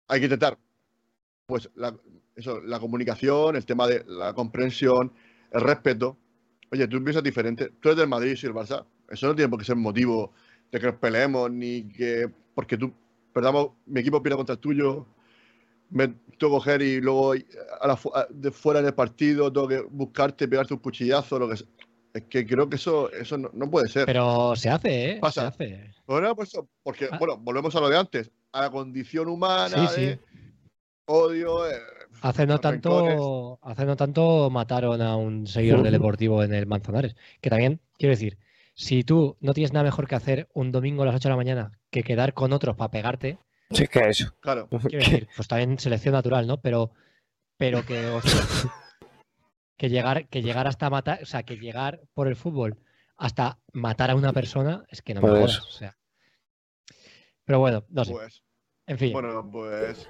Hay que intentar, pues, la, eso, la comunicación, el tema de la comprensión, el respeto. Oye, tú piensas diferente. Tú eres del Madrid y el Barça. Eso no tiene por qué ser motivo de que nos peleemos ni que porque tú perdamos mi equipo pierda contra el tuyo me tengo que coger y luego a de fuera del partido tengo que buscarte pegarte un cuchillazo lo que es que creo que eso eso no, puede ser pero se hace eh Pasa. se hace bueno pues porque ah. bueno volvemos a lo de antes a la condición humana sí, odio eh, Hace no, tanto, hace no tanto mataron a un seguidor del Deportivo en el Manzanares. Que también, quiero decir, si tú no tienes nada mejor que hacer un domingo a las 8 de la mañana que quedar con otros para pegarte. Sí, que eso. Claro. Quiero decir, pues también selección natural, ¿no? Pero, pero que, que llegar, que llegar hasta matar, o sea, que llegar por el fútbol hasta matar a una persona es que no me jodas, o sea. Pero bueno, no sé. Pues, en fin. Bueno, pues.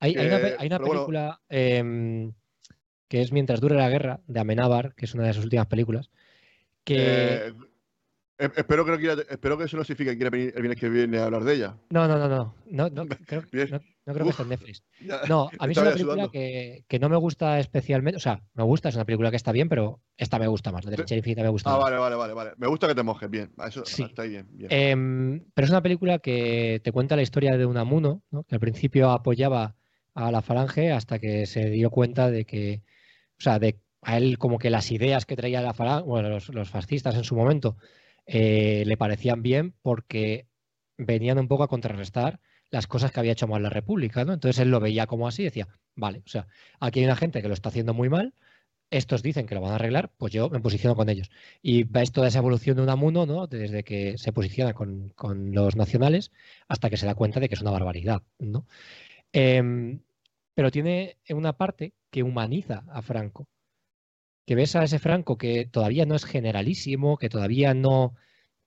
Hay, una, película em, que es Mientras dure la guerra, de Amenábar, que es una de sus últimas películas. Que. Eh, espero que, no quiera, espero que eso no signifique que quiera venir el viernes que viene a hablar de ella. No, no, no, no. No, no creo, no, creo que esté en Netflix. No, a mí es una película que, que, no me gusta especialmente. O sea, me gusta, es una película que está bien, pero esta me gusta más. La de Infinita me gusta ah, más. vale, vale, vale, vale. Me gusta que te mojes bien. Eso está ahí bien. bien. Em, pero es una película que te cuenta la historia de un amuno, ¿no? que al principio apoyaba a la falange hasta que se dio cuenta de que. O sea, de a él como que las ideas que traía la falange, bueno, los, los fascistas en su momento eh, le parecían bien porque venían un poco a contrarrestar las cosas que había hecho mal la República, ¿no? Entonces él lo veía como así decía, vale, o sea, aquí hay una gente que lo está haciendo muy mal, estos dicen que lo van a arreglar, pues yo me posiciono con ellos. Y ves toda esa evolución de un amuno, ¿no? Desde que se posiciona con, los nacionales hasta que se da cuenta de que es una barbaridad, ¿no? Em, pero tiene una parte que humaniza a Franco que ves a ese Franco que todavía no es generalísimo, que todavía no,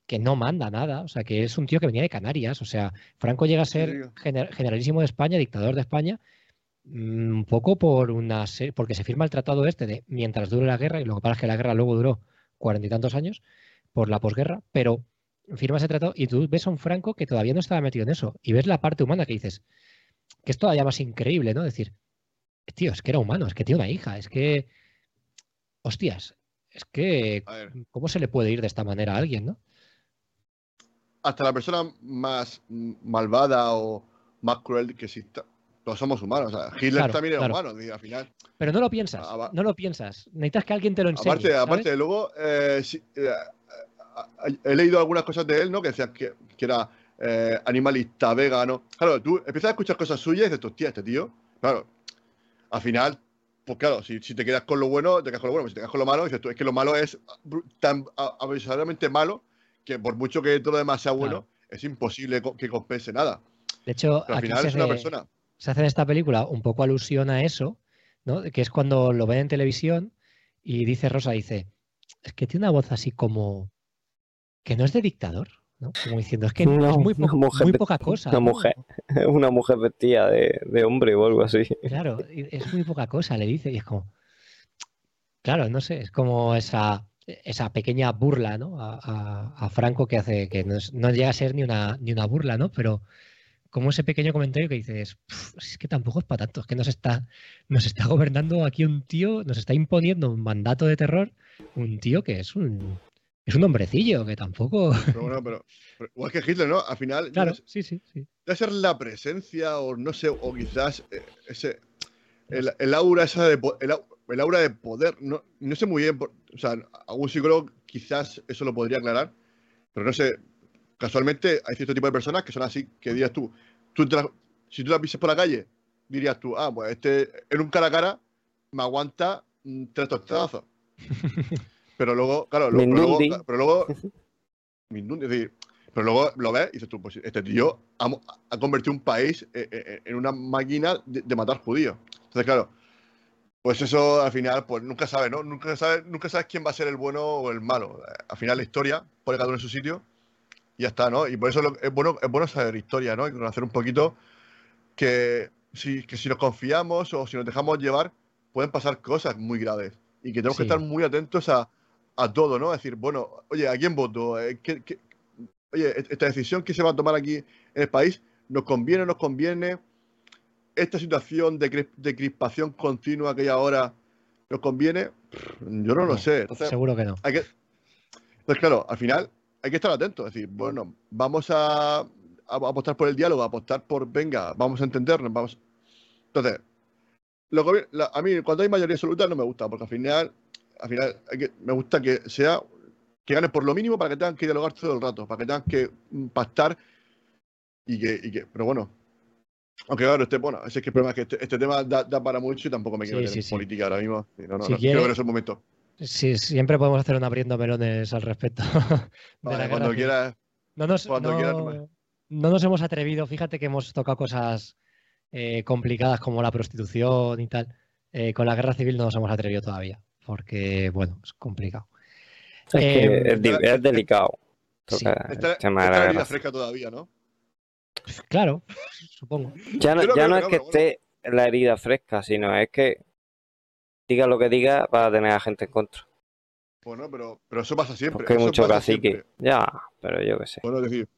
que no manda nada, o sea, que es un tío que venía de Canarias, o sea, Franco llega a ser generalísimo de España, dictador de España, mm, un poco por una porque se firma el tratado este de mientras dure la guerra, y lo que pasa es que la guerra luego duró cuarenta y tantos años por la posguerra, pero firma ese tratado y tú ves a un Franco que todavía no estaba metido en eso, y ves la parte humana que dices, que es todavía más increíble, ¿no? Decir, tío, es que era humano, es que tiene una hija, es que hostias, es que, ¿cómo se le puede ir de esta manera a alguien, no? Hasta la persona más malvada o más cruel que exista. Todos somos humanos. Hitler también era humano, al final. Pero no lo piensas, ah, no lo piensas. Necesitas que alguien te lo enseñe. Aparte, aparte luego eh, eh, he leído algunas cosas de él, ¿no? Que decía que, era eh, animalista, vegano. Claro, tú empiezas a escuchar cosas suyas y dices, hostia, este tío. Claro, al final pues claro, si, te quedas con lo bueno, te quedas con lo bueno. Si te quedas con lo malo, dices tú, es que lo malo es tan avisadamente malo que por mucho que todo lo demás sea bueno, es imposible que compense nada. De hecho, al final es una persona. Se hace en esta película un poco alusión a eso, ¿no? Que es cuando lo ven en televisión y dice Rosa, dice, es que tiene una voz así como que no es de dictador. Como diciendo, es que es muy, poca cosa. Una mujer, una mujer vestida de, hombre o algo así. Claro, es muy poca cosa, le dice, y es como. Claro, no sé, es como esa, esa pequeña burla, ¿no? A, Franco que hace, que no, llega a ser ni una, ni una burla, ¿no? Pero como ese pequeño comentario que dices, es que tampoco es para tanto, es que nos está, nos está gobernando aquí un tío, nos está imponiendo un mandato de terror, un tío que es un, es un hombrecillo que tampoco. Pero bueno, pero, igual que Hitler, ¿no? Al final. Claro, sí, sí, sí. Debe ser la presencia, o no sé, o quizás eh, ese. El, aura esa de el, aura de poder. No, no sé muy bien. o sea, algún psicólogo quizás eso lo podría aclarar. Pero no sé. Casualmente hay cierto tipo de personas que son así, que dirías tú, tú si tú la pises por la calle, dirías tú, ah, pues este en un cara a cara me aguanta mm, tres tostazos. Pero luego, claro, pero luego, pero luego, pero luego lo ves y dices tú, pues este tío ha, convertido un país eh, eh, eh, en una máquina de, matar judíos. Entonces, claro, pues eso al final, pues nunca sabes, ¿no? Nunca sabes, nunca sabes quién va a ser el bueno o el malo. Al final la historia pone cada uno en su sitio y ya está, ¿no? Y por eso lo- es bueno, es bueno saber historia, ¿no? Y conocer un poquito que si, que si nos confiamos o si nos dejamos llevar, pueden pasar cosas muy graves. Y que tenemos que estar muy atentos a, a todo, ¿no? Es decir, bueno, oye, ¿a quién voto? Eh, ¿qué- qué- oye, e- esta decisión que se va a tomar aquí en el país, ¿nos conviene o nos conviene? ¿Esta situación de, cri- de crispación continua que hay ahora nos conviene? Yo no lo No, sé. Entonces, Seguro que no. hay que. Entonces, claro, al final hay que estar atentos. Es decir, bueno, vamos a, a apostar por el diálogo, a apostar por, venga, vamos a entendernos. Vamos. Entonces, gobier- la- a mí cuando hay mayoría absoluta no me gusta, porque al final, al final hay que- me gusta que sea que gane por lo mínimo para que tengan que dialogar todo el rato, para que tengan que pactar y que, y que pero bueno. Aunque claro, este, bueno, ese es que el problema es que este, este tema da, da para mucho y tampoco me quiero Sí, meter sí, en sí. política ahora mismo. No, no, Si no, quiere- creo que no es el momento. Sí, siempre podemos hacer un abriendo melones al respecto. Vale, cuando quieras. No nos, cuando quieras, no nos hemos atrevido, fíjate que hemos tocado cosas eh, complicadas como la prostitución y tal. Eh, con la guerra civil no nos hemos atrevido todavía, porque, bueno, es complicado. Es que Eh, es, delicado. sí. Está, está la herida fresca todavía, ¿no? Claro, supongo. Ya no, ya no es que esté la herida fresca, sino es que diga lo que diga, va a tener a gente en contra. Bueno, pero, pero eso pasa siempre. Porque hay mucho cacique. Ya, pero yo qué sé. Bueno, es decir,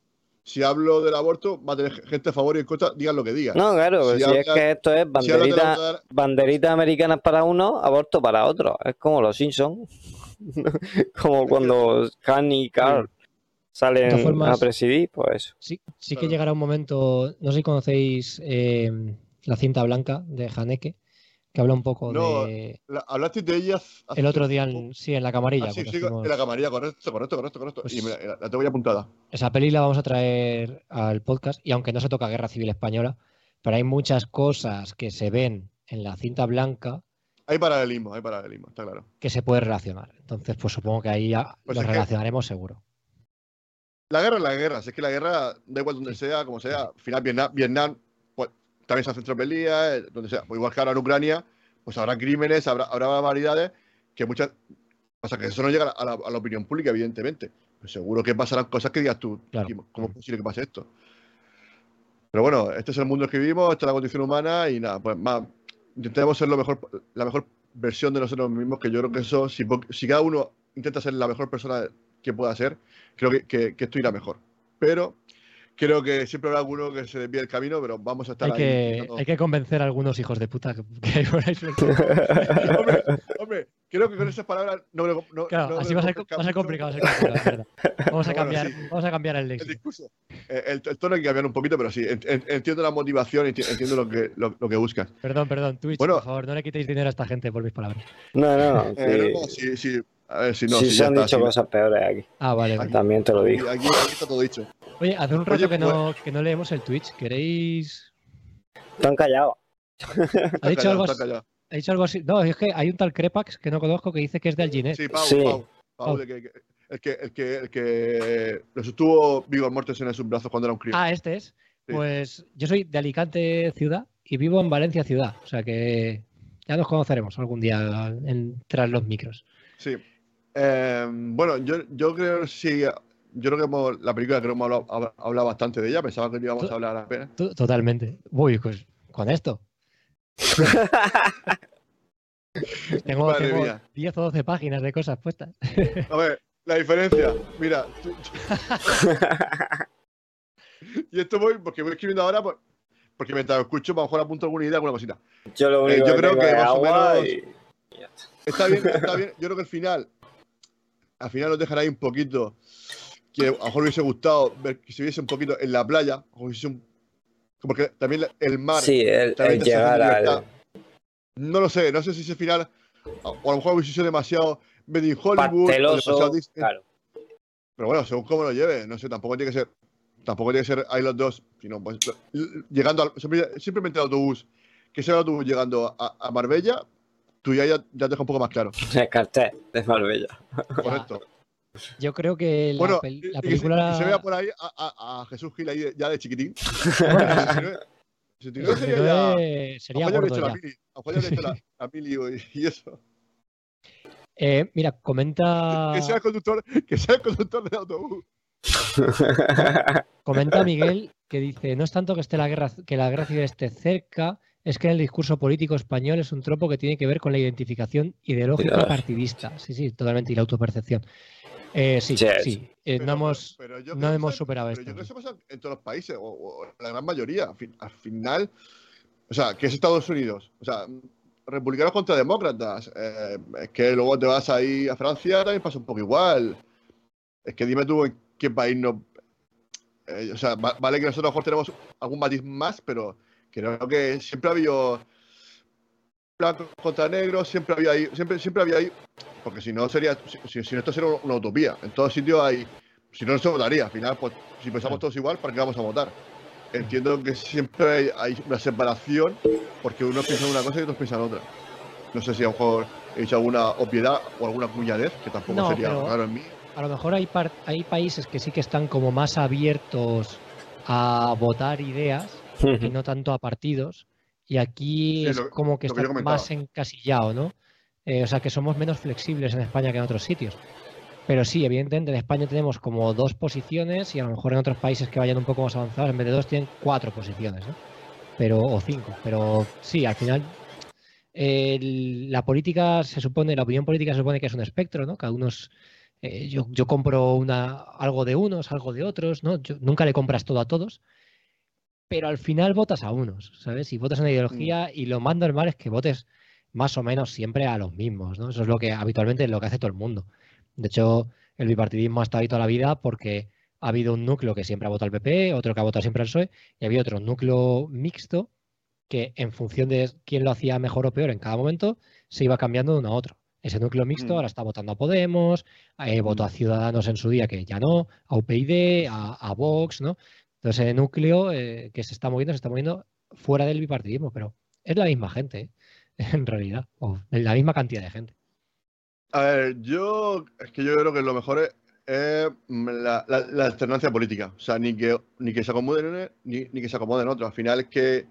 si hablo del aborto, va a tener gente a favor y en contra, digan lo que digan. No, claro, Si si, es que esto es Si banderita, eutanasia- banderitas americanas para uno, aborto para otro. Es como los Simpsons. como cuando Han y Carl salen formas- a presidir, pues eso. Sí, sí que llegará un momento, no sé si conocéis eh, la cinta blanca de Haneke, que habla un poco No, de la- hablaste de ellas hace el otro día, en- sí, en la camarilla. Ah, sí, sí, hicimos- en la camarilla, correcto, correcto, correcto, correcto. Pues- y la, la tengo ya apuntada. Esa peli la vamos a traer al podcast y aunque no se toca Guerra Civil Española, pero hay muchas cosas que se ven en la cinta blanca Hay paralelismo, hay paralelismo, está claro. que se puede relacionar. Entonces, pues supongo que ahí ya Pues lo que- relacionaremos seguro. La guerra es la guerra, si es que la guerra, da igual donde sea, como sea, al final Vietnam, Vietnam también se hacen tropelías, eh, donde sea. Pues igual que ahora en Ucrania, pues habrá crímenes, habrá, habrá barbaridades que muchas. Pasa que eso no llega a la, a la opinión pública, evidentemente. Pues seguro que pasarán cosas que digas tú, Claro. ¿cómo es posible que pase esto? Pero bueno, este es el mundo que vivimos, esta es la condición humana y nada, pues más, intentemos ser lo mejor, la mejor versión de nosotros mismos, que yo creo que eso, si, cada uno intenta ser la mejor persona que pueda ser, creo que, que- que esto irá mejor. Pero creo que siempre habrá alguno que se desvíe el camino, pero vamos a estar Hay ahí. que, intentando- hay que convencer a algunos hijos de puta que, hay por ahí hombre, hombre, creo que con esas palabras no, me- no, Claro, no así va a ser, convenzca va a ser mucho complicado, va a ser complicado, es verdad. Vamos a bueno, cambiar, sí. vamos a cambiar el el léxico. discurso. Eh, El, el tono hay que cambiar un poquito, pero sí, en- en- entiendo la motivación, enti- entiendo lo que, lo, lo que buscas. Perdón, perdón, Twitch, Bueno. por favor, no le quitéis dinero a esta gente por mis palabras. No, no, sí. Eh, no, sí, sí, a ver si no. Sí si se han está, dicho cosas peores aquí. Ah, vale. Aquí- vale. También te lo digo. aquí- aquí está todo dicho. Oye, hace un rato Oye, que, pues- no, que no leemos el Twitch. ¿Queréis...? Están callados. ¿Ha dicho, callado, algo, callado. ha dicho algo así? No, es que hay un tal Crepax que no conozco que dice que es de Alginet. Sí, Pau, Sí. Pau. Pau, Pau. de que- que- el que, el que, el que lo sostuvo Vigor Mortensen en sus brazos cuando era un crío. Ah, este es. Sí. Pues yo soy de Alicante ciudad y vivo en Valencia ciudad. O sea que ya nos conoceremos algún día en- tras los micros. Sí. Eh, bueno, yo, yo creo sí, yo creo que hemos, la película creo que hemos hablado, hab- hablado bastante de ella, pensaba que no íbamos a hablar apenas. To- Totalmente. Uy, pues con esto. Tengo, Madre tengo mía. 10 o 12 páginas de cosas puestas. A ver, la diferencia, mira, tú- y esto voy porque voy escribiendo ahora por- porque mientras lo escucho, a lo mejor apunto alguna idea, alguna cosita. Yo lo Eh, único yo que creo que más o menos- y- Está bien, está bien. Yo creo que al final, al final nos dejan ahí un poquito que a lo mejor hubiese gustado ver que se viese un poquito en la playa, o un- porque también la- el mar, Sí, el, también el llegar al no lo sé, no sé si ese final, o a lo mejor hubiese sido demasiado made in Hollywood, pasteloso. demasiado Disney, Claro. pero bueno, según cómo lo lleve, no sé, tampoco tiene que ser, tampoco tiene que ser ahí los dos, sino pues llegando al, simple- simplemente el autobús, que sea el autobús llegando a, a Marbella, tú ya, ya, ya te deja un poco más claro, El cartel de Marbella. correcto. Yo creo que la, Bueno, pel- la y que se- película. y se vea por ahí a, a- a Jesús Gil ahí ya de chiquitín. 69 69 sería ya. A sería gordo ya. a ya habría hecho la, la mili y, y eso. Eh, mira, comenta. Que sea el conductor, que sea el conductor del autobús. Comenta Miguel que dice, no es tanto que esté la guerra, que la guerra civil esté cerca, es que en el discurso político español es un tropo que tiene que ver con la identificación ideológica partidista. Sí, sí, totalmente, y la autopercepción. Eh, sí, Sí, sí. eh, no hemos, pero yo no que hemos superado pero esto. Yo creo que eso pasa en todos los países, o, la gran mayoría. Al, fin- al final, o sea, que es Estados Unidos. O sea, republicanos contra demócratas. eh, es que luego te vas ahí a Francia, también pasa un poco igual. Es que dime tú en qué país no. eh, o sea, va- vale que nosotros a lo mejor tenemos algún matiz más, pero creo que siempre ha habido blancos contra negros, siempre había ahí, siempre, siempre había ahí, porque si no sería, si, si- si no esto sería una utopía. En todos sitios hay, si no, no se votaría. Al final, pues, si pensamos todos igual, ¿para qué vamos a votar? Entiendo que siempre hay, una separación, porque unos piensan una cosa y otros piensan otra. No sé si a lo mejor he dicho alguna obviedad o alguna cuñadez, que tampoco No, sería raro en mí. A lo mejor hay, par- hay países que sí que están como más abiertos a votar ideas y no tanto a partidos. Y aquí Sí, es lo- como que está más encasillado, ¿no? Eh, o sea, que somos menos flexibles en España que en otros sitios. Pero sí, evidentemente en España tenemos como dos posiciones y a lo mejor en otros países que vayan un poco más avanzados, en vez de dos tienen cuatro posiciones, ¿no? Pero, o cinco. Pero sí, al final la política se supone, la opinión política se supone que es un espectro, ¿no? Cada uno es, eh, yo, yo compro una, algo de unos, algo de otros, ¿no? Yo- nunca le compras todo a todos, pero al final votas a unos, ¿sabes? Y votas una ideología y lo más normal es que votes más o menos siempre a los mismos, ¿no? Eso es lo que habitualmente es lo que hace todo el mundo. De hecho, el bipartidismo ha estado ahí toda la vida porque ha habido un núcleo que siempre ha votado al PP, otro que ha votado siempre al PSOE, y había otro núcleo mixto que en función de quién lo hacía mejor o peor en cada momento, se iba cambiando de uno a otro. Ese núcleo mixto Mm. ahora está votando a Podemos, eh, votó a Ciudadanos en su día que ya no, a UPyD, a, a Vox, ¿no? Entonces ese núcleo eh, que se está moviendo, se está moviendo fuera del bipartidismo, pero es la misma gente, ¿eh? en realidad, o la misma cantidad de gente. A ver, yo es que yo creo que lo mejor es, mm, la, alternancia política. O sea, ni que, ni que se acomoden ni, ni que se acomoden otros. Al final es que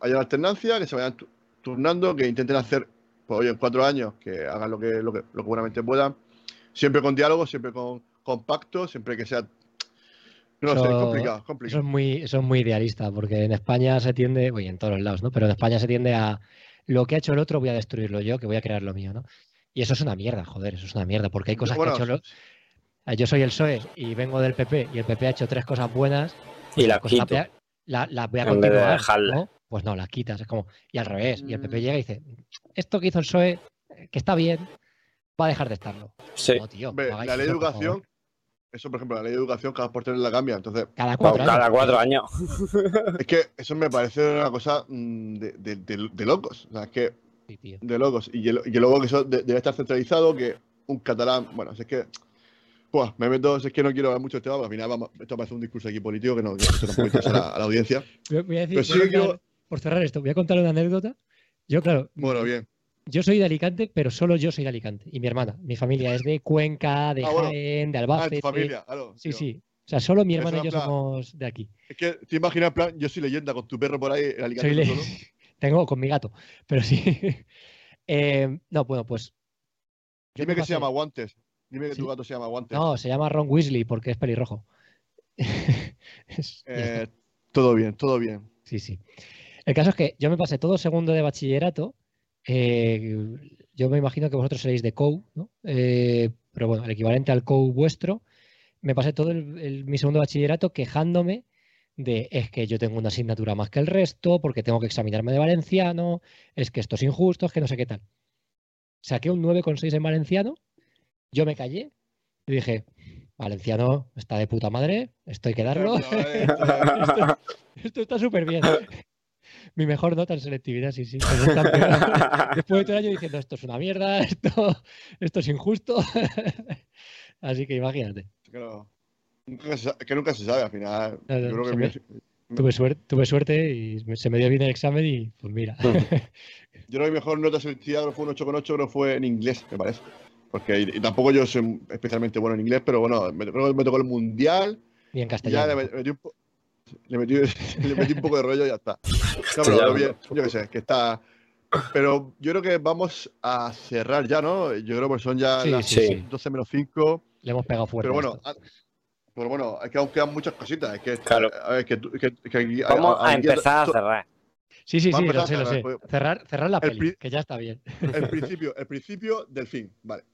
haya una alternancia, que se vayan tu- turnando, que intenten hacer, pues oye, en cuatro años, que hagan lo que, lo que, lo que buenamente puedan. Siempre con diálogo, siempre con, con pacto, siempre que sea. No sé, Eso- complicado, es Eso complicado. es muy, eso es muy idealista, porque en España se tiende, oye, en todos los lados, ¿no? Pero en España se tiende a lo que ha hecho el otro voy a destruirlo yo, que voy a crear lo mío, ¿no? Y eso es una mierda, joder, eso es una mierda, porque hay cosas Bueno, que ha hecho o- Yo soy el PSOE y vengo del PP y el PP ha hecho tres cosas buenas y la pues las quito. la- las voy a de continuar. ¿no? Pues no, las quitas, es como, y al revés, y el PP Mm. llega y dice, esto que hizo el PSOE, eh, que está bien, va a dejar de estarlo. Sí. No, tío, Hombre, no hagáis la ley de educación, eso por ejemplo, la ley de educación cada por tener la cambia. Entonces, Cada cuatro años. cada cuatro años. es que eso me parece una cosa mm, de, de- de- de locos. O sea, es que Sí, tío. de locos. Y, el- y que luego que eso de- debe estar centralizado, que un catalán, bueno, si es que. Buah, me meto, si es que no quiero hablar mucho del tema, porque al final vamos, esto parece un discurso aquí político que no, que esto tampoco interesa a la, a la audiencia. Voy a decir, Pero voy a sí que contar- quiero- por cerrar esto, voy a contar una anécdota. Yo, claro, Bueno, bien. Yo soy de Alicante, pero solo yo soy de Alicante. Y mi hermana. Mi familia es de Cuenca, de Ah, bueno. Jaén, de Ah, Albacete. tu familia, claro. Sí, tío. sí. O sea, solo mi hermana y yo plan- somos de aquí. Es que te imaginas, en plan, yo soy leyenda con tu perro por ahí en Alicante. Soy le- solo. Tengo con mi gato, pero sí. Eh, no, bueno, pues. Dime me que se llama Guantes. Dime que tu gato se llama Guantes. No, se llama Ron Weasley porque es pelirrojo. Es-. Eh, todo bien, todo bien. Sí, sí. El caso es que yo me pasé todo segundo de bachillerato. Eh, yo me imagino que vosotros seréis de COU, ¿no? Eh, pero bueno, el equivalente al COU vuestro. Me pasé todo el- el- mi segundo bachillerato quejándome de es que yo tengo una asignatura más que el resto, porque tengo que examinarme de valenciano, es que esto es injusto, es que no sé qué tal. Saqué un 9,6 en valenciano, yo me callé y dije, valenciano está de puta madre, esto hay que darlo. esto, esto está súper bien. Mi mejor nota en selectividad, sí, sí. pero. Después de todo el año diciendo esto es una mierda, esto, esto es injusto. Así que imagínate. Claro. Nunca se sa- que nunca se sabe al final. No, no, Yo creo que se mi- me- Tuve suerte, tuve suerte y me- se me dio bien el examen y pues mira. Yo creo que mi mejor nota selectiva creo que fue un 8,8, creo que fue en inglés, me parece. Porque y, tampoco yo soy especialmente bueno en inglés, pero bueno, me, creo que me tocó el mundial. En y Ya castellano. le met- metí un, po- le, metí, le metí un poco de rollo y ya está. No, pero Castellano. lo bien, yo qué sé, que está. Pero yo creo que vamos a cerrar ya, ¿no? Yo creo que son ya Sí, las sí, sí. sí. 12 menos 5. Le hemos pegado fuerte. Pero bueno, a- Pero bueno, es que aún quedan muchas cositas. Es que, Claro. a ver, que, tú- que- que aquí- Vamos a empezar a cerrar. Sí, sí, sí, lo sé, lo sé. pues- Cerrar, cerrar la el peli, que ya está bien. El principio, el principio del fin, vale.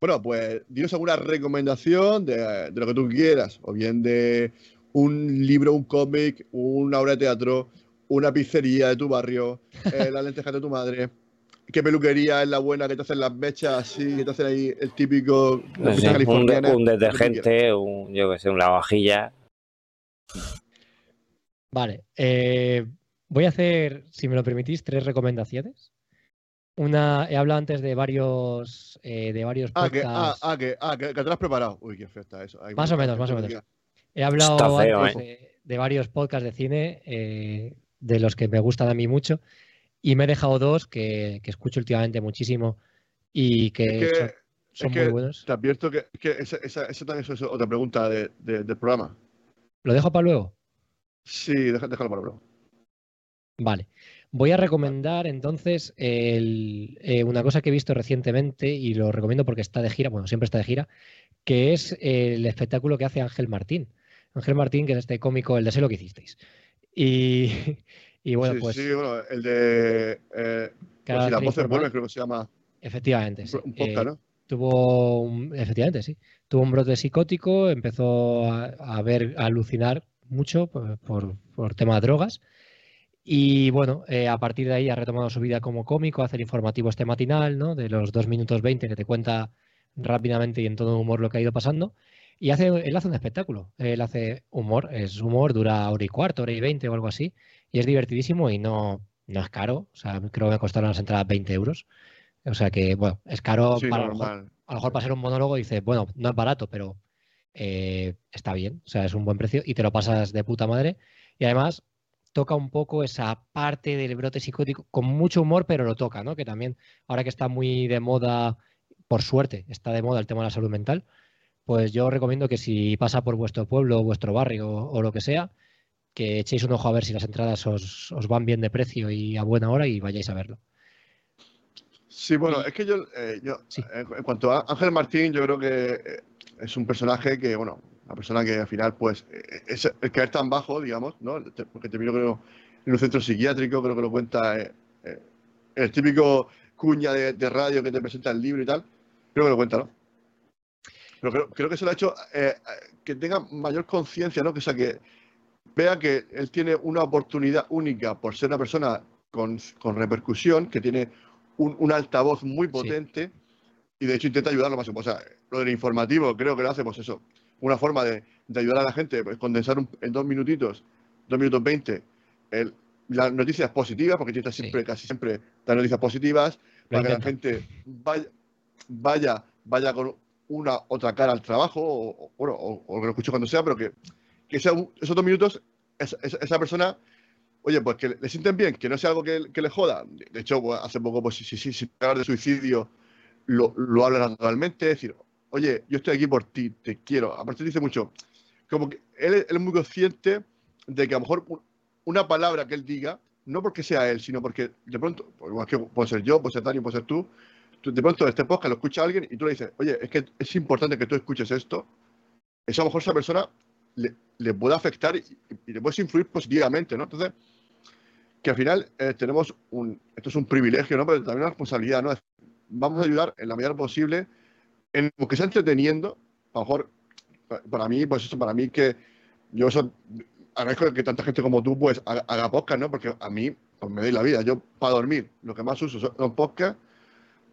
Bueno, pues dinos alguna recomendación de, de lo que tú quieras, o bien de un libro, un cómic, una obra de teatro, una pizzería de tu barrio, eh, las lentejas de tu madre. ¿Qué peluquería es la buena que te hacen las mechas así, que te hacen ahí el típico la sé, un, un detergente, un, yo que sé, un lavavajillas. Vale, eh, voy a hacer, si me lo permitís, tres recomendaciones. Una, he hablado antes de varios, eh, de varios Ah, que, ah, podcasts. ah, que, ah, que, que te lo has preparado. Uy, qué feo está eso. Más o menos, más o menos. He hablado feo, antes ¿eh? de, de varios podcasts de cine, eh, de los que me gustan a mí mucho, y me he dejado dos que, que escucho últimamente muchísimo y que, Es que- son, muy buenos. Te advierto que, que esa, esa, esa también es otra pregunta de- de- del programa. ¿Lo dejo para luego? Sí, déjalo para luego. Vale. Voy a recomendar entonces el- eh, una cosa que he visto recientemente y lo recomiendo porque está de gira, bueno, siempre está de gira, que es el espectáculo que hace Ángel Martín. Ángel Martín, que es este cómico, el de Sé lo que hicisteis. Y, y bueno, sí, pues sí, bueno, el de. Eh, pues si las voces vuelven, creo que se llama. Efectivamente, sí. Un podcast, Eh, ¿no? tuvo un, efectivamente, sí. Tuvo un brote psicótico, empezó a, a ver, a alucinar mucho por, por, por tema de drogas. Y bueno, eh, a partir de ahí ha retomado su vida como cómico, hace el informativo este matinal, ¿no? De los 2 minutos 20 que te cuenta rápidamente y en todo humor lo que ha ido pasando. Y hace, él hace un espectáculo, él hace humor, es humor, dura hora y cuarto, hora y veinte o algo así, y es divertidísimo y no, no es caro, o sea, creo que me costaron las entradas 20 euros. O sea que, bueno, es caro Sí, para a lo mejor- normal. a lo mejor para ser un monólogo dices, bueno, no es barato, pero eh, está bien, o sea, es un buen precio y te lo pasas de puta madre. Y además toca un poco esa parte del brote psicótico con mucho humor, pero lo toca, ¿no? Que también, ahora que está muy de moda, por suerte, está de moda el tema de la salud mental, pues yo os recomiendo que si pasa por vuestro pueblo, vuestro barrio o, o lo que sea, que echéis un ojo a ver si las entradas os, os van bien de precio y a buena hora y vayáis a verlo. Sí, bueno, es que yo, eh, yo Sí. eh, en cuanto a Ángel Martín, yo creo que eh, es un personaje que, bueno, una persona que al final, pues, es el caer tan bajo, digamos, ¿no? Porque terminó, creo, en un centro psiquiátrico, creo que lo cuenta eh, eh, el típico cuña de, de radio que te presenta el libro y tal, creo que lo cuenta, ¿no? Pero creo, creo que se lo ha hecho eh, que tenga mayor conciencia, ¿no? Que, o sea, que vea que él tiene una oportunidad única por ser una persona con, con repercusión, que tiene un, un altavoz muy potente y de hecho intenta ayudar lo más. O sea, lo del informativo creo que lo hace, pues eso, una forma de, de ayudar a la gente, pues condensar un- en dos minutitos, dos minutos veinte, el- las noticias positivas, porque intenta Sí. siempre, casi siempre, dar noticias positivas, para que la gente vaya, vaya, vaya con una otra cara al trabajo, o, bueno, o, o lo escuche cuando sea, pero que, que sea esos dos minutos, esa, persona, oye, pues que le, sienten bien, que no sea algo que, que le joda. De hecho, pues, hace poco, pues si, si, si, si hablar de suicidio, lo, lo habla naturalmente, es decir, oye, yo estoy aquí por ti, te quiero. Aparte dice mucho, como que él, él es muy consciente de que a lo mejor un- una palabra que él diga, no porque sea él, sino porque de pronto, pues, igual que puede ser yo, puede ser Dani, puede ser tú, tú de pronto este podcast lo escucha alguien y tú le dices, oye, es que es importante que tú escuches esto, eso a lo mejor esa persona le, le puede afectar y, y le puedes influir positivamente, ¿no? Entonces, que al final eh, tenemos un, esto es un privilegio, ¿no? Pero también una responsabilidad, ¿no? Vamos a ayudar en la medida posible en lo que sea entreteniendo, a lo mejor, pa- para mí, pues eso, para mí que yo eso, agradezco que tanta gente como tú, pues, haga, haga podcast, ¿no? Porque a mí, pues me doy la vida. Yo, para dormir, lo que más uso son podcasts,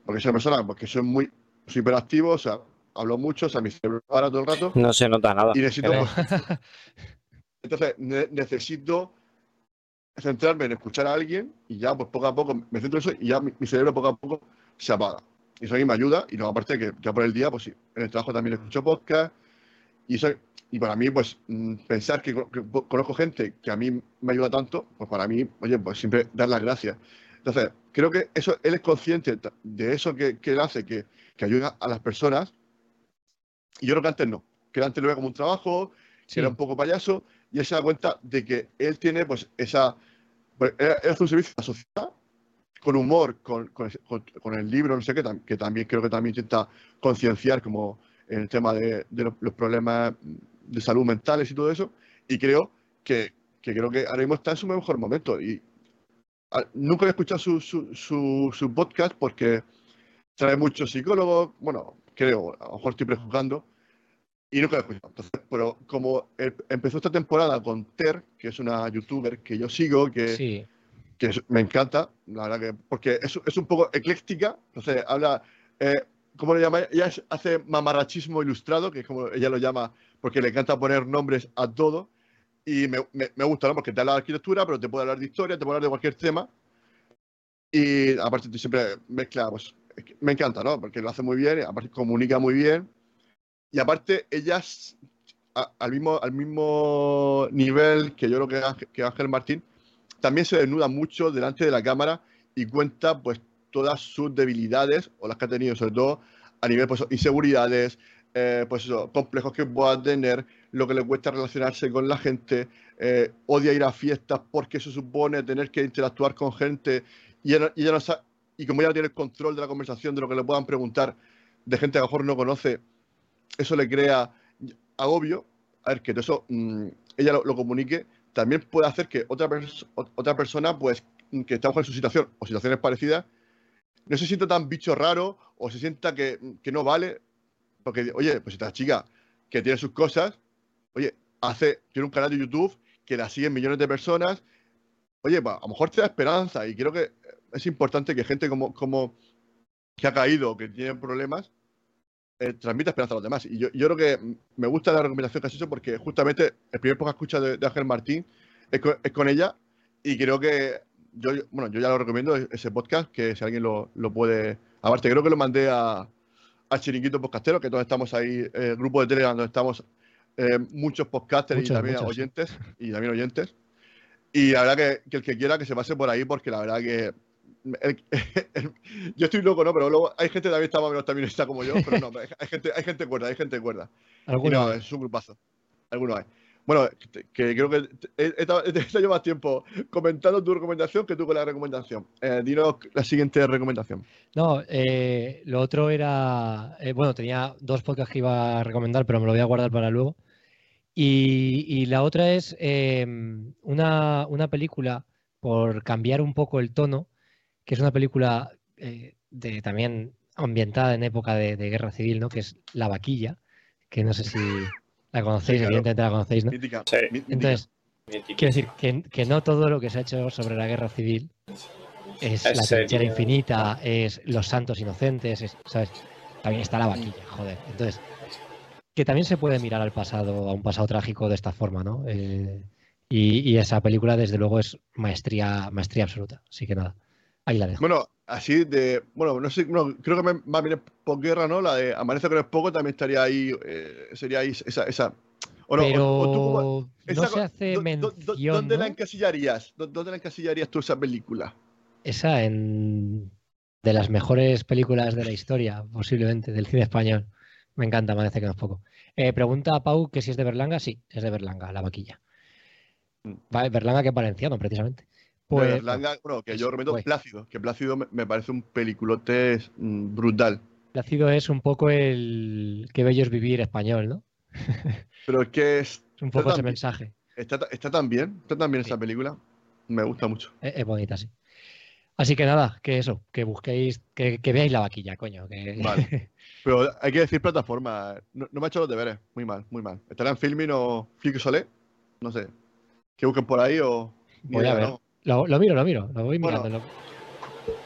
porque soy una persona, porque soy muy, soy hiperactivo, o sea, hablo mucho, o sea, mi cerebro para todo el rato. No se nota nada. Y necesito, entonces, ne- necesito centrarme en escuchar a alguien y ya, pues poco a poco me centro en eso y ya mi, mi cerebro poco a poco se apaga. Y eso a mí me ayuda. Y luego, aparte, que ya por el día, pues sí, en el trabajo también escucho podcast. Y, eso, y para mí, pues mm, pensar que, conozco gente que a mí me ayuda tanto, pues para mí, oye, pues siempre dar las gracias. Entonces, creo que eso, él es consciente de eso que, que él hace, que, que ayuda a las personas. Y yo creo que antes no. Que él antes lo ve como un trabajo, Sí. que era un poco payaso, y él se da cuenta de que él tiene pues esa... Pues, él, él hace un servicio a la sociedad con humor, con, con, el libro, no sé qué, que también creo que también intenta concienciar como en el tema de, de los, los problemas de salud mentales y todo eso. Y creo que, que creo que ahora mismo está en su mejor momento. Y nunca he escuchado su, su, su, su podcast porque trae muchos psicólogos. Bueno, creo, a lo mejor estoy prejuzgando. Y nunca lo he escuchado. Entonces, pero como el- empezó esta temporada con Ter, que es una youtuber que yo sigo, que, Sí, que es- me encanta, la verdad que, porque es, es un poco ecléctica, entonces habla, eh, ¿cómo le llama? Ella hace mamarrachismo ilustrado, que es como ella lo llama, porque le encanta poner nombres a todo, y me, me- me gusta, ¿no? Porque te habla de arquitectura, pero te puede hablar de historia, te puede hablar de cualquier tema, y aparte tú siempre mezcla, pues, me encanta, ¿no? Porque lo hace muy bien, aparte comunica muy bien, y aparte ella es a- al mismo, al mismo nivel que yo creo que Ángel, que Ángel Martín, también se desnuda mucho delante de la cámara y cuenta pues todas sus debilidades o las que ha tenido sobre todo a nivel pues inseguridades, eh, pues eso, complejos que pueda tener, lo que le cuesta relacionarse con la gente, eh, odia ir a fiestas porque se supone tener que interactuar con gente y ella, no- y ella no sa- y como ella no tiene el control de la conversación, de lo que le puedan preguntar de gente que a lo mejor no conoce, eso le crea agobio. A ver, que eso mm, ella lo, comunique, también puede hacer que otra, otra persona, pues, que está en su situación o situaciones parecidas, no se sienta tan bicho raro o se sienta que, que no vale. Porque, oye, pues esta chica que tiene sus cosas, oye, hace, tiene un canal de YouTube que la siguen millones de personas. Oye, pues, a lo mejor te da esperanza y creo que es importante que gente como, como que ha caído, que tiene problemas, eh, transmita esperanza a los demás. Y yo, yo creo que me gusta la recomendación que has hecho porque justamente el primer podcast que escucha de, de Ángel Martín es con, ella y creo que yo, yo- bueno, yo ya lo recomiendo e- ese podcast, que si alguien lo, lo puede... Aparte, creo que lo mandé a, a Chiringuito Podcastero, que todos estamos ahí, eh, grupo de Telegram donde estamos eh, muchos podcasters y también oyentes. Y también oyentes. Y la verdad que, que el que quiera que se pase por ahí, porque la verdad que el- el- yo estoy loco, ¿no? Pero luego hay gente que también está más o menos también está como yo, pero no, hay, gente, hay gente cuerda, hay gente cuerda. Y no, es un grupazo. Algunos hay. Bueno, que, creo que he, he estado- he más tiempo comentando tu recomendación que tú con la recomendación. Eh, dinos la siguiente recomendación. No, eh, lo otro era, eh, bueno, tenía dos podcasts que iba a recomendar, pero me lo voy a guardar para luego. Y, y la otra es eh, una, una película, por cambiar un poco el tono, que es una película eh, de, también ambientada en época de, de guerra civil, ¿no? Que es La Vaquilla, que no sé si la conocéis, claro. evidentemente la conocéis, ¿no? Mítica. Sí. mí- mítica. Entonces. Quiero decir que, que no todo lo que se ha hecho sobre la guerra civil es, Es la trinchera infinita, es los santos inocentes, es- ¿sabes? También está la vaquilla, joder. Entonces, que también se puede mirar al pasado, a un pasado trágico de esta forma, ¿no? Eh, y, y esa película, desde luego, es maestría, maestría absoluta. Así que nada, ahí la dejo. Bueno, así de. Bueno, no sé, no, creo que me- más bien es por guerra, ¿no? La de Amanece con es poco también estaría ahí. eh, sería ahí esa. esa o no, Pero o tú como- esa no se hace do- do- do- mención, ¿Dónde la encasillarías? ¿Dó- ¿Dónde la encasillarías tú esa película? Esa en de las mejores películas de la historia, posiblemente, del cine español. Me encanta, que no es poco. Eh, pregunta a Pau que si es de Berlanga. Sí, es de Berlanga, la vaquilla. Mm. Va- Berlanga que es valenciano, precisamente. De Pues, Berlanga, bueno, que yo recomiendo pues. Plácido, que Plácido me, me parece un peliculote mm, brutal. Plácido es un poco el qué bello es vivir español, ¿no? Pero es que es, Es un poco ese mensaje. está, está tan bien, está tan bien Sí. esa película. Me gusta mucho. Es, es bonita, sí. Así que nada, que eso, que busquéis, que, que veáis la vaquilla, coño. Que... Vale. Pero hay que decir plataforma. No, no me ha hecho los deberes. Muy mal, muy mal. ¿Estará en Filmin o Flixolé? No sé. Que busquen por ahí o. Voy a ver. ¿no? Lo, lo miro, lo miro, lo voy Bueno, mirando. lo-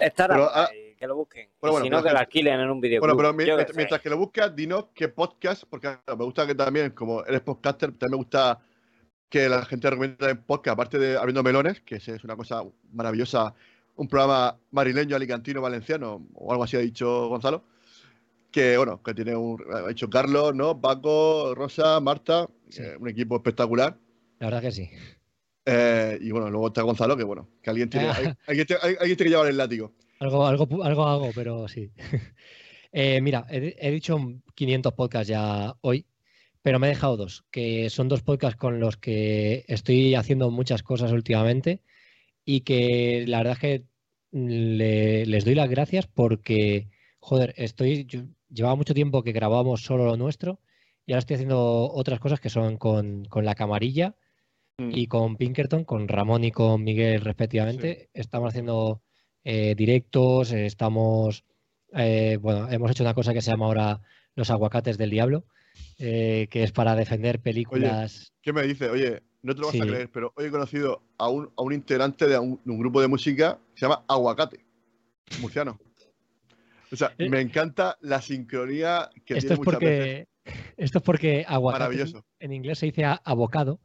Estará Pero, ah, que lo busquen. bueno, Y bueno, si no, que lo alquilen en un videoclub. Bueno, pero mi- mientras, que lo buscas, dinos qué podcast, porque me gusta que también, como eres podcaster, también me gusta que la gente recomienda en podcast, aparte de Abriendo Melones, que es una cosa maravillosa, un programa marileño, alicantino, valenciano, o algo así ha dicho Gonzalo, que bueno, que tiene un, ha dicho Carlos, ¿no? Paco, Rosa, Marta, Sí. eh, un equipo espectacular. La verdad que sí. Eh, y bueno, luego está Gonzalo, que bueno, que alguien tiene, hay- alguien tiene- hay- alguien tiene que llevar el látigo. Algo, algo, algo hago, pero sí. Eh, mira, he, he dicho 500 podcasts ya hoy, pero me he dejado dos, que son dos podcasts con los que estoy haciendo muchas cosas últimamente y que la verdad es que le- les doy las gracias porque, joder, estoy, yo- llevaba mucho tiempo que grabábamos solo lo nuestro y ahora estoy haciendo otras cosas que son con, con la camarilla Mm. y con Pinkerton, con Ramón y con Miguel respectivamente. Estamos haciendo eh, directos, eh, estamos, eh, bueno, hemos hecho una cosa que se llama ahora los aguacates del diablo, eh, que es para defender películas. ¿Qué me dice? Oye, no te lo vas a creer, pero hoy he conocido a un, a un integrante de un, de un grupo de música que se llama Aguacate, murciano. O sea, me encanta la sincronía que Esto tiene es veces. porque, esto es porque aguacate en- Maravilloso. en inglés se dice abocado.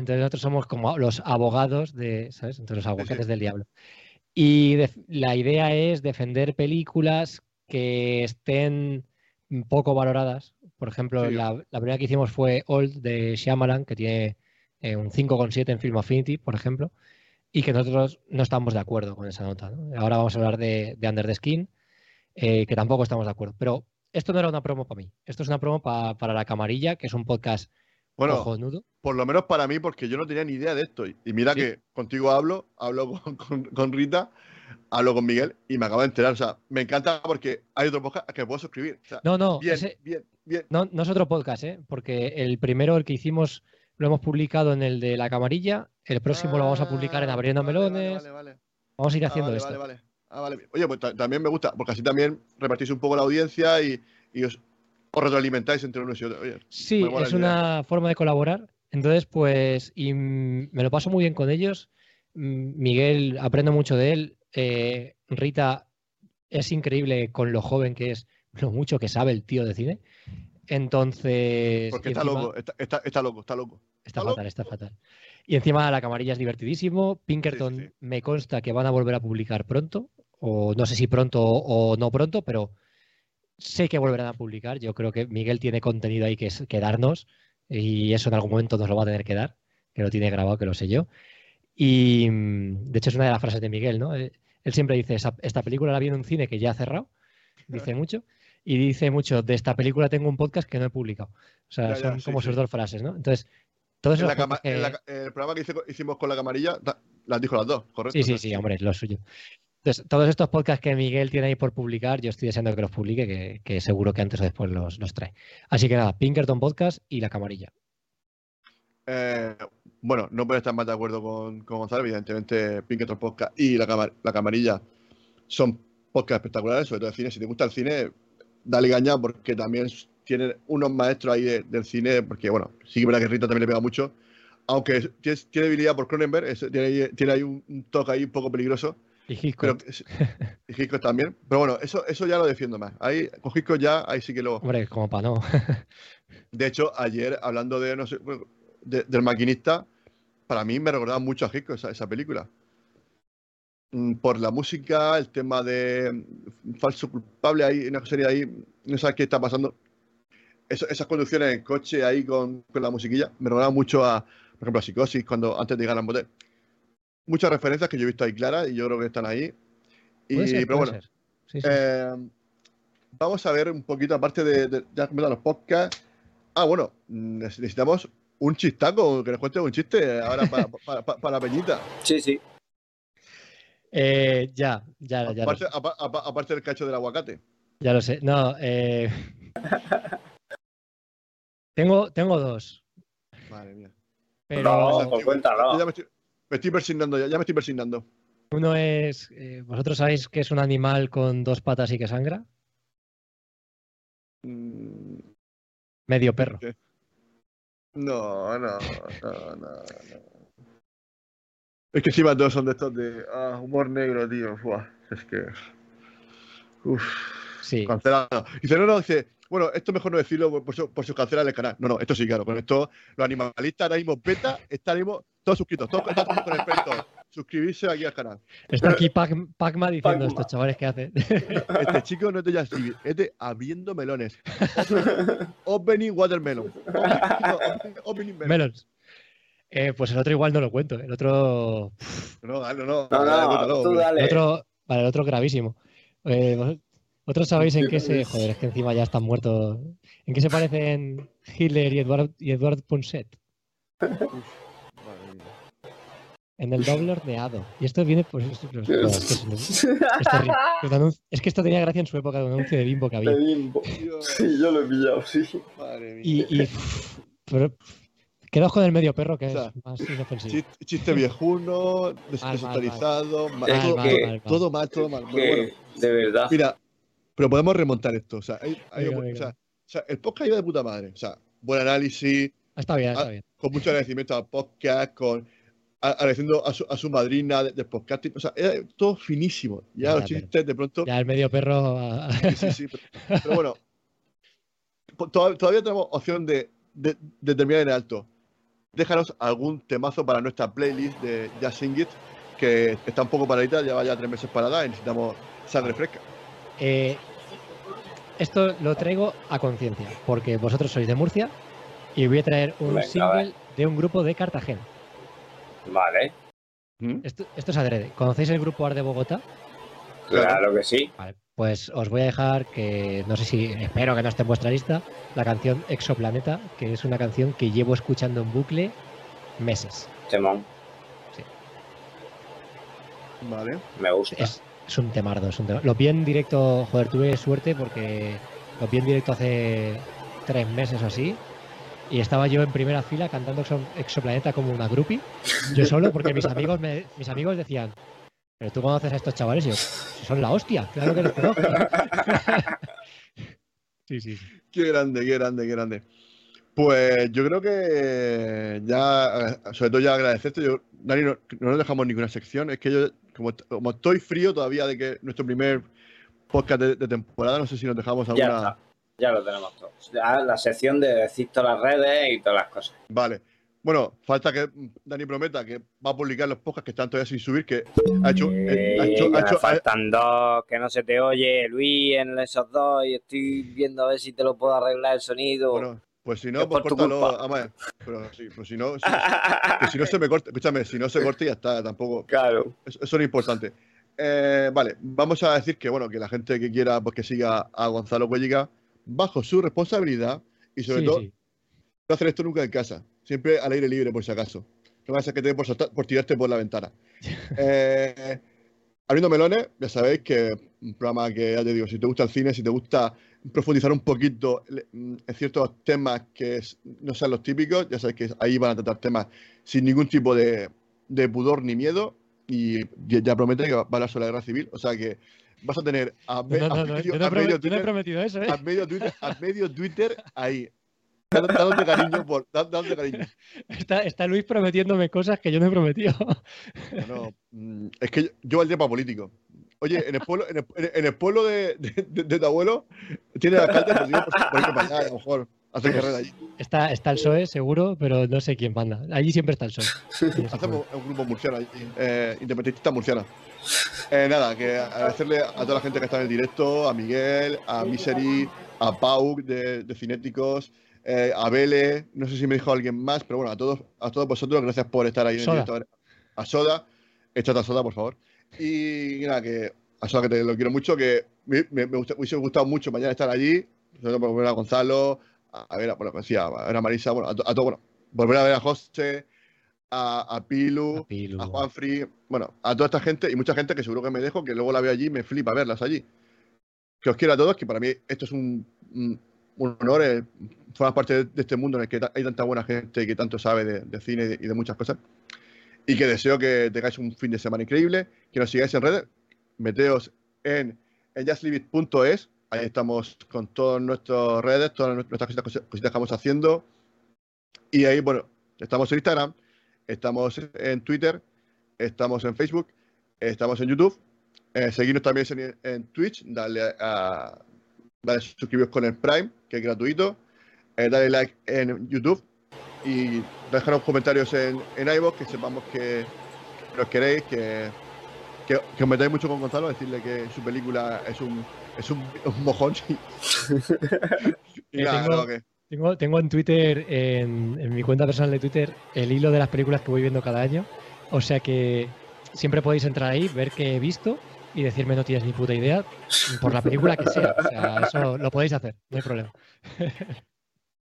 Entonces nosotros somos como los abogados de, ¿sabes? Entonces los aguacates del diablo. Y la idea es defender películas que estén poco valoradas. Por ejemplo, Sí. la, la primera que hicimos fue Old de Shyamalan, que tiene eh, un 5,7 en Film Affinity, por ejemplo, y que nosotros no estamos de acuerdo con esa nota. ¿no? Ahora vamos a hablar de, de Under the Skin, eh, que tampoco estamos de acuerdo. Pero esto no era una promo para mí. Esto es una promo pa- para La Camarilla, que es un podcast Bueno, por lo menos para mí, porque yo no tenía ni idea de esto. Y mira Sí. que contigo hablo, hablo con, con- con Rita, hablo con Miguel y me acabo de enterar. O sea, me encanta porque hay otro podcast que puedo suscribir. O sea, No, no, bien, ese- bien, bien. no, no es otro podcast, ¿eh? porque el primero, el que hicimos, lo hemos publicado en el de La Camarilla. El próximo lo vamos a publicar en Ah, Abriendo vale, Melones. Vale, vale. Vamos a ir Ah, haciendo vale, esto. vale, vale. Ah, vale. Oye, pues ta- también me gusta, porque así también repartís un poco la audiencia y, y os, os retroalimentáis entre unos y otros. Oye, Sí, es una forma de colaborar. Entonces, pues, y me lo paso muy bien con ellos. Miguel, aprendo mucho de él. Eh, Rita, es increíble con lo joven que es, lo mucho que sabe el tío de cine. Entonces, porque está encima- loco, está, está, está loco, está loco. Está ¿Está fatal, está fatal. Y encima la camarilla es divertidísimo. Pinkerton sí. me consta que van a volver a publicar pronto, o no sé si pronto o no pronto, pero sé que volverán a publicar. Yo creo que Miguel tiene contenido ahí que, es- que darnos y eso en algún momento nos lo va a tener que dar, que lo tiene grabado, que lo sé yo. Y mm, de hecho es una de las frases de Miguel, ¿no? Eh, Él siempre dice, "Esa- esta película la vi en un cine que ya ha cerrado, dice mucho, y dice mucho, de esta película tengo un podcast que no he publicado. O sea, Ya, ya, son sí, como sí. sus dos frases, ¿no? Entonces, En la cama- podcasts que- en el programa que hice- hicimos con la camarilla, las dijo las dos, ¿correcto? Sí, sí, sí, hombre, es lo suyo. Entonces, todos estos podcasts que Miguel tiene ahí por publicar, yo estoy deseando que los publique, que, seguro que antes o después los, trae. Así que nada, Pinkerton Podcast y La Camarilla. Eh, bueno, no puedo estar más de acuerdo con, con Gonzalo. Evidentemente, Pinkerton Podcast y la, la Camarilla son podcasts espectaculares, sobre todo de cine. Si te gusta el cine, dale gaña porque también tienen unos maestros ahí de- del cine. Porque, bueno, sí que verdad que Rita también le pega mucho. Aunque tiene, tiene debilidad por Cronenberg, tiene, tiene ahí un, un toque ahí un poco peligroso. Y Hitchcock. es- y Hitchcock también. Pero bueno, eso, eso ya lo defiendo más. Ahí, con Hitchcock ya, ahí sí que lo. Hombre, como para no. De hecho, ayer, hablando de, no sé, de- del maquinista, para mí me recordaba mucho a Hitchcock esa, esa película. Mm, Por la música, el tema de mm, falso culpable, ahí, una serie ahí, no sabes qué está pasando. Esas conducciones en coche ahí con, con la musiquilla, me recordaba mucho a, por ejemplo, a Psicosis, cuando antes de llegar a Motel. Muchas referencias que yo he visto ahí claras y yo creo que están ahí. Y, Puede ser, pero puede bueno, ser. Sí, sí. eh, vamos a ver un poquito, aparte de, de ya comentar los podcasts. Ah, bueno, mm, neces- necesitamos un chistaco, que nos cuente un chiste ahora para, para, para- para Peñita. Sí, sí. Eh, ya, ya, ya, lo, Aparte, apa- apa- aparte del cacho del aguacate. ya lo sé. No, eh... tengo, tengo dos. Madre mía. Pero No, pues cuéntalo. Yo ya me estoy, me estoy persignando, ya, ya me estoy persignando. uno es. eh, ¿Vosotros sabéis que es un animal con dos patas y que sangra? Mm, Medio perro. ¿qué? No, no, no, no, no. Es que encima todos son de estos de ah, humor negro, tío. Buah, es que. Uf. Sí. Cancelado. Dice, no, no, dice, bueno, esto mejor no decirlo por, por, su- por su cancelar el canal. No, no, esto sí, claro. Con esto, los animalistas ahora mismo beta, estaremos todos suscritos, todos, todos con el pelo. Suscribirse aquí al canal. Está aquí Pac- Pacma diciendo Pacma. estos chavales que hace. Este chico no es de Justin, es de abriendo melones. Opening watermelon. Opening, opening melon. Melons. Eh, pues el otro igual no lo cuento. El otro. No, dale, no. No, dale, no, cuéntalo, tú hombre. dale. El otro. Vale, el otro gravísimo. Eh, ¿Vosotros sabéis en qué se. Joder, es que encima ya están muertos. ¿En qué se parecen Hitler y Edward, y Edward Ponset? Madre mía. en el doble horneado. Y esto viene pues. no, es, que es, es terrible. Los anunci- es que esto tenía gracia en su época de un anuncio de bimbo que había. bimbo. Dios, Sí, yo lo he pillado, sí. madre mía. Y, y pero, quedaos con el medio perro que O sea, es más inofensivo. Chiste, chiste viejuno, des- Mal, mal, desactualizado, mal, Es todo, todo- mal, mal. todo mal, todo mal. Bueno, Que, bueno, de verdad. mira, pero podemos remontar esto. O sea, hay- hay- Venga, o sea, o sea, el podcast iba de puta madre. O sea, buen análisis, Ah, Está bien, ah, está bien. con mucho agradecimiento al podcast, con a- agradeciendo a su, a su madrina de- del podcasting. O sea, era todo finísimo. Ya Ya, los chistes de pronto. Ya el medio perro. Sí, sí, sí, pero, pero bueno, todavía tenemos opción de, de- de terminar en alto. Déjanos algún temazo para nuestra playlist de Just Sing It, que está un poco paradita, lleva ya tres meses parada y necesitamos sangre fresca. eh, esto lo traigo a conciencia, porque vosotros sois de Murcia y voy a traer un Venga, single de un grupo de Cartagena. Vale, Esto, esto es adrede. ¿Conocéis el grupo Ar de Bogotá? claro que sí. Vale, pues os voy a dejar que, no sé si, espero que no esté en vuestra lista, la canción Exoplaneta, que es una canción que llevo escuchando en bucle meses. Temón, Vale. me gusta. Es, es un temardo, es un temardo. Lo vi en directo, joder, tuve suerte porque lo vi en directo hace tres meses o así. Y estaba yo en primera fila cantando Exo- Exoplaneta como una groupie. Yo solo, porque mis amigos me, mis amigos decían, pero tú conoces a estos chavales, y yo, son la hostia, claro que los conozco. sí, sí, sí. Qué grande, qué grande, qué grande. Pues yo creo que ya, eh, sobre todo ya agradecerte. Yo, Dani, no, no nos dejamos ninguna sección. Es que yo, como, como estoy frío todavía de que nuestro primer podcast de, de temporada, no sé si nos dejamos Ya alguna. está, ya lo tenemos todo. Ya la sección de decir todas las redes y todas las cosas. Vale. Bueno, falta que Dani prometa que va a publicar los podcasts que están todavía sin subir, que ha hecho... eh, ha Eh, hecho- ha ha- faltan dos, que no se te oye, Luis, en esos dos, y estoy viendo a ver si te lo puedo arreglar el sonido. bueno, pues si no, pues córtalo. Ama, pero sí, pues si no, si, pues si no se me corta, escúchame, si no se corta ya está, tampoco. claro. Eso, eso es importante. Eh, vale, vamos a decir que bueno, que la gente que quiera pues que siga a Gonzalo Cuellica bajo su responsabilidad y sobre Sí, todo sí. no hacer esto nunca en casa, siempre al aire libre por si acaso. No va a ser que te por, saltar- por tirarte por la ventana. Eh, abriendo melones, ya sabéis que un programa que ya te digo, si te gusta el cine, si te gusta profundizar un poquito mm, en ciertos temas que es- no sean los típicos, ya sabéis que ahí van a tratar temas sin ningún tipo de, de pudor ni miedo y ya, ya promete que va a hablar sobre la guerra civil, o sea que vas a tener a, me- No, no, a no, no, medio- a Twitter- eso, ¿eh? a medio Twitter, a medio Twitter ahí. Dá- Dándote cariño por. dá- Dándote cariño. Está, está Luis prometiéndome cosas que yo no he prometido. Mm, es que yo, yo valdría para político. Oye, en el pueblo, en el, en el pueblo de, de- de- de tu abuelo tiene alcalde, pues digo, pues, por para allá, a lo mejor hacer carrera allí. Está, está el PSOE, seguro, pero no sé quién manda. Allí siempre está el PSOE. Hacemos un grupo murciano allí, eh, independentista murciana. Eh, nada, que agradecerle a toda la gente que está en el directo, a Miguel, a Misery, a Pau de, de Cinéticos, eh, a Vele, no sé si me dijo alguien más, pero bueno, a todos, a todos vosotros, gracias por estar ahí en el directo. A Soda, échate a Soda, por favor. Y nada, que a Soda que te lo quiero mucho, que me, me, me gusta- hubiese gustado mucho mañana estar allí, sobre todo por ver a Gonzalo, a, a ver, a, bueno, pues sí, a, ver a Marisa, bueno, a, a todo, bueno, volver a ver a José, a, a Pilu, A Pilu. a Juanfree, bueno, a toda esta gente y mucha gente que seguro que me dejo, que luego la veo allí y me flipa verlas allí. Que os quiero a todos, que para mí esto es un, un- un honor, eh, formar parte de, de este mundo en el que hay tanta buena gente que tanto sabe de, de cine y de, y de muchas cosas. Y que deseo que tengáis un fin de semana increíble, que nos sigáis en redes, meteos en, en ahí estamos con todas nuestras redes, todas nuestras cositas, que vamos haciendo. Y ahí, bueno, estamos en Instagram, estamos en Twitter, estamos en Facebook, estamos en YouTube. Eh, también en, Twitch, dale a, suscribiros con el Prime, que es gratuito. Eh, dale like en YouTube y dejaros comentarios en, en iVoox, que sepamos que, que los queréis, que, que, que os metáis mucho con Gonzalo, decirle que su película es un, es un, un mojón. y nada, tengo- no, que- Tengo, tengo en Twitter, en, en mi cuenta personal de Twitter, el hilo de las películas que voy viendo cada año. O sea que siempre podéis entrar ahí, ver qué he visto y decirme no tienes ni puta idea por la película que sea. O sea, eso lo podéis hacer, no hay problema.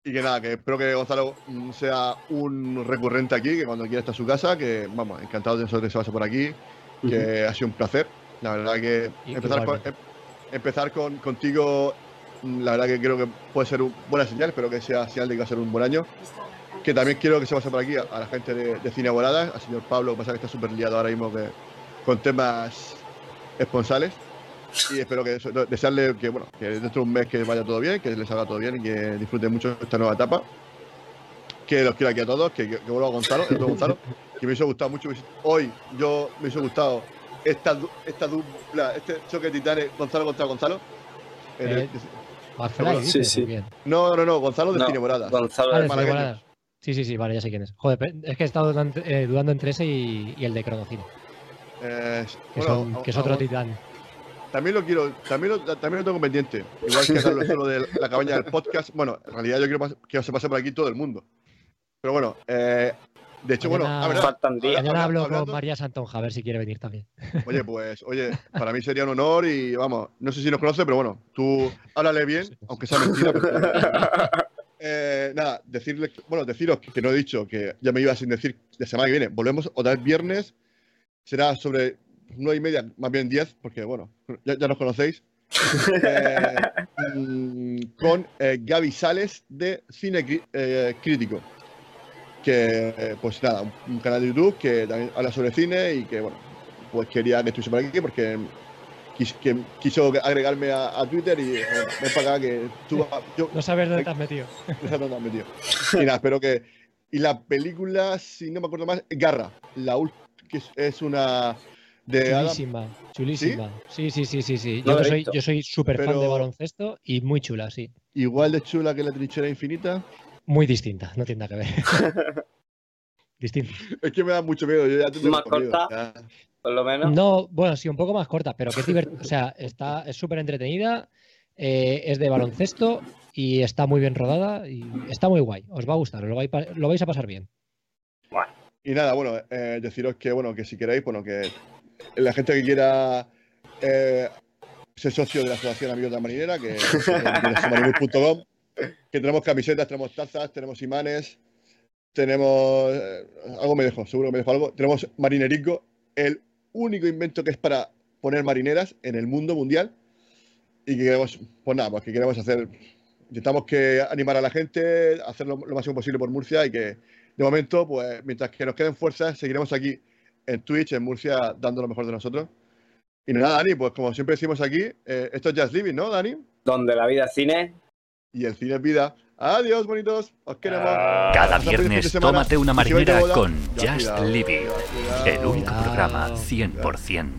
Y que nada, que espero que Gonzalo mm, sea un recurrente aquí, que cuando quiera estar a su casa, que vamos, encantado de que se pase por aquí, que ha sido un placer. La verdad que Y- empezar, con- em- empezar con, contigo, mm, la verdad que creo que puede ser una buena señal, espero que sea señal de que va a ser un buen año. Que también quiero que se pase por aquí a, a la gente de, de Cine Voladas, al señor Pablo, que pasa que está súper liado ahora mismo que, con temas esponsales. Y espero que eso- desearle que, bueno, que dentro de un mes que vaya todo bien, que les salga todo bien y que disfruten mucho esta nueva etapa. Que los quiero aquí a todos, que, que, que vuelva Gonzalo, el otro Gonzalo, que me hubiese gustado mucho. Hoy yo me hubiese gustado esta, du- esta dupla, este choque de titanes, Gonzalo contra Gonzalo. Eh, Bueno, sí, sí. no, no, no, Gonzalo de No, Cine Moradas. Gonzalo Vale, de. Cine Voladas. Sí, sí, sí, vale, ya sé quién es. Joder, es que he estado dudando, eh, dudando entre ese y, y el de Cronocine, Eh, que, bueno, son- a- que es a- otro titán. También lo quiero, también lo, también lo tengo pendiente. Igual que Carlos solo de la cabaña del podcast. Bueno, en realidad yo quiero pas- que se pase por aquí todo el mundo. Pero bueno, eh, de hecho, bueno, Mañana- a ver, Faltan días. Mañana habla- hablo hablando- con María Santonja, a ver si quiere venir también. Oye, pues, oye, para mí sería un honor y vamos, no sé si nos conoce, pero bueno, tú háblale bien, aunque sea mentira. pero- Eh, nada, decirles, bueno, deciros que no he dicho, que ya me iba sin decir la semana que viene. Volvemos otra vez viernes, será sobre nueve y media, más bien diez, porque bueno, ya, ya nos conocéis. Eh, con eh, Gaby Sales de Cine Cri- eh, Crítico. Que, eh, pues nada, un, un canal de YouTube que también habla sobre cine y que, bueno, pues quería que estuviese por aquí porque quis- que quiso agregarme a, a Twitter y ven para acá que tú yo No sabes dónde te has metido. no sé dónde has metido. Y nada, espero que y la película si no me acuerdo más Garra, la que es, es una de Adam Chulísima, chulísima. Sí, sí, sí, sí, sí. Yo, soy, yo soy súper fan de baloncesto y muy chula, sí. igual de chula que la trinchera infinita. Muy distinta, no tiene nada que ver. Distinta. Es que me da mucho miedo, yo ya te tengo Más corta. ya. Por lo menos. No, bueno, sí, un poco más corta, pero que es divertida. O sea, está, es súper entretenida, eh, es de baloncesto y está muy bien rodada y está muy guay. Os va a gustar, lo vais, lo vais a pasar bien. Y nada, bueno, eh, deciros que bueno, que si queréis, bueno, que la gente que quiera eh, ser socio de la Asociación Amigos de la Marinera, que es submarinur.com, que tenemos camisetas, tenemos tazas, tenemos imanes, tenemos eh, algo me dejo, seguro me dejo algo. Tenemos Marinerico, el único invento que es para poner marineras en el mundo mundial. Y que queremos, pues nada, pues que queremos hacer, intentamos que animar a la gente, hacerlo lo máximo posible por Murcia y que de momento, pues mientras que nos queden fuerzas, seguiremos aquí en Twitch, en Murcia, dando lo mejor de nosotros. Y nada, Dani, pues como siempre decimos aquí, eh, esto es Just Living, ¿no, Dani? Donde la vida es cine. Y el cine es vida. Adiós, bonitos. Os queremos. Ah. Cada viernes tómate una marinera con Just Living, el único programa 100% murciano.